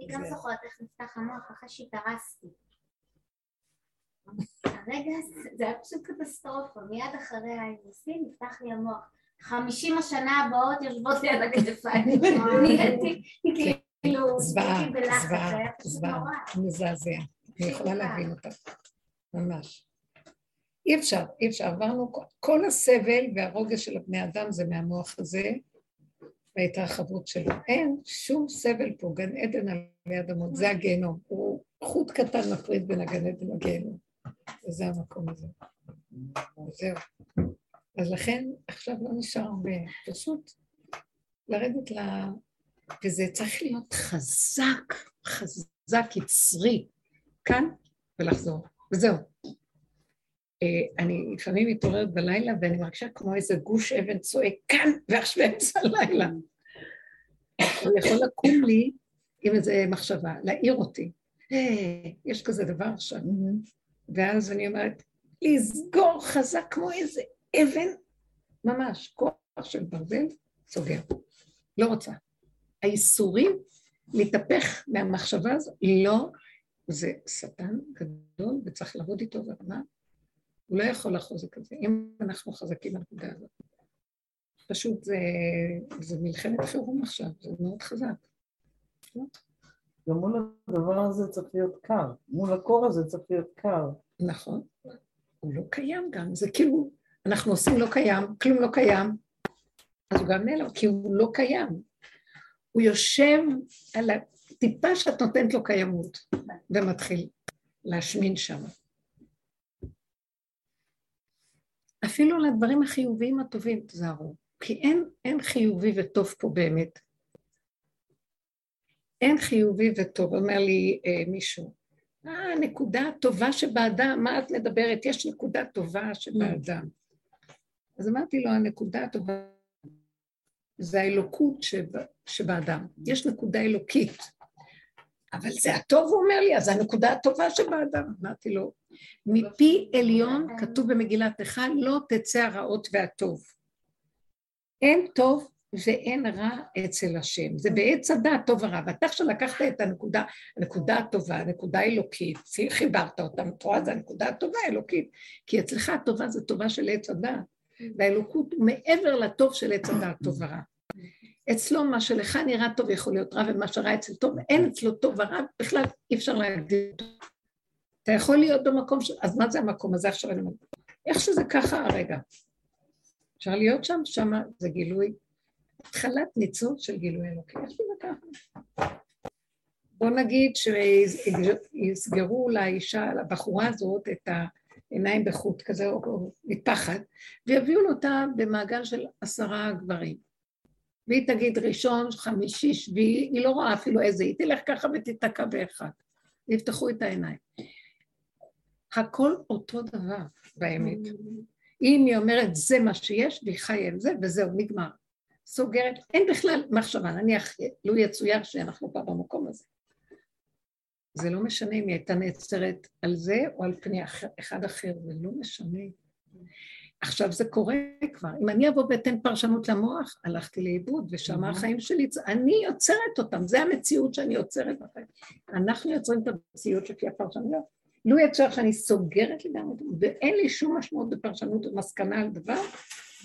אני גם זוכרת איך נפתח המוח אחרי שהתארסתי. הרגע זה היה פשוט קטסטרופה, מיד אחרי האירוסין נפתח לי המוח. חמישים השנה הבאות יושבות לי על הכתפיים. נהייתי כאילו, זוועה, הייתי בלחץ, זה זוועה, זוועה, נורא. מזעזע. אני יכולה להבין אותך, ממש. אי אפשר, אי אפשר. עברנו, כל הסבל והרוגע של הבני אדם זה מהמוח הזה וההתרחבות שלו. אין שום סבל פה, גן עדן עלי אדמות, זה הגיהנום. הוא חוט קטן מפריד בין הגן עדן לגיהנום. וזה המקום הזה. זהו. אז לכן עכשיו לא נשאר הרבה, פשוט לרדת ל... וזה צריך להיות חזק, חזק, יצרי, כאן ולחזור, וזהו. אה, אני לפעמים מתעוררת בלילה ואני מרגישה כמו איזה גוש אבן צועק כאן ועכשיו באמצע הלילה. הוא יכול לקום לי עם איזה מחשבה, להעיר אותי. "אה, יש כזה דבר עכשיו. ואז אני אומרת, לסגור חזק כמו איזה אבן, ממש, כוח של ברזל, סוגר. לא רוצה. האיסורים להתהפך מהמחשבה הזו, לא, זה שטן גדול וצריך לעבוד איתו ברמה, הוא לא יכול לחוזק את זה, אם אנחנו חזקים בנקודה הזאת. פשוט זה, זה מלחמת חירום עכשיו, זה מאוד חזק. גם מול הדבר הזה צריך להיות קר. מול הקור הזה צריך להיות קר. נכון. הוא לא קיים גם, זה כאילו, אנחנו עושים לא קיים, כלום לא קיים, אז הוא גם נעלם, כי הוא לא קיים. הוא יושב על הטיפה שאת נותנת לו קיימות, ומתחיל להשמין שם. אפילו לדברים החיוביים הטובים תזהרו, כי אין, אין חיובי וטוב פה באמת. אין חיובי וטוב, אומר לי אה, מישהו, אה, הנקודה הטובה שבאדם, מה את מדברת? יש נקודה טובה שבאדם. אז אמרתי לו, הנקודה הטובה זה האלוקות שב, שבאדם. יש נקודה אלוקית. אבל זה הטוב, הוא אומר לי, אז הנקודה הטובה שבאדם. אמרתי לו, מפי עליון, כתוב במגילת איכה, לא תצא הרעות והטוב. אין טוב ואין רע אצל השם. זה בעץ הדעת טוב ורע. ואתה עכשיו לקחת את הנקודה, הנקודה הטובה, הנקודה האלוקית, חיברת אותה, את רואה, זה הנקודה הטובה האלוקית. כי אצלך הטובה זה טובה של עץ הדעת, והאלוקות מעבר לטוב של עץ הדעת טוב ורע. אצלו מה שלך נראה טוב יכול להיות רע, ומה שרע אצל טוב, אין אצלו טוב ורע, בכלל אי אפשר להגדיר אותו. אתה יכול להיות במקום ש... אז מה זה המקום הזה עכשיו? אני איך שזה ככה הרגע. אפשר להיות שם, שם זה גילוי, התחלת ניצוץ של גילוי אלוקי, איך שזה ככה. בוא נגיד שיסגרו לאישה, לבחורה הזאת, את העיניים בחוט כזה, או מפחד, ויביאו אותה במעגל של עשרה גברים. והיא תגיד ראשון, חמישי, שביעי, היא לא רואה אפילו איזה, היא תלך ככה ותיתקע באחד. ויפתחו את העיניים. הכל אותו דבר באמת. אם היא אומרת זה מה שיש, והיא חיה עם זה, וזהו, נגמר. סוגרת, אין בכלל מחשבה, נניח, לו יצויר שאנחנו כבר במקום הזה. זה לא משנה אם היא הייתה נעצרת על זה או על פני אחד אחר, זה לא משנה. עכשיו זה קורה כבר. אם אני אבוא ואתן פרשנות למוח, הלכתי לאיבוד, ושם החיים שלי, אני יוצרת אותם, זה המציאות שאני יוצרת בחיים. אנחנו יוצרים את המציאות לפי הפרשנויות. לו יצא שאני סוגרת לגמרי, ואין לי שום משמעות בפרשנות ומסקנה על דבר,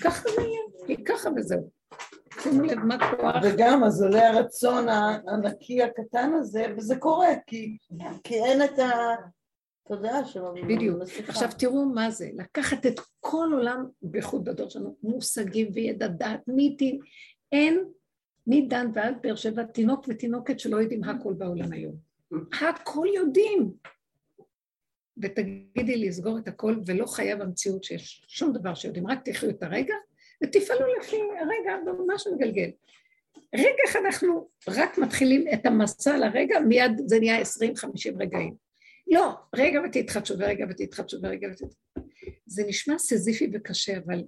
ככה זה יהיה, כי ככה וזהו. שימו לב מה כוח. וגם אז עולה הרצון הנקי הקטן הזה, וזה קורה, כי, כי אין את התודעה שלו. בדיוק. עכשיו תראו מה זה, לקחת את כל עולם, בייחוד בדור שלנו, מושגים וידע דעת, מיתים, אין מדן ועד באר שבע תינוק ותינוקת שלא יודעים הכל בעולם היום. הכל יודעים. ותגידי לסגור את הכל, ולא חייב המציאות שיש שום דבר שיודעים, רק תחיו את הרגע ותפעלו לפי הרגע ממש מגלגל. רגע איך אנחנו רק מתחילים את המסע לרגע, מיד זה נהיה עשרים, חמישים רגעים. לא, רגע ותתחדשו ורגע ותתחדשו ורגע ותתחדשו. זה נשמע סזיפי וקשה, אבל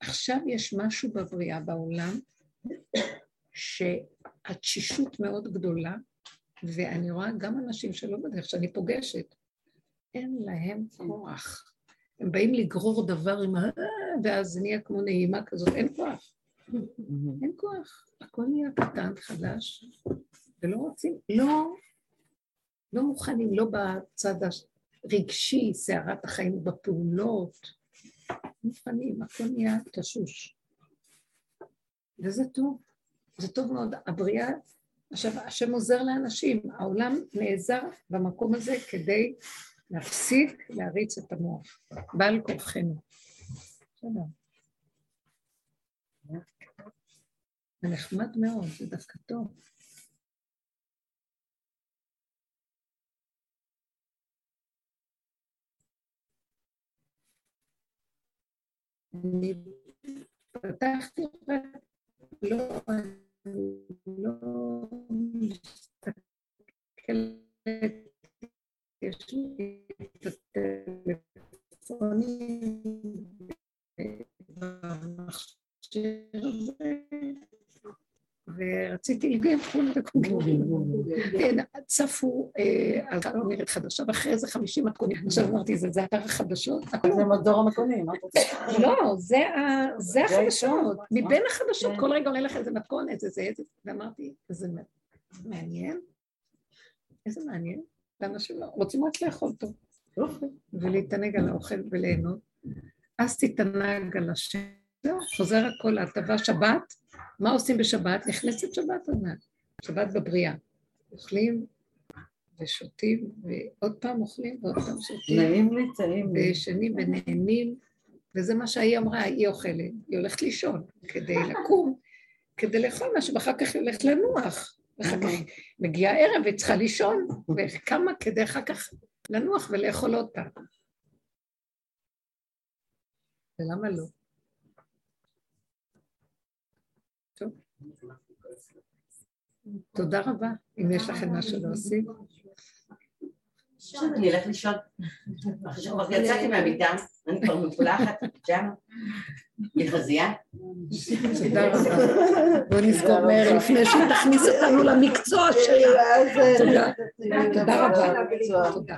עכשיו יש משהו בבריאה בעולם שהתשישות מאוד גדולה, ואני רואה גם אנשים שלא בדרך שאני פוגשת, אין להם כוח. הם באים לגרור דבר עם ה... ואז זה נהיה כמו נעימה כזאת, אין כוח. אין כוח. הכל נהיה קטן, חדש, ולא רוצים, לא, לא מוכנים, לא בצד הרגשי, סערת החיים בפעולות, מוכנים, הכל נהיה תשוש. וזה טוב, זה טוב מאוד. הבריאה, עכשיו, השם עוזר לאנשים, העולם נעזר במקום הזה כדי להפסיק להריץ את המוח, בעל כורחנו. זה נחמד מאוד, זה דווקא טוב. אני פתחתי רק, לא, לא מסתכלת יש לי את הטלפונים במכשיר הזה, ורציתי להגיד כולם כן, צפו על אתר אומרת חדשה, ואחרי זה חמישים מתכונים. עכשיו אמרתי, זה אתר החדשות? זה מדור המתכונים, מה את רוצה? לא, זה החדשות. מבין החדשות, כל רגע עולה לך איזה מתכון, איזה זה, איזה, ואמרתי, זה מעניין. איזה מעניין. ואנשים לא רוצים רק לאכול טוב. ולהתענג על האוכל וליהנות. אז תתענג על השם. זהו, חוזר הכל להטבה שבת. מה עושים בשבת? נכנסת שבת מעט. שבת בבריאה. אוכלים ושותים, ועוד פעם אוכלים ועוד פעם שותים. נעים לי, טעים לי. וישנים ונהנים, וזה מה שהיא אמרה, היא אוכלת, היא הולכת לישון כדי לקום, כדי לאכול משהו, ואחר כך היא הולכת לנוח. ואחר כך מגיעה ערב וצריכה לישון, וקמה כדי אחר כך לנוח ולאכול עוד פעם. ולמה לא? תודה רבה, אם יש לכם משהו להוסיף. אני אלך לישון. יצאתי מהמיטה, אני כבר מפולחת, פיג'מה, רבה. בואו נזכור מהר לפני שהיא תכניס אותנו למקצוע שלה. תודה. תודה רבה. תודה.